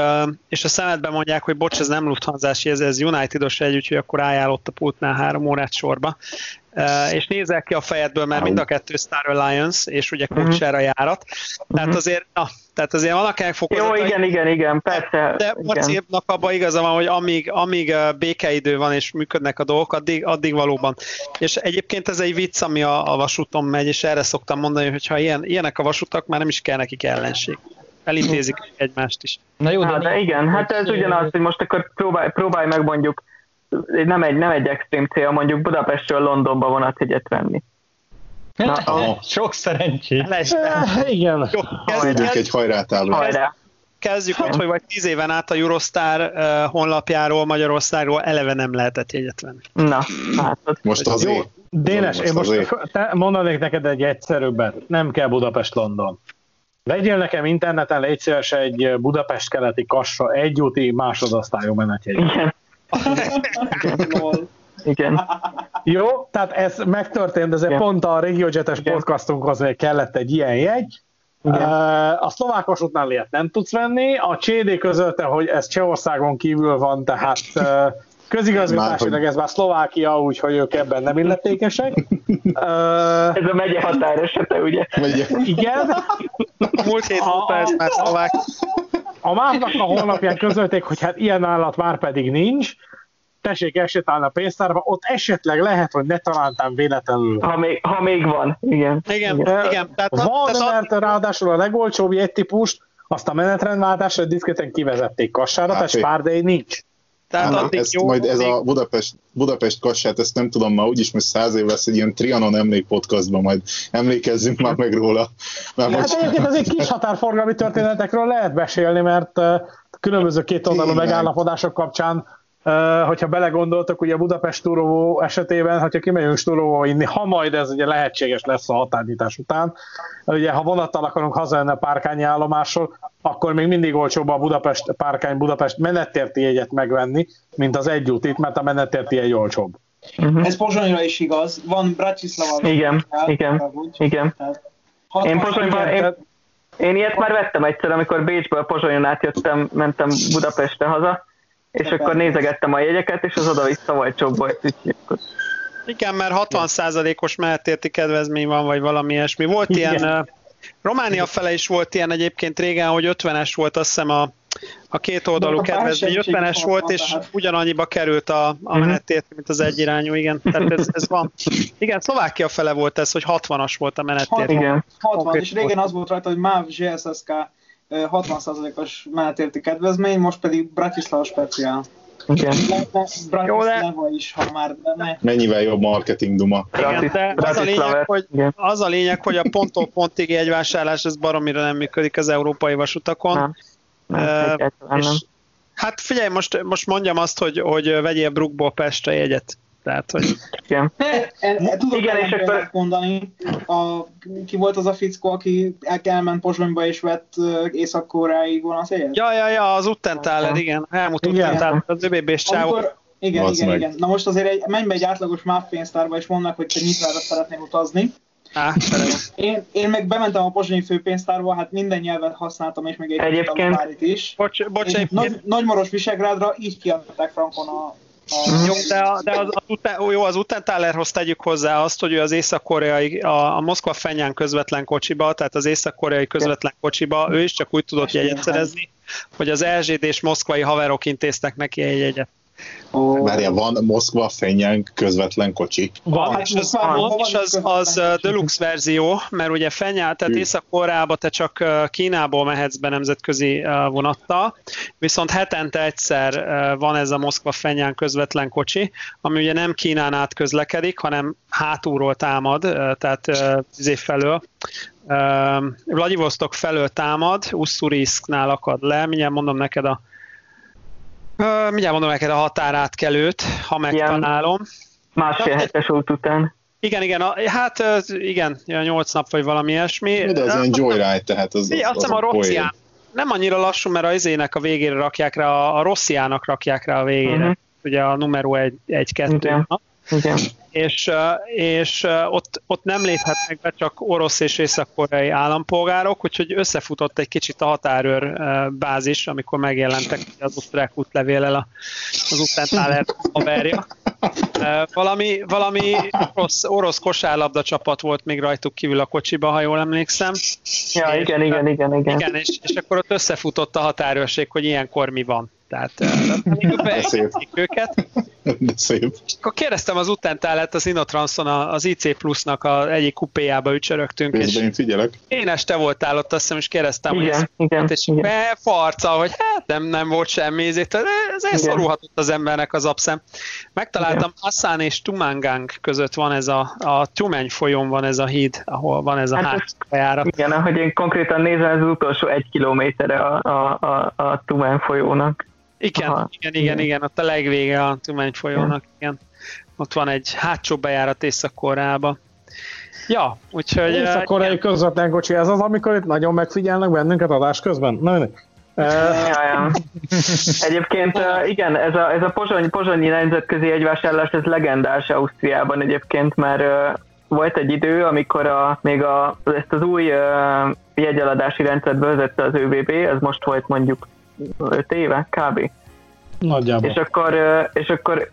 [SPEAKER 6] és a szemedben mondják, hogy bocs, ez nem lufthansa ez, ez United-os egy, úgyhogy akkor álljál ott a pultnál három órát sorba. És nézel ki a fejedből, mert mind a kettő Star Alliance, és ugye Coachera uh-huh. járat. Tehát uh-huh. azért, na, tehát azért vannak ennek
[SPEAKER 4] fokozatai. Jó, igen, igen, igen, persze.
[SPEAKER 6] De Marciépnak abban igaza van, hogy amíg, amíg békeidő van és működnek a dolgok, addig, addig valóban. És egyébként ez egy vicc, ami a, a vasúton megy, és erre szoktam mondani, hogy ha ilyen, ilyenek a vasutak, már nem is kell nekik ellenség elintézik egymást is.
[SPEAKER 4] Na jó, de, hát, de igen, hát ez ugyanaz, hogy most akkor próbálj, próbálj meg mondjuk, nem egy, nem egy extrém cél, mondjuk Budapestről Londonba vonatjegyet venni.
[SPEAKER 7] Na, oh. Sok szerencsé.
[SPEAKER 3] Igen. Jó,
[SPEAKER 8] kezdjük egy hajrátávra.
[SPEAKER 6] Hajrá. Kezdjük ott, hogy vagy tíz éven át a Eurostar uh, honlapjáról Magyarországról eleve nem lehetett jegyet venni.
[SPEAKER 4] Na, hát.
[SPEAKER 8] Most azért. Jó,
[SPEAKER 3] Dénes, most én most te mondanék neked egy egyszerűbbet. Nem kell Budapest-London. Vegyél nekem interneten, légy szíves egy Budapest keleti kassa egyúti másodosztályú menetjegy.
[SPEAKER 4] Igen. Igen.
[SPEAKER 3] Jó, tehát ez megtörtént, ezért Igen. pont a RegioJetes Igen. podcastunkhoz még kellett egy ilyen jegy. Igen. A szlovák vasútnál ilyet nem tudsz venni, a CD közölte, hogy ez Csehországon kívül van, tehát Közigazgatásilag ez már Szlovákia, úgyhogy ők ebben nem illetékesek.
[SPEAKER 4] ez a megye határesete, ugye?
[SPEAKER 8] Megye.
[SPEAKER 3] Igen.
[SPEAKER 6] Múlt hét óta ez már szlovák.
[SPEAKER 3] A másnak a honlapján közölték, hogy hát ilyen állat már pedig nincs, tessék esétálni a pénztárba, ott esetleg lehet, hogy ne talántám véletlenül.
[SPEAKER 4] Ha még, ha még van, igen.
[SPEAKER 6] Igen, igen. igen.
[SPEAKER 3] Tehát, van, tehát, mert ráadásul a legolcsóbb egy típust, azt a menetrendváltásra diszkreten kivezették kassára, tehát spárdei nincs.
[SPEAKER 8] Tehát Ána, ezt jó, majd ez a Budapest, Budapest kassát, ezt nem tudom, ma úgyis most száz év lesz egy ilyen Trianon emlék podcastban, majd emlékezzünk már meg róla.
[SPEAKER 3] Mert hát most... egyébként az egy kis határforgalmi történetekről lehet beszélni, mert különböző két oldalú megállapodások kapcsán hogyha belegondoltok, ugye a Budapest túróvó esetében, hogyha kimegyünk túróvó inni, ha majd ez ugye lehetséges lesz a határnyitás után, ugye ha vonattal akarunk hazajönni a párkányi állomásról, akkor még mindig olcsóbb a Budapest, párkány Budapest menettérti jegyet megvenni, mint az egy itt, mert a menettérti egy olcsóbb.
[SPEAKER 5] Uh-huh. Ez Pozsonyra is igaz. Van Bratislava.
[SPEAKER 4] Igen, el, igen, úgy, igen. Én Pozsonyban, én, én ilyet már vettem egyszer, amikor Bécsből Pozsonyon átjöttem, mentem Budapestre haza, és akkor nézegettem a jegyeket, és az oda-vissza olcsóbb volt.
[SPEAKER 6] Igen, mert 60%-os mehetérti kedvezmény van, vagy valami ilyesmi. Volt Igen. ilyen, Románia fele is volt ilyen egyébként régen, hogy 50-es volt azt hiszem a, a két oldalú kedvezmény, 50-es volt, és ugyanannyiba került a, a mhm. menetért, mint az egyirányú, igen. Tehát ez, ez van. Igen, Szlovákia fele volt ez, hogy 60-as volt a menetért.
[SPEAKER 5] Igen. 60, és régen az volt rajta, hogy MÁV GSSK 60%-os menetérti kedvezmény, most pedig Bratislava speciál.
[SPEAKER 4] Igen.
[SPEAKER 5] De... is, ha már ne.
[SPEAKER 8] Mennyivel jobb marketing duma.
[SPEAKER 6] Igen, de az a, lényeg, hogy, az a lényeg, hogy a ponttól pontig egy vásárlás, ez baromira nem működik az európai vasutakon. Nem. Nem, uh, és, hát figyelj, most, most mondjam azt, hogy, hogy vegyél Brookból Pestre jegyet. Tehát, hogy...
[SPEAKER 5] Igen. Tudom, Igen, és akkor... mondani, a, ki volt az a fickó, aki el elment Pozsonyba és vett Észak-Koreai vonatjegyet?
[SPEAKER 6] Ja, ja, ja, az Uttenthaler, igen. Helmut Uttenthaler, az ÖBB-s
[SPEAKER 5] Amikor, igen, Vasz igen, meg. igen. Na most azért egy, menj be egy átlagos MÁV pénztárba, és mondnak, hogy te nyitvára szeretnél utazni.
[SPEAKER 6] Á,
[SPEAKER 5] én, én meg bementem a pozsonyi főpénztárba, hát minden nyelvet használtam, és még egy
[SPEAKER 4] Egyébként...
[SPEAKER 5] is.
[SPEAKER 6] Bocs, bocs,
[SPEAKER 5] nagy, Nagymaros Visegrádra így kiadták frankon a
[SPEAKER 6] jó, de, de az, az, után, jó, az Utenthalerhoz tegyük hozzá azt, hogy ő az észak-koreai, a, a Moszkva fenyán közvetlen kocsiba, tehát az észak-koreai közvetlen kocsiba, ő is csak úgy tudott jegyet szerezni, hogy az LGD és moszkvai haverok intéztek neki egy jegyet.
[SPEAKER 8] Oh. Várja, van Moszkva fényen közvetlen kocsi?
[SPEAKER 6] Van, hát és az, van, és az, az deluxe verzió, mert ugye fenyel, tehát észak te csak Kínából mehetsz be nemzetközi vonattal, viszont hetente egyszer van ez a Moszkva fenyán közvetlen kocsi, ami ugye nem Kínán át közlekedik, hanem hátulról támad, tehát izé felől, Vladivostok felől támad, Usszuriszknál akad le, mindjárt mondom neked a Uh, mindjárt mondom neked a határátkelőt, ha megtalálom.
[SPEAKER 4] Másfél hetes út után.
[SPEAKER 6] Igen, igen, a, hát igen, nyolc nap vagy valami ilyesmi.
[SPEAKER 8] De ez ilyen joyride, tehát az, az,
[SPEAKER 6] az, az a Rossián. Nem annyira lassú, mert az izének a végére rakják rá, a, a Rossziának rakják rá a végére. Uh-huh. Ugye a numero 1-2.
[SPEAKER 4] Igen.
[SPEAKER 6] És, és ott, ott nem léphetnek be csak orosz és észak-koreai állampolgárok, úgyhogy összefutott egy kicsit a határőr bázis, amikor megjelentek az osztrák útlevéllel az Uttenthaler haverja. Valami, valami orosz, orosz kosárlabda csapat volt még rajtuk kívül a kocsiba, ha jól emlékszem.
[SPEAKER 4] Ja, és, igen, igen, igen, igen.
[SPEAKER 6] igen és, és akkor ott összefutott a határőrség, hogy ilyenkor mi van. Tehát beengedték őket.
[SPEAKER 8] De szép.
[SPEAKER 6] Akkor kérdeztem az utántálát az Inotranson az IC Plus-nak a egyik kupéjába ücsörögtünk.
[SPEAKER 8] és én figyelek.
[SPEAKER 6] Én este voltál ott, azt hiszem, és kérdeztem,
[SPEAKER 4] igen, hogy ez igen,
[SPEAKER 6] és igen. befarca, hogy hát nem, nem volt semmi, ezért ez szorulhatott az embernek az abszem. Megtaláltam Assan és Tumangang között van ez a, a Tumeny folyón van ez a híd, ahol van ez a hát hátjárat.
[SPEAKER 4] Igen, ahogy én konkrétan nézem, az utolsó egy kilométerre a, a, a, a Tumen folyónak.
[SPEAKER 6] Igen, Aha. igen, igen, igen, ott a legvége a Tumány folyónak, igen. Ott van egy hátsó bejárat Észak-Koreába. Ja, úgyhogy...
[SPEAKER 3] Észak-koreai közvetlen kocsi, ez az, amikor itt nagyon megfigyelnek bennünket adás közben? Na.
[SPEAKER 4] Ja, ja. Egyébként igen, ez a, ez a pozsony, pozsonyi nemzetközi egyvásárlás, ez legendás Ausztriában egyébként, mert volt egy idő, amikor a, még a, ezt az új jegyeladási rendszert bevezette az ÖBB, ez most volt mondjuk 5 éve kb.
[SPEAKER 3] Nagyjából.
[SPEAKER 4] És akkor, és akkor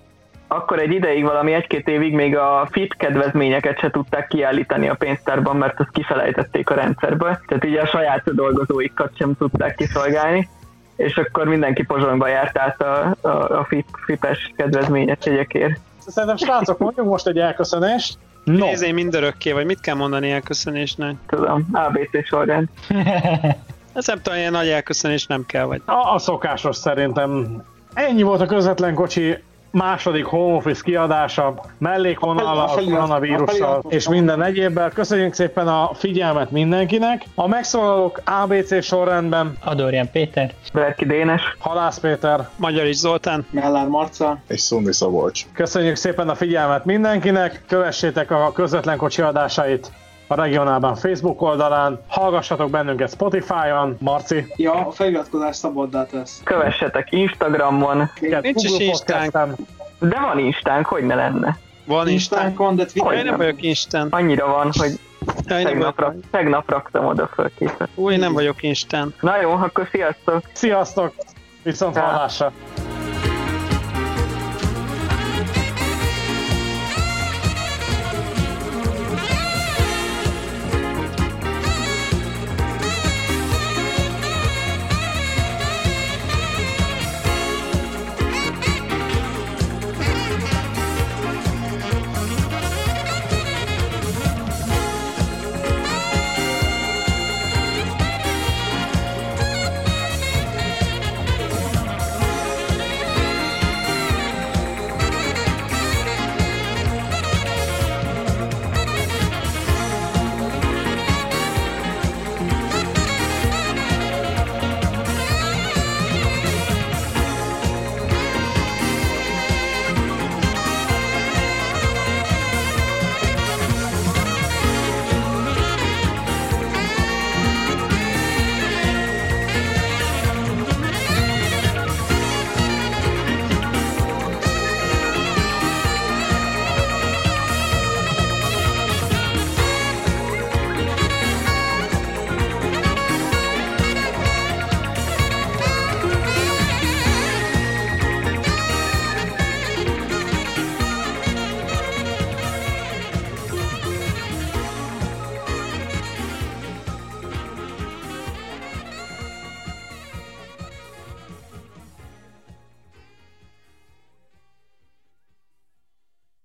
[SPEAKER 4] akkor egy ideig, valami egy-két évig még a fit kedvezményeket se tudták kiállítani a pénztárban, mert azt kifelejtették a rendszerből. Tehát így a saját dolgozóikat sem tudták kiszolgálni és akkor mindenki Pozsonyba járt át a, a, a fit, fites kedvezményes jegyekért.
[SPEAKER 3] Szerintem srácok, mondjuk most egy elköszönést.
[SPEAKER 6] No. Nézé mindörökké, vagy mit kell mondani elköszönésnek?
[SPEAKER 4] Tudom, ABC sorrend.
[SPEAKER 6] Ez nem tudom, ilyen nagy elköszönés nem kell, vagy...
[SPEAKER 3] A, a szokásos szerintem. Ennyi volt a közvetlen kocsi második home office kiadása, mellékvonal a koronavírussal és minden egyébben. Köszönjük szépen a figyelmet mindenkinek. A megszólalók ABC sorrendben
[SPEAKER 7] Adorján Péter,
[SPEAKER 4] Berki Dénes,
[SPEAKER 3] Halász Péter,
[SPEAKER 6] Magyar is Zoltán.
[SPEAKER 5] Mellár Marca.
[SPEAKER 8] És Szondi Szabolcs.
[SPEAKER 3] Köszönjük szépen a figyelmet mindenkinek, kövessétek a közvetlen kocsi adásait a regionálban Facebook oldalán, hallgassatok bennünket Spotify-on, Marci.
[SPEAKER 5] Ja, a feliratkozás szabaddá tesz.
[SPEAKER 4] kövessetek Instagramon,
[SPEAKER 3] minket
[SPEAKER 6] Nincs is
[SPEAKER 3] Google
[SPEAKER 6] Instánk.
[SPEAKER 3] Podcasten.
[SPEAKER 4] de van Instánk, hogy ne lenne.
[SPEAKER 6] Van Instán.
[SPEAKER 5] Instánk van, de
[SPEAKER 6] Én
[SPEAKER 5] Twitter
[SPEAKER 6] nem vagyok Instán.
[SPEAKER 4] Annyira van, hogy
[SPEAKER 6] nem
[SPEAKER 4] tegnap, rak, tegnap raktam oda föl képet.
[SPEAKER 6] Új, nem vagyok Instán.
[SPEAKER 4] Na jó, akkor sziasztok!
[SPEAKER 3] Sziasztok! Viszont
[SPEAKER 4] Ja.
[SPEAKER 3] hallásra!